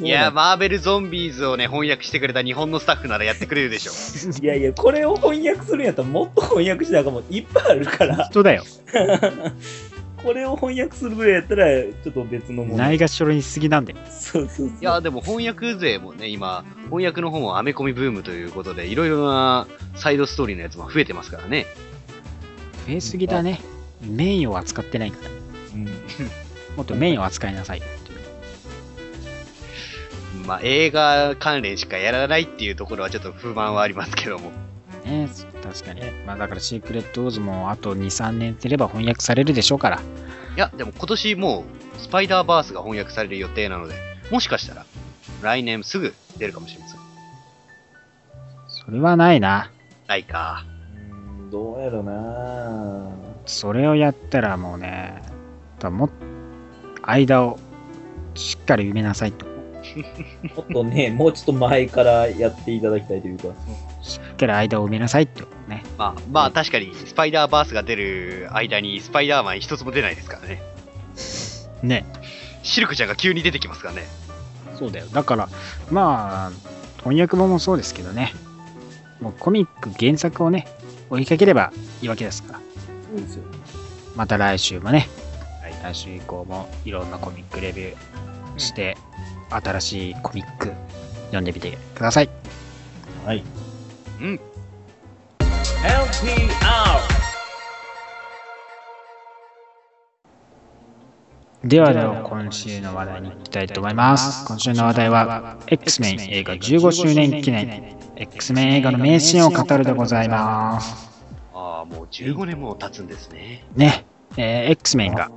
いや、マーベルゾンビーズをね、翻訳してくれた日本のスタッフならやってくれるでしょう。いやいや、これを翻訳するんやったらもっと翻訳しなあかんもんいっぱいあるから。人だよ。これを翻訳するぐらいやったら、ちょっと別のもの。ないがしろにしすぎなんだよ。そうそうそう。いや、でも翻訳勢もね、今、翻訳の方もアメコミブームということで、いろいろなサイドストーリーのやつも増えてますからね。増えすぎだね。メインを扱ってないから。うん もっとメインを扱いなさい。まあ、映画関連しかやらないっていうところはちょっと不満はありますけども。ね、確かに。まあだからシークレットウォーズもあと2、3年すれば翻訳されるでしょうから。いや、でも今年もう、スパイダーバースが翻訳される予定なので、もしかしたら、来年すぐ出るかもしれません。それはないな。ないか。うんどうやろなそれをやったらもうね、だもっ間をしっかり埋めなさいと。もっとね、もうちょっと前からやっていただきたいというか。しっかり間を埋めなさいってね。まあ、まあ確かに、スパイダーバースが出る間に、スパイダーマン一つも出ないですからね。ね。シルクちゃんが急に出てきますからね。そうだよ。だから、まあ、翻訳本もそうですけどね。もうコミック原作をね、追いかければいいわけですから。そうですよ。また来週もね、はい来週以降もいろんなコミックレビューして、新しいコミック読んでみてください。はい。うん。LPR ではでは今週の話題に行きたいと思います。今週の話題は X メン映画15周年記念 X メン映画の名シーンを語るでございます。ああ、もう15年も経つんですね。ね、えー X メンが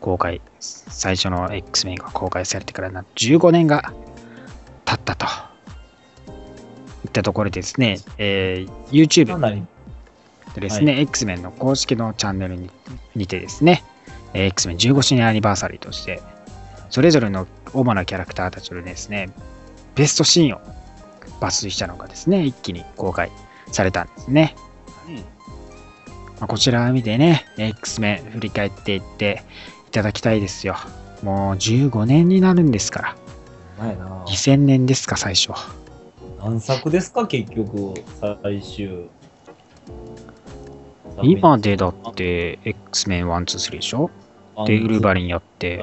公開、最初の X メンが公開されてからな15年が経ったと。いったところでですね、えー YouTube でですね、X メンの公式のチャンネルににてですね、えー X メン15周年アニバーサリーとして、それぞれの主なキャラクターたちのですね、ベストシーンを抜粋したのがですね、一気に公開されたんですね。うん。まあ、こちらを見てね、X メン振り返っていっていただきたいですよ。もう15年になるんですから。前な。2000年ですか、最初。何作ですか、結局、最終。今でだって X メン1、2、3でしょ？で、ウルヴァリンやって、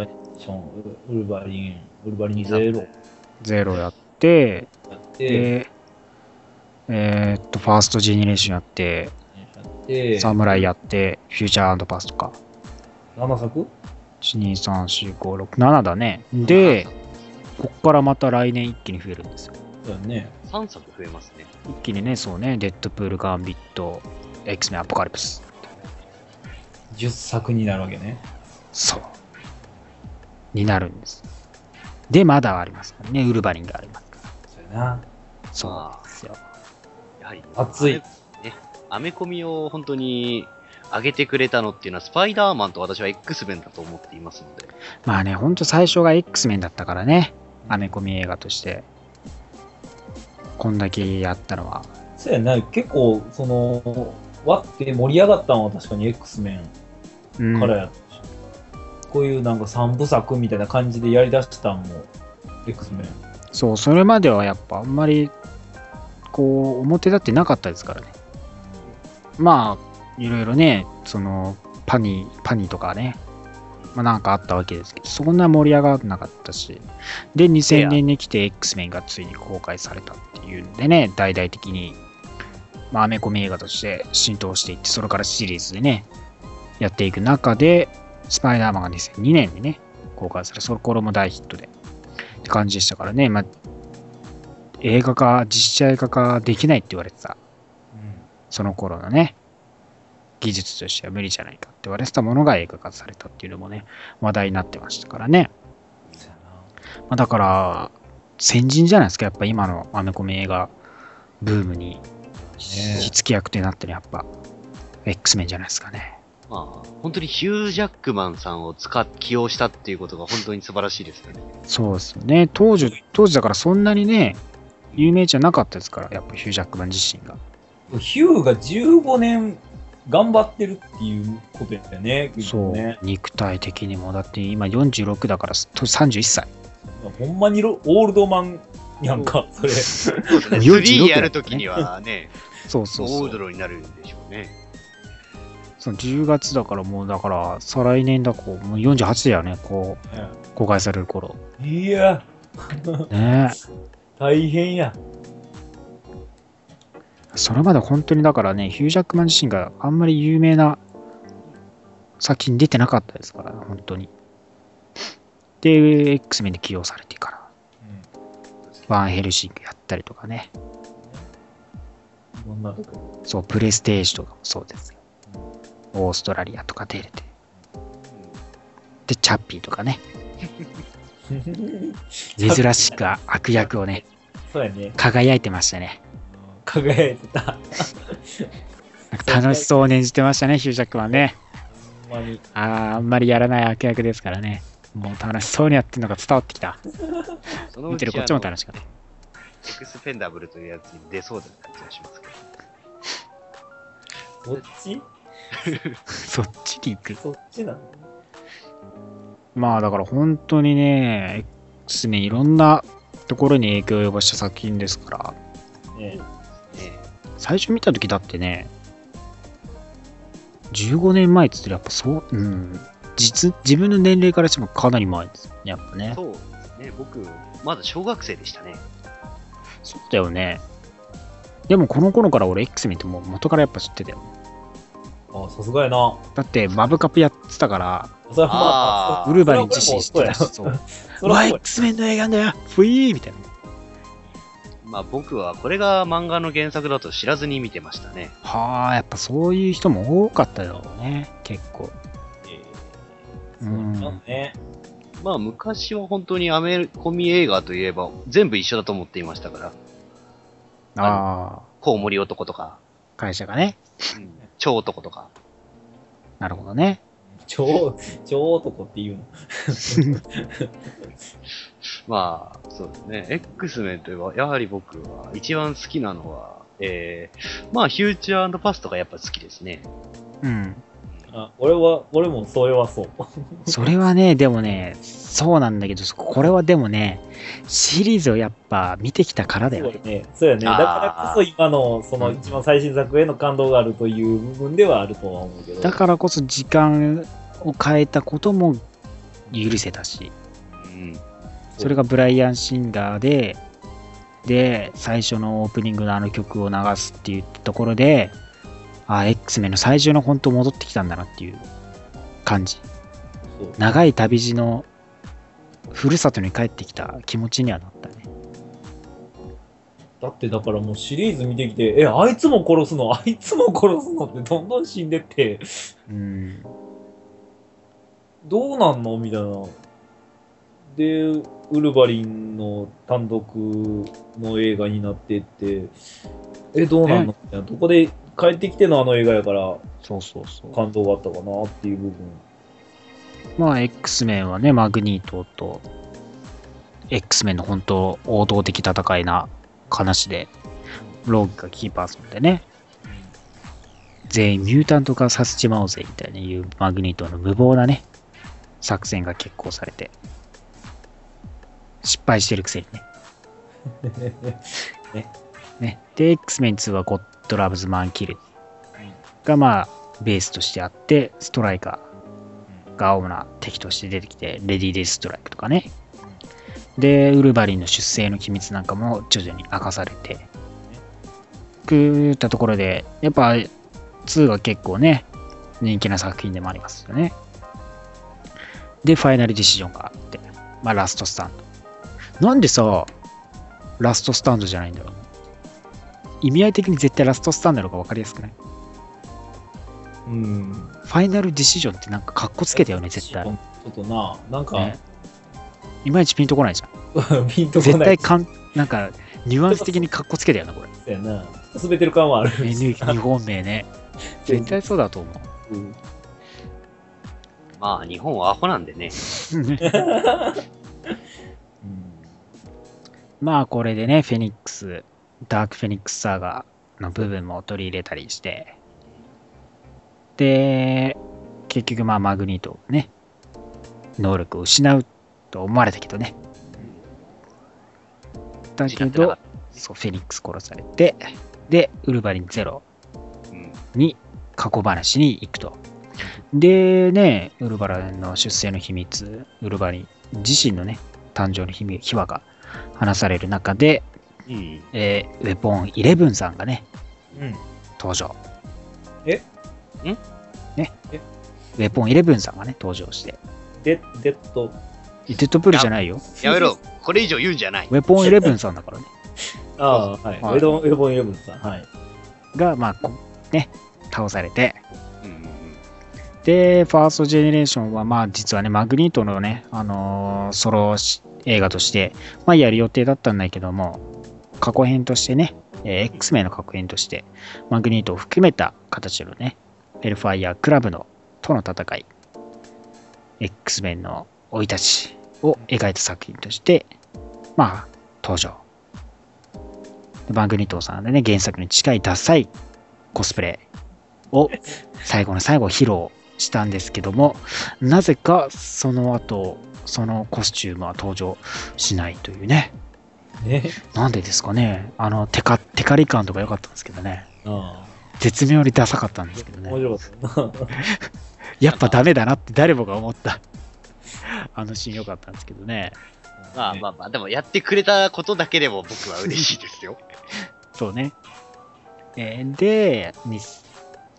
ウルヴァリン、ウルヴァリンゼロ。ゼロやって、やって、で、えーっと、ファーストジェネレーションやって、やって、サムライやって、フューチャーパスとか、7作？1、2、3、4、5、6、7だね。で、こっからまた来年一気に増えるんですよ。そうやね。3作増えますね。一気にね、そうね、デッドプール、ガンビット、X メン、アポカリプス。10作になるわけね。そう。になるんです。で、まだありますからね、ウルヴァリンがありますから。そうやな。そうなんですよ。やはり、熱いね。アメコミを本当に上げてくれたのっていうのは、スパイダーマンと私は X メンだと思っていますので。まあね、ほんと最初が X メンだったからね、アメコミ映画として。こんだけやったのは。そうやな。結構、その、わって盛り上がったのは確かに X メうんンからやったし、こういうなんか3部作みたいな感じでやりだしたんも X メン。そう、それまではやっぱあんまり、こう、表立ってなかったですからね。まあ、いろいろね、その、パニー、パニーとかね、まあなんかあったわけですけど、そんな盛り上がらなかったし、で、2000年に来て X メンがついに公開されたっていうんでね、大々的に、まあアメコミ映画として浸透していって、それからシリーズでね、やっていく中で、スパイダーマンが2002年にね、公開され、その頃も大ヒットで、って感じでしたからね、まあ、映画化、実写映画化できないって言われてた、その頃のね、技術としては無理じゃないかって言われてたものが映画化されたっていうのもね、話題になってましたからね。まあ、だから、先人じゃないですか、やっぱ今のアメコミ映画ブームに火付け役となってるやっぱ、X メンじゃないですかね。まあ、本当にヒュー・ジャックマンさんを使っ、起用したっていうことが本当に素晴らしいですよね。そうですよね。当時、当時だからそんなにね、有名じゃなかったですから、やっぱヒュージャックマン自身が。ヒューが15年頑張ってるっていうことやったよね。そう、ね。肉体的にも。だって今46だからと31歳。ほんまにロオールドマンやんか、それ。そうですね。46 3やるときにはね、そうそうそうオード。ロになるんでしょうね。その10月だからもうだから再来年だこうもう48だよねこう公開される頃いや、ね 大変や。それまで本当にだからねヒュージャックマン自身があんまり有名な作品出てなかったですから本当に。で X メンで起用されてから。ワンヘルシングやったりとかね。そうプレステージとかもそうですよ。オーストラリアとか出れて。でチャッピーとかね。珍しく悪役をね。輝いてましたね輝いてた。なんか楽しそうに演じてましたね、ヒュージャックマンね。あーあんまりやらない悪役ですからね。もう楽しそうにやってるのが伝わってきた。見てるこっちも楽しかった。エクスペンダブルというやつに出そうだった気がしますけど。そっち？そっちに行く。そっちなの？まあだから本当にね、X ね、いろんなところに影響を及ぼした作品ですから、ねね最初見た時だってね、15年前って言ったらやっぱそう、うん、実、自分の年齢からしてもかなり前ですよね、やっぱね。そうですね。僕、まだ小学生でしたね。そうだよね。でもこの頃から俺 X 見てもう元からやっぱ知ってたよ。あ、さすがやな。だってマブカップやってたから、それはまあーウルヴァリン自身知ってたし、そう。うわ、X メンの映画だよふいーみたいな。まあ僕はこれが漫画の原作だと知らずに見てましたね。はあ、やっぱそういう人も多かっただろうね、結構。そうなんね。まあ昔は本当にアメコミ映画といえば全部一緒だと思っていましたから。ああ、コウモリ男とか、会社がね。うん、超男とか。なるほどね。超、超男っていうの？まあ、そうですね。X メンといえば、やはり僕は一番好きなのは、えー、まあ、フューチャーパストがやっぱ好きですね。うん。あ俺は、俺もそれはそう。それはね、でもね、そうなんだけど、これはでもね、シリーズをやっぱ見てきたからだよね。そうやね。そうやね。だからこそ今の、その一番最新作への感動があるという部分ではあるとは思うけど。だからこそ時間を変えたことも許せたし、うん。それがブライアン・シンガーで、で、最初のオープニングのあの曲を流すっていうところで、あ、X メンの最初の本当戻ってきたんだなっていう感じ。長い旅路のふるさとに帰ってきた気持ちにはなったね。だってだからもうシリーズ見てきて、え、あいつも殺すの、あいつも殺すのってどんどん死んでって、うん。どうなんの？みたいな。で、ウルヴァリンの単独の映画になってって、え、どうなんの？みたいな。どこで帰ってきてのあの映画やからそうそうそう。感動があったかなっていう部分。まあ、X メンはね、マグニートと、X メンの本当王道的戦いな話で、ローグがキーパーソンでね、全員ミュータント化させちまおうぜみたいないうマグニートの無謀なね、作戦が決行されて、失敗してるくせにね。ね。で、X メン2はゴッドラブズマンキルがまあ、ベースとしてあって、ストライカーが主な敵として出てきて、レディー・デイ・ストライクとかね。で、ウルヴァリンの出生の機密なんかも徐々に明かされて、くいったところで、やっぱ2が結構ね、人気な作品でもありますよね。で、ファイナルディシジョンがあって、まあ、ラストスタンド。なんでさ、ラストスタンドじゃないんだろう。意味合い的に絶対ラストスタンドの方が分かりやすくない？うん。ファイナルディシジョンってなんかカッコつけたよね、絶対ち。ょっとな、なんか、ねいまいちピンとこないじゃん。ピンとこない。絶対かん、なんか、ニュアンス的にカッコつけたよな、これ。そうやな。滑ってる感はある。N 日 本名ね。絶対そうだと思う。うんまあ、日本はアホなんでね。まあこれでね、フェニックス、ダークフェニックスサーガの部分も取り入れたりして、で、結局まあマグニートね、能力を失うと思われたけどね。だけどそう、フェニックス殺されて、で、ウルヴァリンゼロうん。に過去話に行くと。でね、ウルヴァリンの出生の秘密、ウルヴァリン自身のね、誕生の秘密秘話が話される中で、うん。えーウェポン11さんがね、うん。登場。え？ん？ねえ。ウェポン11さんがね、登場して。デデッド。デッドプールじゃないよ。やめろ。これ以上言うんじゃない。ウェポン11さんだからね。ああ、はい。はいウェドウェボンイレブンさん。はい。が、まあ、こね、倒されて。うん。で、ファーストジェネレーションは、まあ、実はね、マグニートのね、あのーソロし映画として、まあ、やる予定だったんだけども、過去編としてね、えー X 名の過去編として、マグニートを含めた形のね、ヘルファイアークラブのとの戦い、X メンの生い立ちを描いた作品として、まあ、登場。でマグニートさんでね、原作に近いダサいコスプレを 最後の最後披露したんですけども、なぜかその後、そのコスチュームは登場しないというね。ね。なんでですかね。あの、テカ、テカリ感とか良かったんですけどね。あ絶妙にダサかったんですけどあ。面ね。白かっ。やっぱダメだなって誰もが思った。あのシーン良かったんですけどね。まあまあまあ、でもやってくれたことだけでも僕は嬉しいですよ。そうね。えーで、に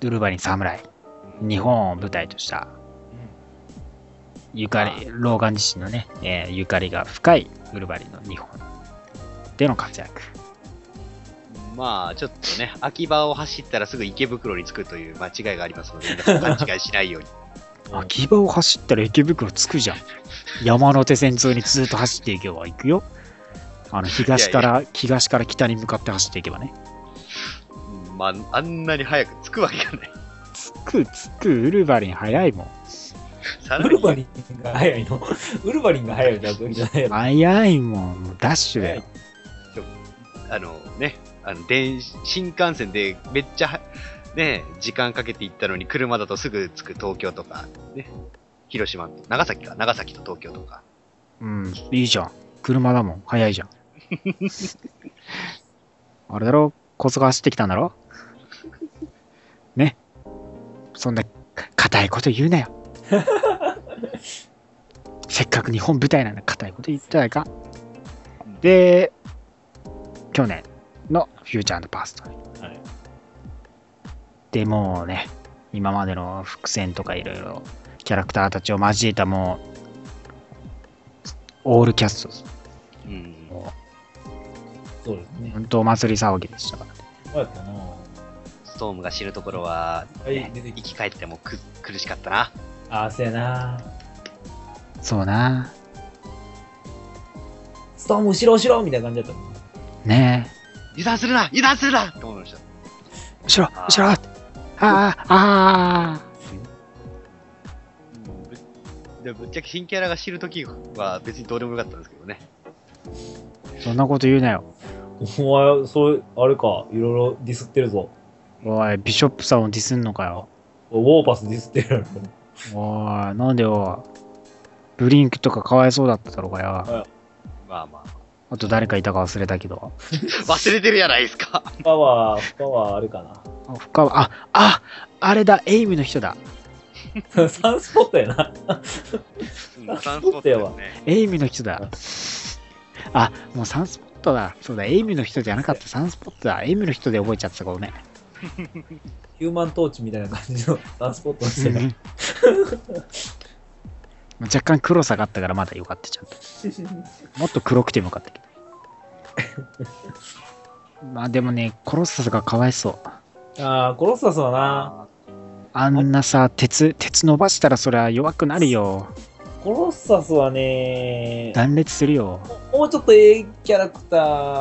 ウルヴァリン侍。日本を舞台としたゆかり、ローガン自身のね、えーゆかりが深いウルヴァリンの日本での活躍。まあ、ちょっとね、秋葉を走ったらすぐ池袋に着くという間違いがありますので、勘違いしないように。秋葉を走ったら池袋着くじゃん。山手線沿いにずっと走っていけば行くよ。あの、東から、東から北に向かって走っていけばね。うんまあ、あんなに早く着くわけがない。着く、着く、ウルヴァリン早いもん。ウルヴァリンが早いの。ウルヴァリンが早いじゃんじゃないやろ。早いもん。ダッシュだよ。あのね、あの電新幹線でめっちゃはね、時間かけて行ったのに車だとすぐ着く東京とか、ね、広島、長崎か、長崎と東京とか。うん、いいじゃん。車だもん。早いじゃん。あれだろ？コツが走ってきたんだろ？ね。そんな、硬いこと言うなよ。せっかく日本舞台なんだ、硬いこと言ってないか。で、去年のフューチャーパストはい。でもうね、今までの伏線とかいろいろキャラクターたちを交えたもう、オールキャストです。うん。もそうですねう、。本当お祭り騒ぎでしたからね。そうやったな。ストームが死ぬところは、はい、出てき生き返ってもく苦しかったな。ああ、そうやな。そうな。ストーム後ろ後ろみたいな感じだったもん。ね油断するな油断するなって思いました。え。後ろ後ろあああうんぶでぶっちゃけ新キャラが知るときは別にどうでもよかったんですけどね。そんなこと言うなよ。お前、そう、あれか、いろいろディスってるぞ。おい、ビショップさんをディスんのかよ。ウォーパスディスってるやろ。おい、なんでよ。ブリンクとかかわいそうだっただろうがよ。まあまあ。あと誰かいたか忘れたけど。忘れてるやないですか。パワー、パワーあれかな。あ、深あ、あ、あれだ、エイムの人だ。サンスポットやな。うんサンスポットですね。エイムの人だ。あ、もうサンスポットだ。そうだ、エイムの人じゃなかった。サンスポットだ。エイムの人で覚えちゃってたごめん。ヒューマントーチみたいな感じのサンスポットの人や若干黒さがあったからまだよかったちゃんと。もっと黒くてもよかったけど。まあでもね、コロッサスがかわいそう。ああ、コロッサスはな、あんなさ、鉄、鉄伸ばしたらそりゃ弱くなるよ。コロッサスはね、断裂するよ。もうちょっとええキャラクタ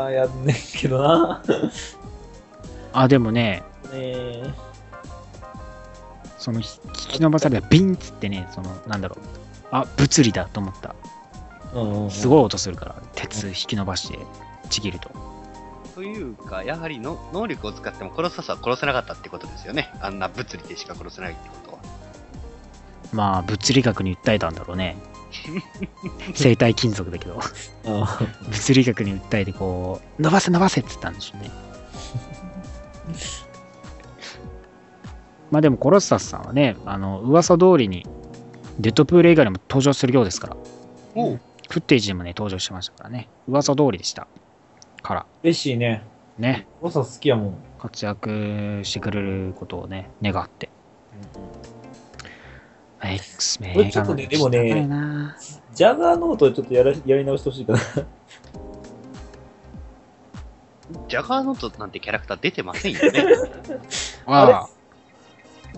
ーやんねんけどな。あ、でもね、ねそのひ引き伸ばされたビンっつってね、その、なんだろう。あ、物理だと思った。すごい音するから、鉄引き伸ばしてちぎると。というか、やはりの能力を使っても殺さすは殺せなかったってことですよね。あんな物理でしか殺せないってことは。まあ、物理学に訴えたんだろうね。生体金属だけど、あ物理学に訴えてこう、伸ばせ伸ばせっつったんでしょうね。まあでも、コロッサスさんはね、あの、噂通りに、デッドプール以外にも登場するようですから。おうフッテージにもね、登場してましたからね。噂通りでした。から、嬉しいね。ね、コロッサス好きやもん。活躍してくれることをね、願って。X メこれちょっとねでもねなジャガーノートちょっとやらやり直してほしいかな。ジャガーノートなんてキャラクター出てませんよね。ああ、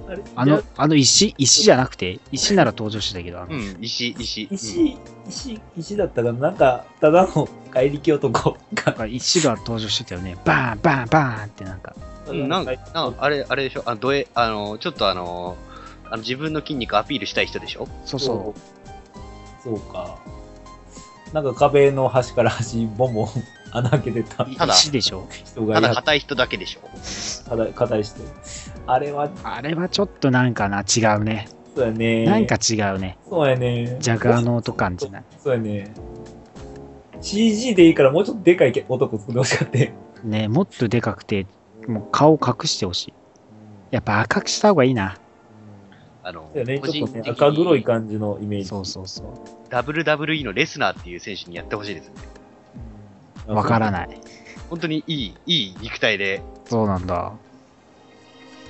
あれ？あの、あの石、石じゃなくて、石なら登場してたけど、あの、うん、石、石。うん石、石、石だったかななんか、ただの怪力男が。石が登場してたよね。バーン、バーン、バーンってなんか。うん、なんか、なんかあれ、あれでしょ？あの、どえ、あの、ちょっとあの、あの自分の筋肉アピールしたい人でしょ？そうそそうか。なんか壁の端から端、ボンボン穴開けてたう。ただ石でしょ？人がいやただ硬い人だけでしょ？ただ硬い人。あれは、あれはちょっとなんかな、違うね。そうやね。なんか違うね。そうやね。ジャガーノート感じゃない。そうやね。CG でいいからもうちょっとでかい男作ってほしかった。ね、もっとでかくて、もう顔隠してほしい。やっぱ赤くした方がいいな。あの、ね。個人的にちょっとね、赤黒い感じのイメージ。そうそうそ WWE のレスナーっていう選手にやってほしいですね。う。わからい。ない。本当にいい、いい肉体で、そうなんだ。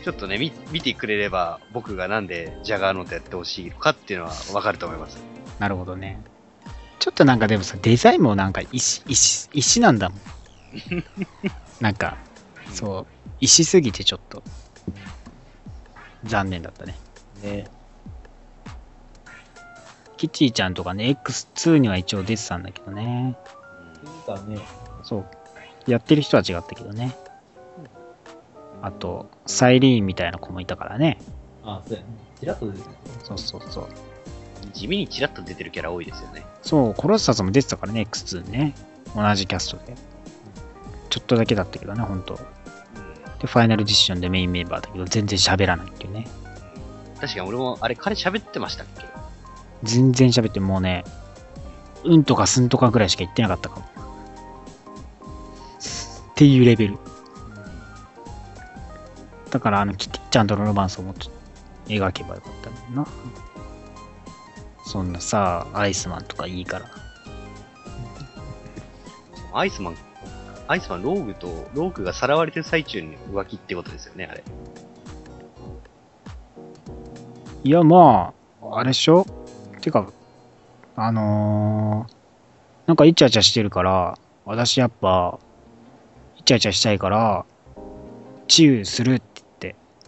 ちょっとね、見見てくれれば、僕がなんでジャガーノートやってほしいのかっていうのはわかると思います。なるほどね。ちょっとなんかでもさ、デザインもなんか石、石、石なんだもん。なんか、そう、石すぎてちょっと、残念だったね。ね。キティちゃんとかね、X2 には一応出てたんだけどね。だね。そう。やってる人は違ったけどね。あと、サイリーンみたいな子もいたからね。あ、そうやね。ちらっと出てる。そうそうそう。地味にチラッと出てるキャラ多いですよね。そう、コロッサスも出てたからね、X2 にね。同じキャストで。ちょっとだけだったけどね、ほんと。で、ファイナルディッションでメインメンバーだけど、全然喋らないっていうね。確かに俺も、あれ、彼喋ってましたっけ？全然喋ってもうね、うんとかすんとかぐらいしか言ってなかったかも。っていうレベル。だから、あの、キティちゃんとのロマンスをもっと描けばよかったのにな。そんなさ、アイスマンとかいいから。アイスマン、アイスマン、ローグと、ローグがさらわれてる最中に浮気ってことですよね、あれ。いや、まあ、あれっしょ？てか、あのーなんかイチャイチャしてるから、私やっぱ、イチャイチャしたいから、チューするって。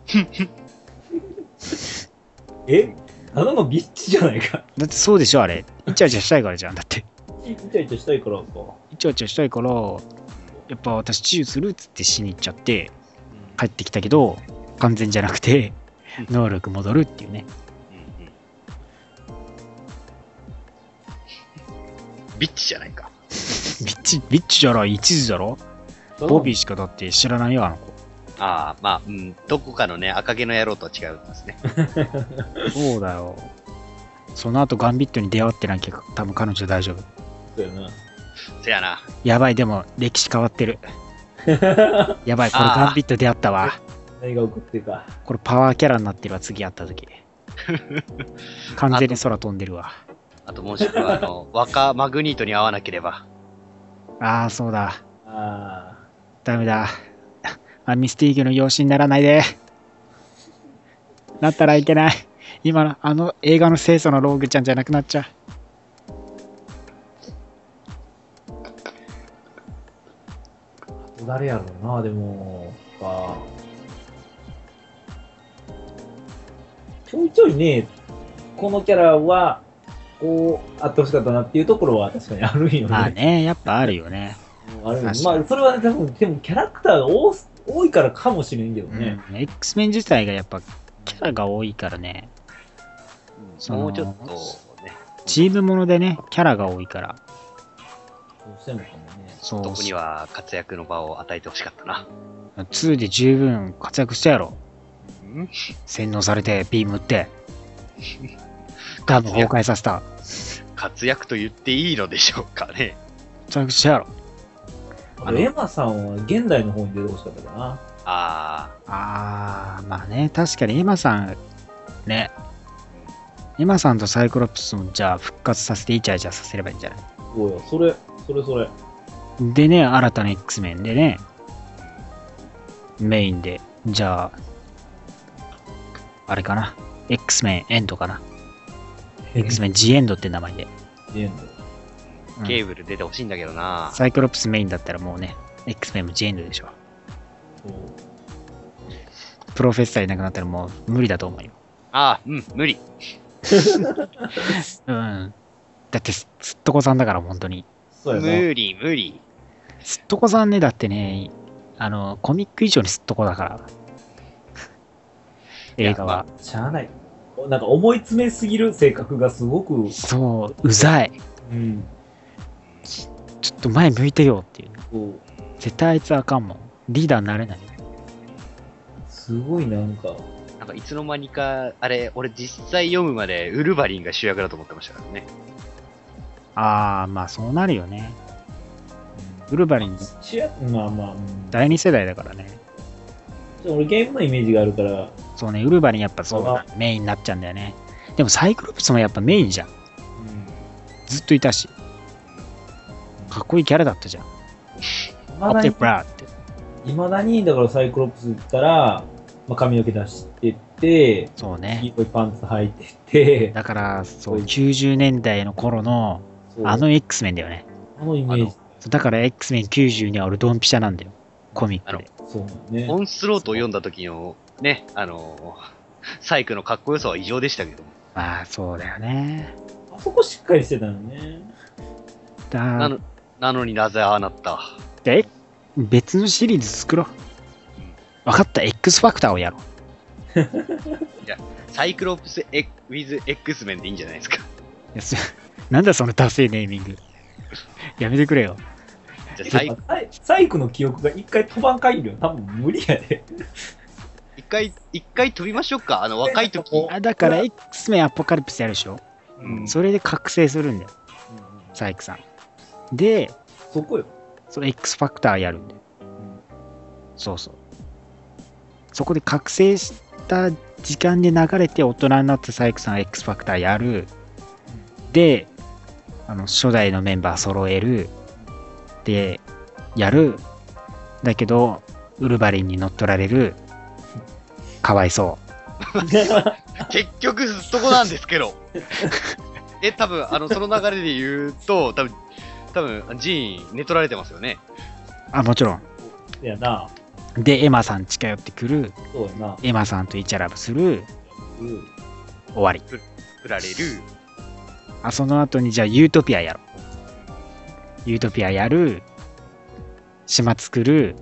え？ただのビッチじゃないか。だってそうでしょ、あれ。イチャイチャしたいからじゃん。だって、イチャイチャしたいからか。イチャイチャしたいから、やっぱ私チューするっつってしに行っちゃって、帰ってきたけど、完全じゃなくて、能力戻るっていうね。うんうんビッチじゃないか。ビッチ、ビッチじゃら一途だろ？ボビーしかだって知らないよ、あの子。ああ、まあ、うん、どこかのね、赤毛の野郎とは違うんですね。そうだよ。その後ガンビットに出会ってなきゃ多分彼女大丈夫。そうやな。せやな。やばい、でも歴史変わってる。やばい、これガンビット出会ったわ。何が起こってるか。これパワーキャラになってるわ、次会った時。完全に空飛んでるわ。あともしくは、あの、若マグニートに合わなければ。ああ、そうだ。あダメだ。あミスティーグの養子にならないで。なったらいけない。今の、あの映画の清楚のローグちゃんじゃなくなっちゃう。あ。誰やろうな、でも、か。ちょいちょいね、このキャラは、こう、あってほしかったなっていうところは確かにあるんよね。まあね、やっぱあるよね。あるまあ、それはね、多分、でもキャラクターが多す多いからかもしれんけどね。うん、X メン自体がやっぱキャラが多いからね。もうちょっとね、チームものでね、キャラが多いから。どうね。そう。そこには活躍の場を与えてほしかったな。2で十分活躍したやろ。うん？洗脳されて、ビーム打って。ガム崩壊させた。活躍と言っていいのでしょうかね。活躍したやろ。あれエマさんは現代の方に出てほしかったかな。ああー、まあね、確かにエマさん、ね。エマさんとサイクロプスもじゃあ復活させてイチャイチャさせればいいんじゃない？そうよ、それ、それそれ。でね、新たな X メンでね、メインで、じゃあ、あれかな？X メンエンドかな？X メン G エンドって名前で。エンド。ケーブル出てほしいんだけどな。サイクロプスメインだったらもうね、X メンも G エンドでしょ。プロフェッサーいなくなったらもう無理だと思うよ。ああ、うん、無理。うん。だってす、すっとこさんだから、本当に。そうやな。無理、無理。すっとこさんね、だってね、あの、コミック以上にすっとこだから。映画は。しゃあない。なんか思い詰めすぎる性格がすごく、そう、うざい。うん。ちょっと前向いてよっていう。そう絶対あいつあかんもん。リーダーになれない。すごいなんか、なんかいつの間にか、あれ、俺実際読むまでウルヴァリンが主役だと思ってましたからね。あー、まあそうなるよね。ウルヴァリン、主役まあまあ、うん第二世代だからね。俺ゲームのイメージがあるから、そうね、ウルヴァリンやっぱそうだメインになっちゃうんだよね。でもサイクロプスもやっぱメインじゃん。ずっといたし。かっこいいキャラだったじゃん。ラーって。いまだに、だからサイクロプス行ったら、まあ、髪の毛出してって、黄そうね。色いパンツ履いてって、だから、そう、90年代の頃の、あの X メンだよね。あのイメージ。だから X メン90には俺ドンピシャなんだよ。コミックで。そうね。オンスロートを読んだ時の、ね、あのサイクのかっこよさは異常でしたけども。まあ、そうだよね。あそこしっかりしてたよね。だなのになぜああなった？で別のシリーズ作ろう。分かった、X ファクターをやろう。サイクロプス with X メンでいいんじゃないですか？いやすなんだそのダセいネーミング。やめてくれよ。じゃあサイ、サイクの記憶が一回飛ばんかいるよ。多分無理やで。一回、一回飛びましょうか？あの、若い時。あだから X メンアポカリプスやるでしょ？うんそれで覚醒するんだよ、サイクさん。で、そこよ。その X ファクターやるんだよ。そうそう。そこで覚醒した時間で流れて大人になったサイクさんが X ファクターやる。で、あの初代のメンバー揃える。で、やる。だけど、ウルヴァリンに乗っ取られる。かわいそう。結局、すっとこなんですけど。え、多分、あの、その流れで言うと、多分、多分、ジーン、寝取られてますよね。あ、もちろん。やな。で、エマさん近寄ってくる。そうやな。エマさんとイチャラブする。うん終わり。振られる。あ、その後にじゃあユートピアやろう。ユートピアやる。島作る。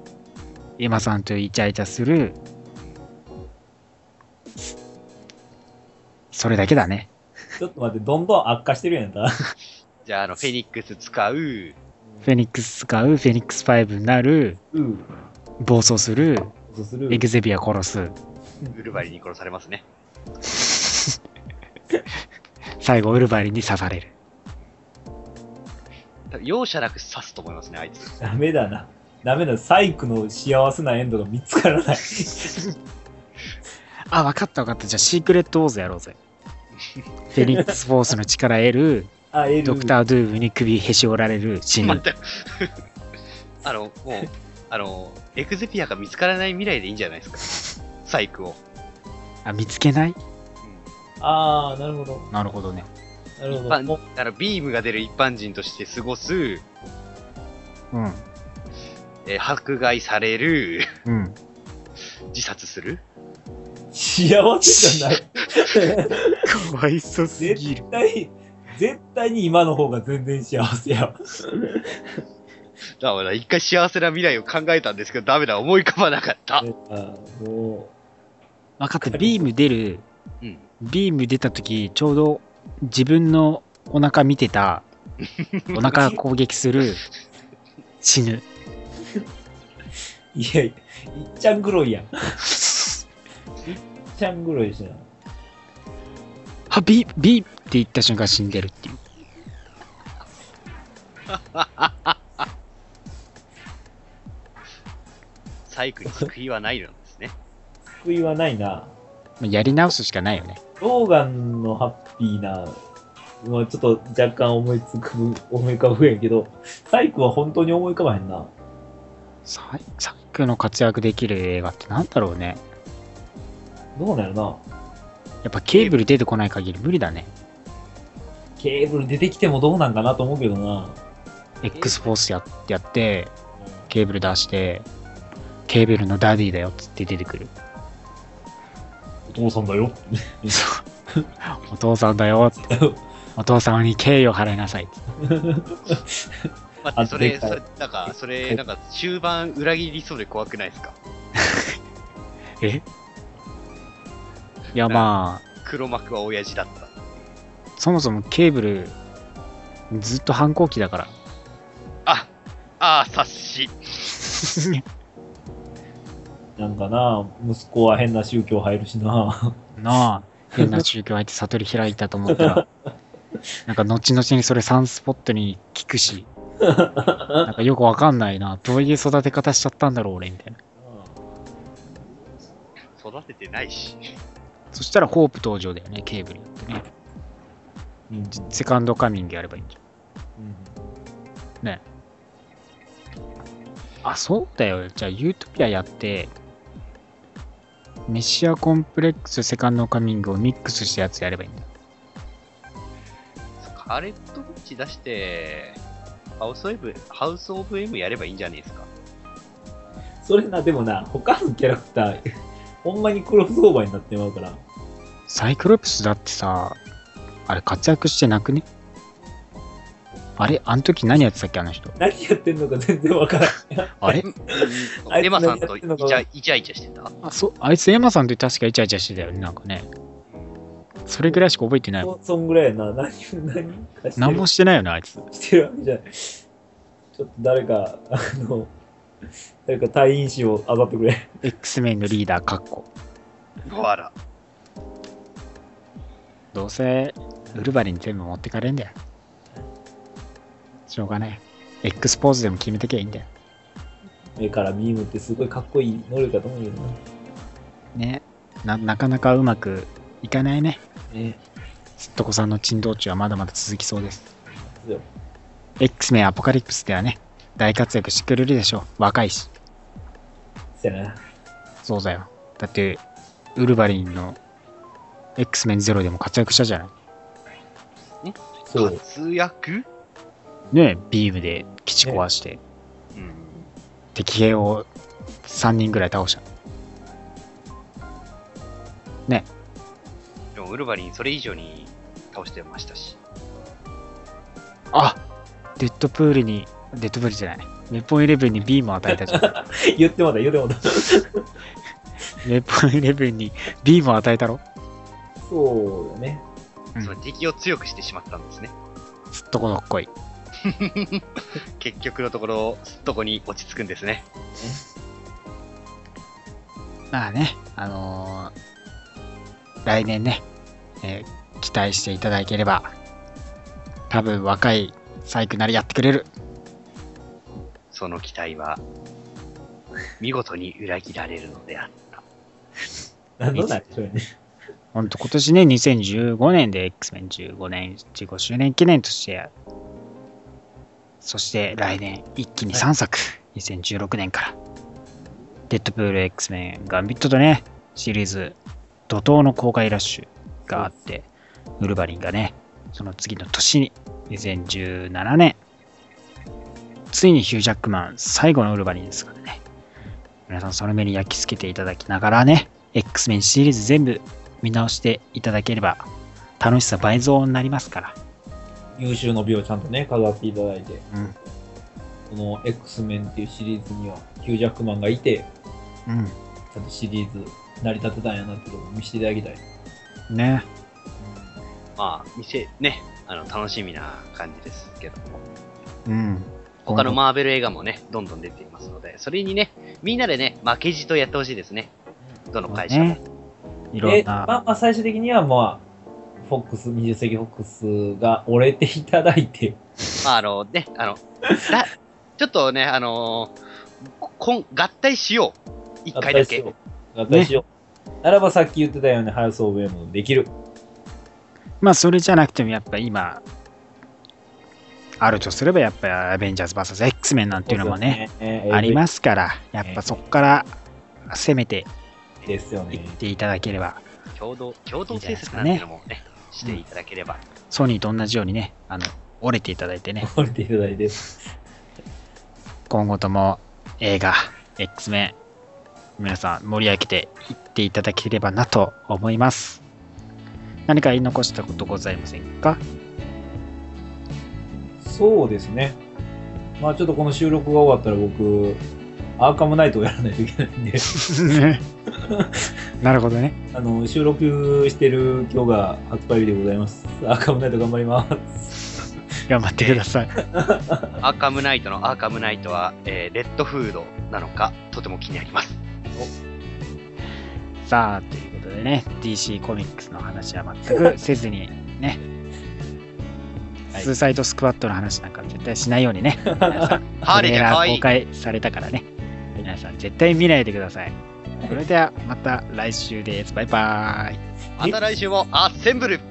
エマさんとイチャイチャする。それだけだね。ちょっと待って、どんどん悪化してるやんか。じゃあ、あの、フェニックス使う。フェニックス使う。フェニックス5になる。うん。暴走する。そうする。エグゼビア殺す。ウルヴァリンに殺されますね。最後、ウルバリンに刺される。容赦なく刺すと思いますね、あいつ。ダメだな。ダメだ、サイクの幸せなエンドが見つからない。あ、わかったわかった。じゃあ、シークレットウォーズやろうぜ。フェニックスフォースの力得る、ドクター・ドゥームに首へし折られる、死ぬ。待って。あの、もう、あの、エクゼピアが見つからない未来でいいんじゃないですか？サイクを。あ、見つけない？あー、なるほど。なるほどね。なるほど。あのビームが出る一般人として過ごす、うん。えー迫害される、うん。自殺する？幸せじゃない。かわいそすぎ絶る。対、絶対に今の方が全然幸せや。だから一回幸せな未来を考えたんですけど、ダメだ、思い浮かばなかった。あも分かった。ビーム出る、うん。ビーム出た時ちょうど自分のお腹見てた、お腹攻撃する、死ぬ。う、いや、いっちゃん黒いやん。いっちゃん黒いしな。は、ビー、ビ言った瞬間死んでるっていう。サイクに救いはないのですね。救いはないな。まあやり直すしかないよね。ローガンのハッピーな、まあ、ちょっと若干思いつく、思い浮かぶんやけど、サイクは本当に思い浮かばへんな。サイサイクの活躍できる映画ってなんだろうね。どうなるな。やっぱケーブル出てこない限り無理だね。ケーブル出てきてもどうなんかなと思うけどな。X フォースややって、ケーブル出して、ケーブルのダディだよっつって出てくる。お父さんだよ。お父さんだよって。お父さんに敬意を払いなさいって。待って、それ、それ、なんか、それ、なんか、終盤裏切りそうで怖くないですか？え？いやまあ、黒幕は親父だった。そもそもケーブル、ずっと反抗期だから。あ、ああ、察し。なんかな、息子は変な宗教入るしな。なあ、変な宗教入って悟り開いたと思ったら、なんか後々にそれサンスポットに聞くし、なんかよくわかんないな。どういう育て方しちゃったんだろう、俺、みたいな。育ててないし。そしたらホープ登場だよね、ケーブルやってね。うんセカンドカミングやればいいんじうんゃん。あ、そうだよ。じゃあ、ユートピアやって、メシアコンプレックスセカンドカミングをミックスしたやつやればいいんだよ。スカーレット・ウィッチ出して、ハウスオブ、ハウスオブ M やればいいんじゃねえですか？それな、でもな、他のキャラクター、ほんまにクロスオーバーになってまうから。サイクロプスだってさ、あれ活躍してなくね？あれあの時何やってたっけあの人？何やってんのか全然わからん。あれ？あいつエマさんとイチャイチャイチャしてた？あ、そう、あいつエマさんと確かイチャイチャしてたよね、なんかね。それぐらいしか覚えてないもん。そそんぐらいやな。何、何かしてる何もしてないよね、あいつ。してるわけじゃない。ちょっと誰か、あの、誰か隊員士をあざってくれ。X メインのリーダー、カッコ。わら。どうせ、ウルヴァリン全部持ってかれんだよ。しょうがない。X ポーズでも決めてきゃいいんだよ。目からビームってすごいかっこいい能力だと思うけどな。ね。な、なかなかうまくいかないね。ね。すっとこさんの珍道中はまだまだ続きそうです。そうよ X メンアポカリプスではね、大活躍してくれるでしょう。若いし。そやな。そうだよ。だって、ウルヴァリンの X メンゼロでも活躍したじゃない。そう。活躍？ねビームで基地壊して、うん。敵兵を3人ぐらい倒した。でも、ウルヴァリンそれ以上に倒してましたし。あデッドプールに、デッドプールじゃない。メポンイレブンにビームを与えたじゃん。言ってもだ、言ってもだ。メポンイレブンにビームを与えたろそうだね。うんその敵を強くしてしまったんですね。すっとこどっこい。結局のところ、すっとこに落ち着くんですね。まあね、あのー来年ね、えー期待していただければ、多分若いサイクなりやってくれる。その期待は、見事に裏切られるのであった。何のなんでしょうね。本当今年ね、2015年で X メン15年、15周年記念として、そして来年一気に3作、2016年から、デッドプール X メンガンビットとね、シリーズ怒涛の公開ラッシュがあって、ウルヴァリンがね、その次の年に、2017年、ついにヒュージャックマン最後のウルヴァリンですからね。皆さんその目に焼き付けていただきながらね、X メンシリーズ全部見直していただければ楽しさ倍増になりますから。優秀の美をちゃんとね、飾っていただいて、うん。この X メンっていうシリーズにはヒュージャックマンがいて、うん。ちゃんとシリーズ成り立てたんやなってところを見せていただきたい。ね。まあ、店、ね、あの、楽しみな感じですけども。うん。他のマーベル映画もね、どんどん出ていますので、それにね、みんなでね、負けじとやってほしいですね。どの会社も。ねいろんで、まな。あ、まあ最終的にはまあ、フォックス、20世紀フォックスが折れていただいて、まあ、あの、ね、あの、だ、ちょっとね、あのーこん、合体しよう。一回だけ。合体しよう。合体しよう。ならばさっき言ってたように、ハウス・オブ・エムもできる。まあ、それじゃなくてもやっぱ今、あるとすればやっぱアベンジャーズ VS X メンなんていうのもね、ねありますから、やっぱそこから攻めてす。ですよねいっ。ていただければ、共同、共同制作なんていうのもね、していただければ。ソニーと同じようにね、あの、折れていただいてね、折れていただいて。今後とも映画 X メン皆さん盛り上げていっていただければなと思います何か言い残したことございませんか？そうですね。まあちょっとこの収録が終わったら僕、アーカムナイトをやらないといけないんで、なるほどね。あの、収録してる今日が発売日でございます。アーカムナイト頑張ります。頑張ってください。アーカムナイトのアーカムナイトは、えーレッドフードなのか、とても気になります。さあということでね DC コミックスの話は全くせずにね。はい。スーサイドスクワットの話なんか絶対しないようにね。皆さんハーレーが公開されたからね皆さん絶対見ないでください。それではまた来週です。バイバーイ。また来週もアッセンブル